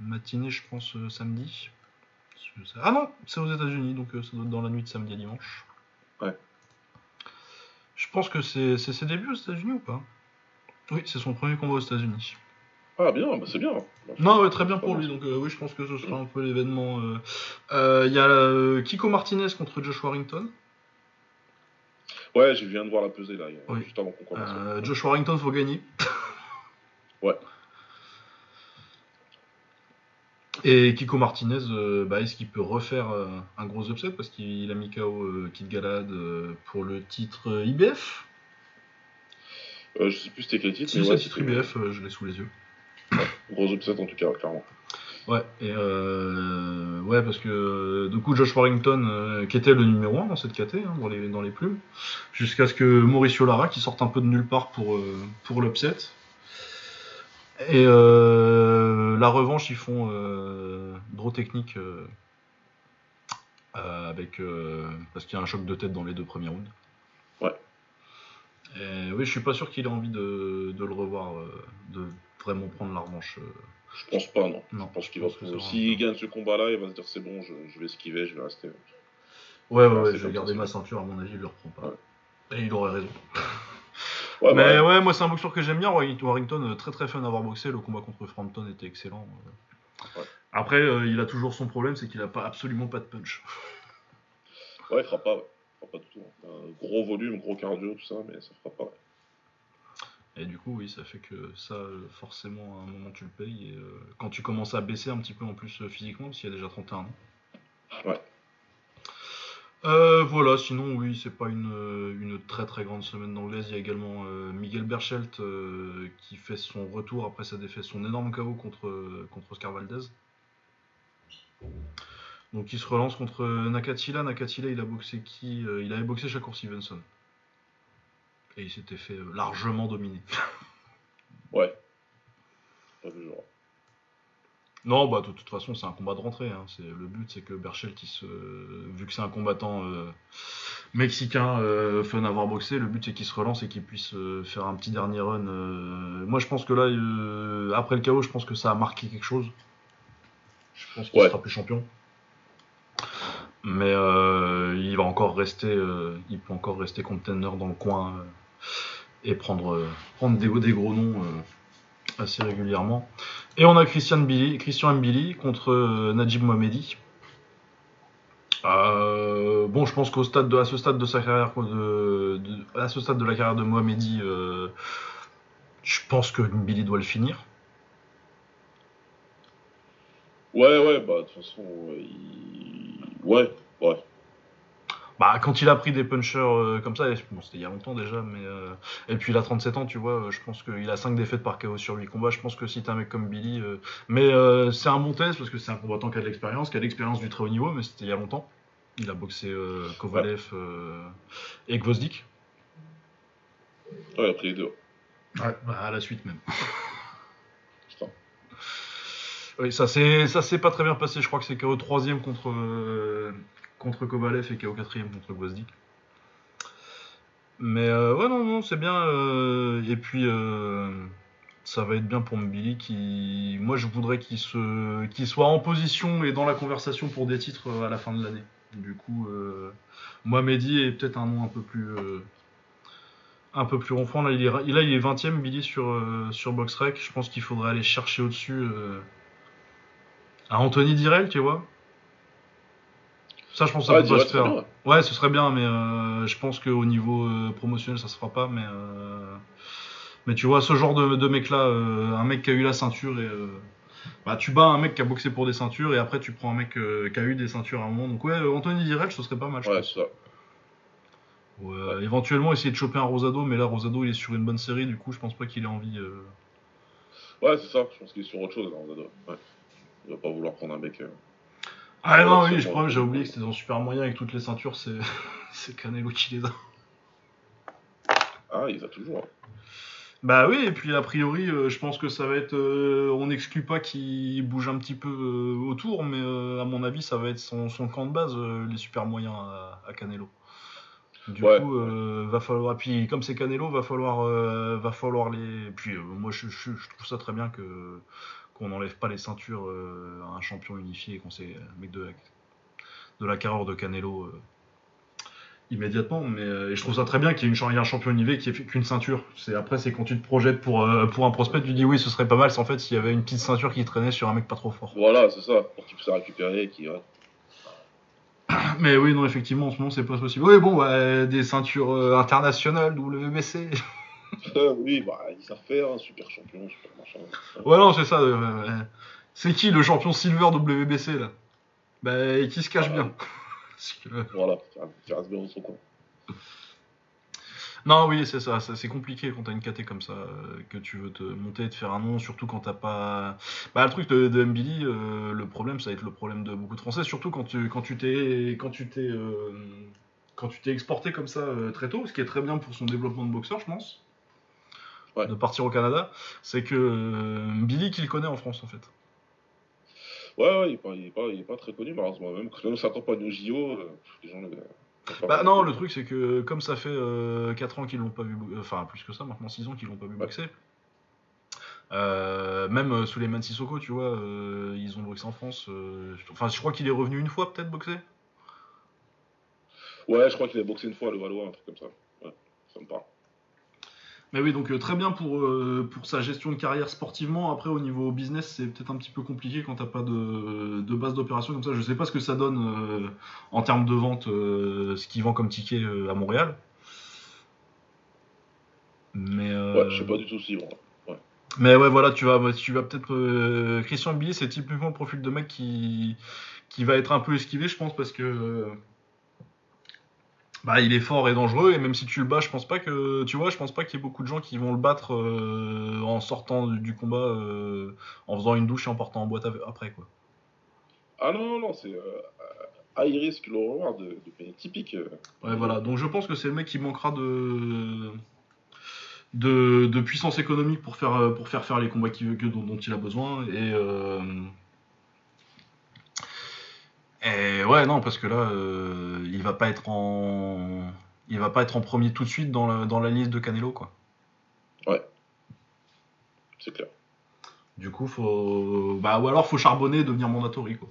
matinée, je pense, euh, samedi. Ah non, c'est aux États-Unis, donc ça doit être dans la nuit de samedi à dimanche. Ouais. Je pense que c'est ses débuts aux États-Unis ou pas? Oui, c'est son premier combat aux États-Unis. Ah bien, bah c'est bien. non, très bien pour lui. Donc oui, je pense que ce sera un peu l'événement. Il y a Kiko Martinez contre Josh Warrington. Ouais, je viens de voir la pesée là, juste avant qu'on commence. Euh, Josh Warrington, faut gagner. ouais. Et Kiko Martinez, euh, bah, est-ce qu'il peut refaire euh, un gros upset parce qu'il a mis KO Kid Galad pour le titre IBF Je sais plus c'était quel titre. Si, c'est le titre IBF, je l'ai sous les yeux. gros upset en tout cas, clairement. Ouais, et euh, ouais, parce que euh, du coup Josh Warrington, euh, qui était le numéro 1 dans cette KT, hein, dans, les, dans les plumes, jusqu'à ce que Mauricio Lara, qui sorte un peu de nulle part pour, pour l'upset. Et la revanche, ils font draw technique avec parce qu'il y a un choc de tête dans les deux premiers rounds. Ouais. Et oui, je suis pas sûr qu'il ait envie de, de le revoir, de vraiment prendre la revanche. Je pense pas, non. je pense qu'il va. S'il gagne ce combat-là, il va se dire c'est bon, je, vais esquiver, je vais rester. Ouais, ouais, ouais je vais garder ma ceinture, à mon avis, il le reprend pas. Et il aurait raison. Mais bah ouais. moi c'est un boxeur que j'aime bien, Warrington, euh, très très fun à avoir boxé, le combat contre Frampton était excellent. Euh. Après, euh, il a toujours son problème, c'est qu'il a pas, absolument pas de punch. Ouais, il fera pas, fera pas du tout. Hein. gros volume, gros cardio, tout ça, mais ça fera pas. Et du coup, oui, ça fait que ça, forcément, à un moment, tu le payes. Et quand tu commences à baisser un petit peu en plus physiquement, parce qu'il y a déjà 31 ans. Ouais. Euh, voilà, sinon oui, c'est pas une, très très grande semaine d'anglaise. Il y a également euh, Miguel Berchelt euh, qui fait son retour après sa défaite, son énorme KO contre, contre Oscar Valdez. Donc il se relance contre Nakatila. Nakatila, il a boxé qui Il avait boxé Shakur Stevenson. Et il s'était fait largement dominer. ouais. Non, bah de toute façon, c'est un combat de rentrée. Hein. C'est le but, c'est que Berchelt, se, vu que c'est un combattant euh, mexicain euh, fun à avoir boxé, le but c'est qu'il se relance et qu'il puisse euh, faire un petit dernier run. moi, je pense que là, après le chaos, je pense que ça a marqué quelque chose. Je pense qu'il sera plus champion. Mais il va encore rester, il peut encore rester contender dans le coin et prendre, prendre des, des gros noms assez régulièrement. Et on a Christian, Billy, Mbili contre euh, Najib Mohamedi. Euh, bon, je pense qu'au stade de, à ce stade de sa carrière, de, stade de la carrière de Mohamedi, euh, je pense que Mbili doit le finir. Ouais, ouais, bah de toute façon, ouais, ouais. Bah, quand il a pris des punchers euh, comme ça, bon, c'était il y a longtemps déjà, mais. Euh, et puis il a 37 ans, tu vois, je pense qu'il a 5 défaites par KO sur 8 combats. Je pense que si t'es un mec comme Billy. Euh, mais c'est un bon test parce que c'est un combattant qui a de l'expérience, qui a de l'expérience du très haut niveau, mais c'était il y a longtemps. Il a boxé Kovalev et Gvozdik. Ouais, après les deux. Ouais, bah, à la suite même. Putain. Oui, ça s'est pas très bien passé. Je crois que c'est KO 3 contre contre Kovalev et KO 4 contre Gvozdik. Mais euh, ouais, non, non, c'est bien. Euh, et puis, euh, ça va être bien pour Mbili qui. Moi, je voudrais qu'il soit en position et dans la conversation pour des titres à la fin de l'année. Du coup, moi, Mehdi est peut-être un nom un peu plus. un peu plus ronflant. Là, il est, il est 20ème, Billy, sur, sur BoxRec. Je pense qu'il faudrait aller chercher au-dessus. à Anthony Direl, tu vois ça, je pense que ça peut pas se faire. Ouais, ce serait bien, mais euh, je pense qu'au niveau euh, promotionnel, ça se fera pas. Mais, euh, mais tu vois, ce genre de, mec-là, un mec qui a eu la ceinture et. bah, tu bats un mec qui a boxé pour des ceintures et après tu prends un mec qui a eu des ceintures à un moment. Donc, ouais, Anthony Direl, ce serait pas mal. ouais, c'est ça. Ouais, Éventuellement essayer de choper un Rosado, mais là Rosado il est sur une bonne série, du coup je pense pas qu'il ait envie. Ouais, c'est ça, je pense qu'il est sur autre chose, là, Rosado. Ouais. Il va pas vouloir prendre un mec. Ah non, oui, je crois, j'ai oublié que c'était dans Super Moyen avec toutes les ceintures, c'est, c'est Canelo qui les a. Ah, il les a toujours. Bah oui, et puis a priori, euh, je pense que ça va être. Euh, on n'exclut pas qu'il bouge un petit peu euh, autour, mais à mon avis, ça va être son, camp de base, les super moyens à, Canelo. Du coup, va falloir. Puis comme c'est Canelo, va falloir, va falloir les. Puis moi, je, je, trouve ça très bien que qu'on n'enlève pas les ceintures euh, à un champion unifié et qu'on sait mec de, de la carrière de Canelo euh, immédiatement. Mais euh, je trouve ça très bien qu'il y ait, une, un champion unifié qui ait fait qu'une ceinture. C'est après c'est quand tu te projettes pour pour un prospect, tu dis oui ce serait pas mal. En fait s'il y avait une petite ceinture qui traînait sur un mec pas trop fort. Voilà c'est ça pour qu'il puisse récupérer et qui mais oui, non, effectivement, en ce moment, c'est pas possible. Oui, bon, des ceintures internationales, WBC. oui, bah, ils savent faire, un super champion, super machin. Ouais, non, c'est ça. Euh, c'est qui le champion silver WBC là? Bah, qui se cache bien. Voilà, qui reste bien dans son coin. Non, oui, c'est ça, c'est compliqué quand t'as une KT comme ça, euh, que tu veux te monter et te faire un nom, surtout quand t'as pas. Bah, le truc de, de MBD, euh, le problème, ça va être le problème de beaucoup de Français, surtout quand tu quand tu t'es quand tu t'es quand tu t'es exporté comme ça très tôt, ce qui est très bien pour son développement de boxeur, je pense de partir au Canada, c'est que euh, Billy qui le connaît en France en fait. Ouais, ouais, il est pas, très connu, malheureusement. Même quand on s'accompagne au JO, euh, les gens Bah non, le truc c'est que comme ça fait 4 euh, ans qu'ils l'ont pas vu, enfin plus que ça, maintenant 6 ans qu'ils l'ont pas vu boxer. même sous les mains de Sissoko, tu vois, ils ont boxé en France. Enfin, je crois qu'il est revenu une fois peut-être boxer. Ouais, je crois qu'il a boxé une fois à le Valois, un truc comme ça. Ouais, ça me parle. Mais oui, donc euh, très bien pour, euh, pour sa gestion de carrière sportivement. Après, au niveau business, c'est peut-être un petit peu compliqué quand t'as pas de, de base d'opération comme ça. Je sais pas ce que ça donne euh, en termes de vente, ce qu'il vend comme ticket à Montréal. Mais Ouais, je sais pas du tout si. Ouais. Mais ouais, voilà, tu vas, tu vas peut-être. Christian Billy, c'est typiquement le profil de mec qui, qui va être un peu esquivé, je pense, parce que bah, il est fort et dangereux et même si tu le bats, je pense pas que tu vois, je pense pas qu'il y ait beaucoup de gens qui vont le battre euh, en sortant du, combat, euh, en faisant une douche et en portant en boîte après quoi. Ah non non non, c'est euh, high risk low reward de, de typique. Ouais voilà, donc je pense que c'est le mec qui manquera de de, de puissance économique pour faire pour faire faire les combats que, dont, dont, il a besoin et et ouais, non, parce que là, euh, il va pas être en, il va pas être en premier tout de suite dans la, dans la liste de Canelo, quoi. Ouais, c'est clair. Du coup, faut, bah, ou alors faut charbonner et devenir mandatory, quoi.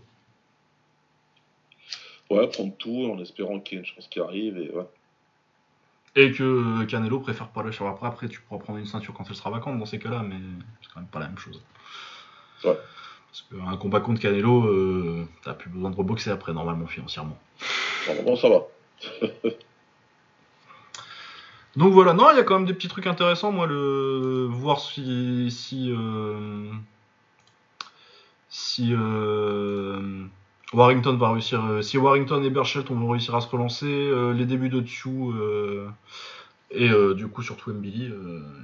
Ouais, prendre tout en espérant qu'il y ait une chance qui arrive et ouais. Et que Canelo préfère pas lâcher. Après, après, tu pourras prendre une ceinture quand elle sera vacante dans ces cas-là, mais c'est quand même pas la même chose. Ouais. Parce qu'un combat contre Canelo, euh, t'as plus besoin de reboxer après, normalement, financièrement. Normalement, ça va. Donc voilà, non, il y a quand même des petits trucs intéressants. Moi, le voir si si euh, si euh, Warrington va réussir, si Warrington et Berchelt vont réussir à se relancer, les débuts de Tsu et du coup surtout Mbili,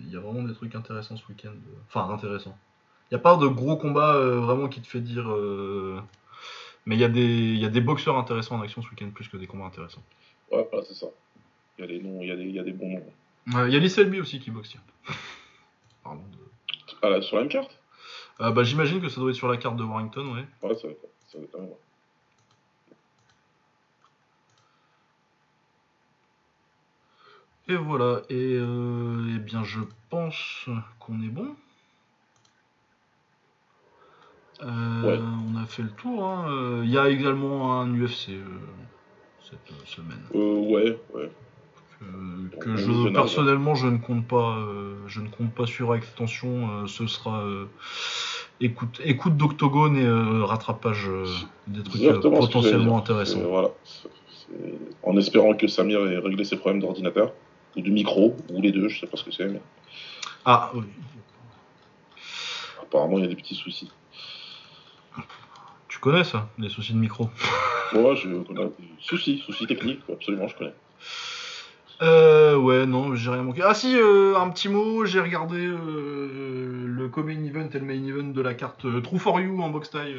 il y a vraiment des trucs intéressants ce week-end. Enfin intéressants. Il n'y a pas de gros combats euh, vraiment qui te fait dire. Euh, mais il y, a des, y a des boxeurs intéressants en action ce week-end plus que des combats intéressants. Ouais, c'est ça. Il y, a des noms, il, y a des, il y a des bons noms. Il y a Selby aussi qui boxe, tiens. Pardon. Ah, sur la même carte? Euh, bah, J'imagine que ça doit être sur la carte de Warrington, ouais. Ouais, ça va être, ça va être un Et voilà, et eh bien je pense qu'on est bon. Euh, on a fait le tour. Hein. Euh, il y a également un UFC euh, cette semaine. ouais, ouais. Que, je personnellement je ne compte pas, je ne compte pas sur extension. ce sera écoute, écoute d'octogone et rattrapage des trucs potentiellement intéressants. Voilà. En espérant que Samir ait réglé ses problèmes d'ordinateur ou de micro ou les deux, je sais pas ce que c'est. Mais... Ah oui. Apparemment il y a des petits soucis connais ça, les soucis de micro Ouais, je connais. Soucis, soucis techniques, absolument, je connais. Euh, ouais, non, j'ai rien manqué. Ah si, euh, un petit mot, j'ai regardé euh, le co-main event et le main event de la carte euh, True for You en box tie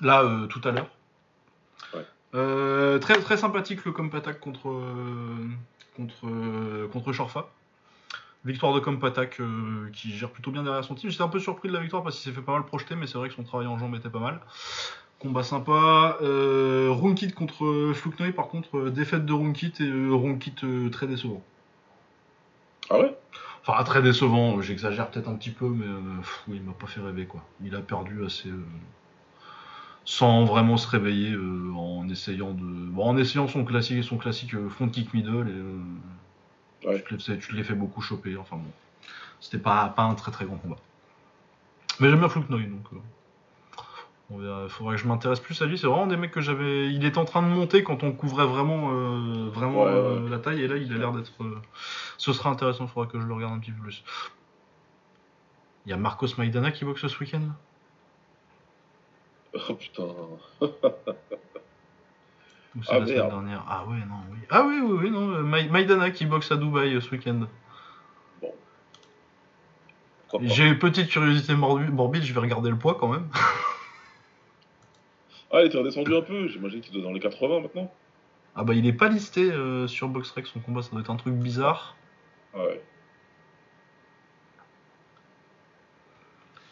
là tout à l'heure. Ouais. très très sympathique le comp attack contre contre contre Shorfa. Victoire de Compatak euh, qui gère plutôt bien derrière son team. J'étais un peu surpris de la victoire parce qu'il s'est fait pas mal projeter, mais c'est vrai que son travail en jambes était pas mal. Combat sympa. Euh, Runkit contre Fluknoy, par contre, euh, défaite de Runkit et euh, Runkit très décevant. Ah ouais? Enfin, très décevant, j'exagère peut-être un petit peu, mais il m'a pas fait rêver quoi. Il a perdu assez. sans vraiment se réveiller en essayant de. Bon, en essayant son classique, son classique front kick middle et tu, te l'es fait beaucoup choper. Enfin bon, c'était pas, pas un très très grand combat. Mais j'aime bien Flouknoy, donc euh, il faudrait que je m'intéresse plus à lui. C'est vraiment des mecs que j'avais. Il est en train de monter quand on couvrait vraiment, euh, vraiment euh, la taille, et là il a l'air d'être. Ce sera intéressant, il faudra que je le regarde un petit peu plus. Il y a Marcos Maidana qui boxe ce week-end Oh putain ah, la semaine dernière Ah ouais, non, oui. Ah oui, oui, oui, non. Euh, Maidana qui boxe à Dubaï euh, ce week-end. Bon. J'ai une petite curiosité morbide, je vais regarder le poids quand même. ah, il était redescendu un peu, j'imagine qu'il doit dans les 80 maintenant. Ah bah il est pas listé euh, sur BoxRec son combat, ça doit être un truc bizarre. Ah ouais.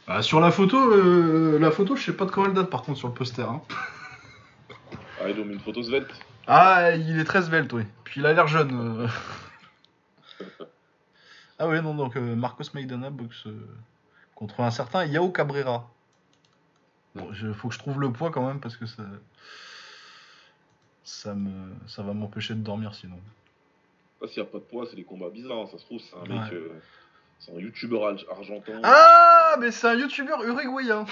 Bah, sur la photo, la photo, je sais pas de quand elle date par contre sur le poster. Hein. Ah, ils ont mis une photo svelte. Ah, il est très svelte, oui. Puis il a l'air jeune. Euh. ah oui, non, donc euh, Marcos Maidana boxe euh, contre un certain Yao Cabrera. Bon, il faut que je trouve le poids quand même parce que ça, ça, me, ça va m'empêcher de dormir sinon. Ah, s'il n'y a pas de poids, c'est des combats bizarres. Hein. Ça se trouve, c'est un mec. c'est un youtubeur argentin. Ah, mais c'est un youtubeur uruguayen.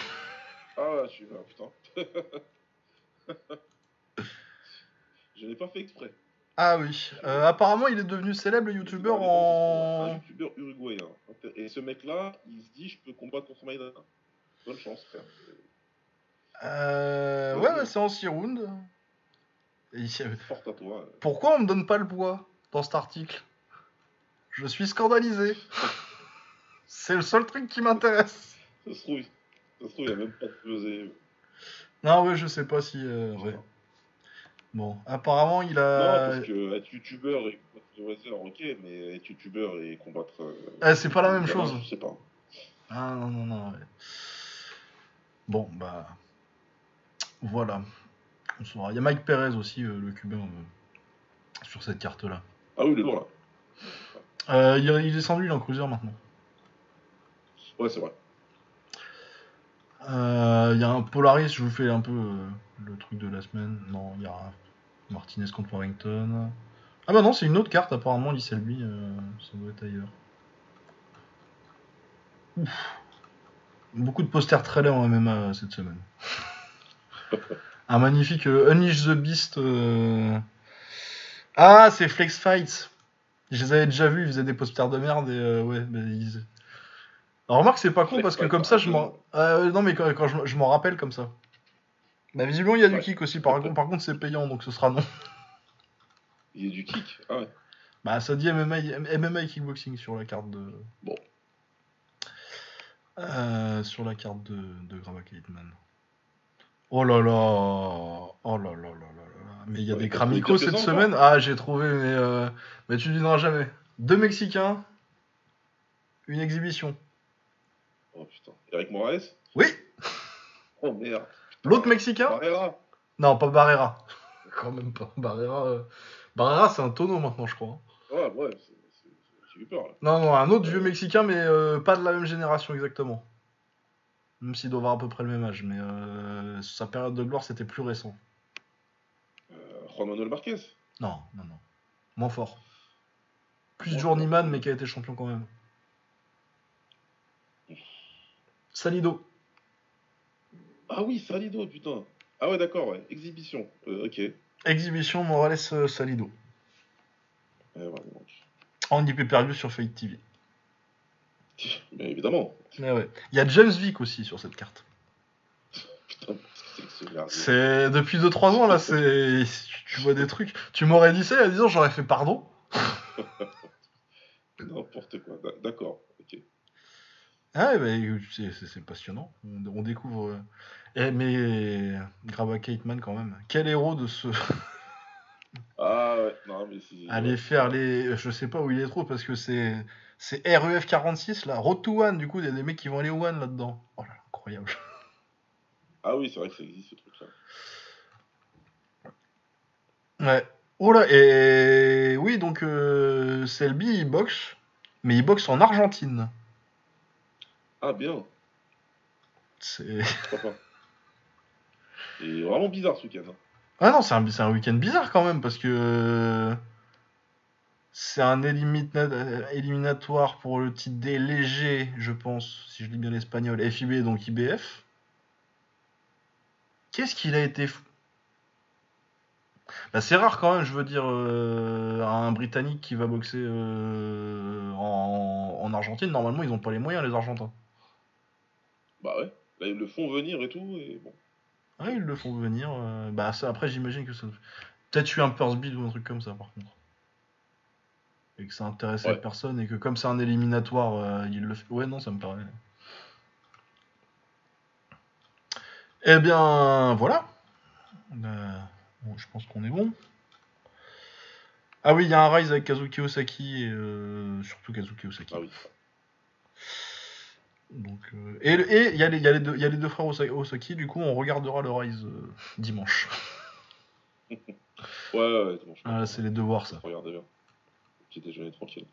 Ah, je suis là, putain. Je n'ai pas fait exprès. Ah oui. Euh, apparemment, il est devenu célèbre youtubeur en. Un youtubeur uruguayen. Et ce mec-là, il se dit je peux combattre contre Maïda. Bonne chance, frère. Euh... Ouais, ouais c'est en 6 rounds. Fort à toi. Pourquoi on me donne pas le poids dans cet article? Je suis scandalisé. c'est le seul truc qui m'intéresse. Ça se trouve, ça se trouve, il n'y a même pas de pesée. Non, ouais, je sais pas si. Euh, ouais. Bon, apparemment, il a. Non, parce que être youtubeur et combattre ok, mais être youtubeur et combattre. Euh, eh, c'est pas la même chose. Je sais pas. Ah non, non, non. Ouais. Bon, bah. Voilà. On saura. Il y a Mike Perez aussi, euh, le cubain, euh, sur cette carte-là. Ah oui, il est lourd là. Euh, il, est descendu, il est en cruiser maintenant. Ouais, c'est vrai. Il y a un Polaris, je vous fais un peu le truc de la semaine. Non, il y a Martinez contre Warrington. Ah bah non, c'est une autre carte apparemment, Lee Selby, ça doit être ailleurs. Ouf. Beaucoup de posters trailers en MMA cette semaine. Un magnifique euh, Unleash the Beast. Euh. Ah, c'est Flex Fights. Je les avais déjà vus, ils faisaient des posters de merde et euh, ouais, mais ils... Alors, remarque, c'est pas con parce que comme ça, je m'en. non, mais quand, je, m'en rappelle comme ça. Bah, visiblement, il y a du kick aussi. Par, par contre, c'est payant donc ce sera non. Il y a du kick Ah ouais. Bah, ça dit MMA, MMA et kickboxing sur la carte de. Bon. sur la carte de, de Grava Oh là là Oh là là là là là Mais il y a des Kramikos cette semaine Ah, j'ai trouvé, mais, euh... mais tu diras jamais. Deux Mexicains, une exhibition. Oh putain. Eric Moraes Oui Oh merde. L'autre Mexicain Barrera Non, pas Barrera. Quand même pas. Barrera, euh... Barrera c'est un tonneau maintenant, je crois. Ouais, ouais, j'ai eu peur là. Non, non, un autre vieux Mexicain, mais euh, pas de la même génération exactement. Même s'il doit avoir à peu près le même âge, mais euh, sa période de gloire c'était plus récent. Euh, Juan Manuel Marquez Non, non, non. Moins fort. Plus journeyman, mais qui a été champion quand même. Salido. Ah oui, Salido, putain. Ah ouais, d'accord, ouais. Exhibition. Euh, ok. Exhibition Morales euh, Salido. en IP perdu sur Fate TV. Mais évidemment. Il y a James Vick aussi sur cette carte. c'est depuis 2-3 ans là, c'est tu vois des trucs. Tu m'aurais dit ça il y a 10 ans, j'aurais fait pardon. N'importe quoi. D'accord. Ok. Ah bah, c'est passionnant. On, découvre. Euh, eh, mais Graba Kateman quand même. Quel héros de ce. ah ouais. Non mais Aller faire les. Je sais pas où il est trop parce que c'est c'est REF 46 là, Road to One, du coup, il y a des mecs qui vont aller au One là-dedans. Oh là, incroyable. Ah oui, c'est vrai que ça existe ce truc-là. Ouais. Oh là, et oui, donc euh, Selby, il boxe, mais il boxe en Argentine. Ah bien. C'est. Et vraiment bizarre ce week-end. Hein. Ah non, c'est un, un week-end bizarre quand même, parce que c'est un éliminatoire pour le titre des légers, je pense, si je lis bien l'espagnol, FIB, donc IBF. Qu'est-ce qu'il a été fou? Bah, C'est rare quand même, je veux dire, euh, un Britannique qui va boxer euh, en, Argentine, normalement ils n'ont pas les moyens, les Argentins. Bah ouais, là ils le font venir et tout, et bon. Ah, ils le font venir. Euh, bah ça, après j'imagine que ça... Peut-être eu un purse bid ou un truc comme ça par contre et que ça intéressait personne et que comme c'est un éliminatoire, euh, il le fait. Ouais, non, ça me paraît. Eh bien, voilà. Euh, je pense qu'on est bon. Ah oui, il y a un Rise avec Kazuki Osaki et euh, surtout Kazuki Osaki. Ah oui. Donc, et il y, a les deux frères Osaki, du coup on regardera le Rise dimanche. ouais, ouais, dimanche. Ah, c'est les devoirs ça. Regardez bien déjeuner tranquille.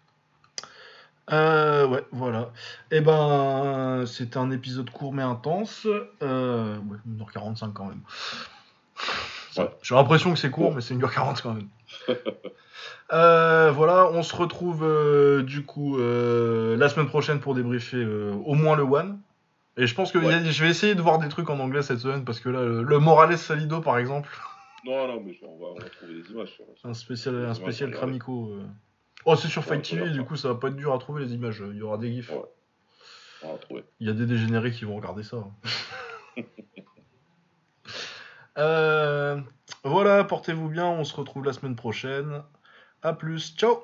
Euh, ouais, voilà. Et eh ben, c'était un épisode court mais intense. Euh, ouais, 1h45 quand même. J'ai l'impression que c'est court, mais c'est 1h40 quand même. Euh, voilà, on se retrouve euh, du coup la semaine prochaine pour débriefer au moins le One. Et je pense que je vais essayer de voir des trucs en anglais cette semaine parce que là, le, le Morales Salido par exemple. Non, non, mais on va, on va trouver des images. un spécial, un spécial Cramico. Euh. Oh, c'est sur Fight TV, du coup, ça va pas être dur à trouver les images. Il y aura des gifs. Ouais. On va trouver. Il y a des dégénérés qui vont regarder ça. euh, voilà, portez-vous bien. On se retrouve la semaine prochaine. A plus. Ciao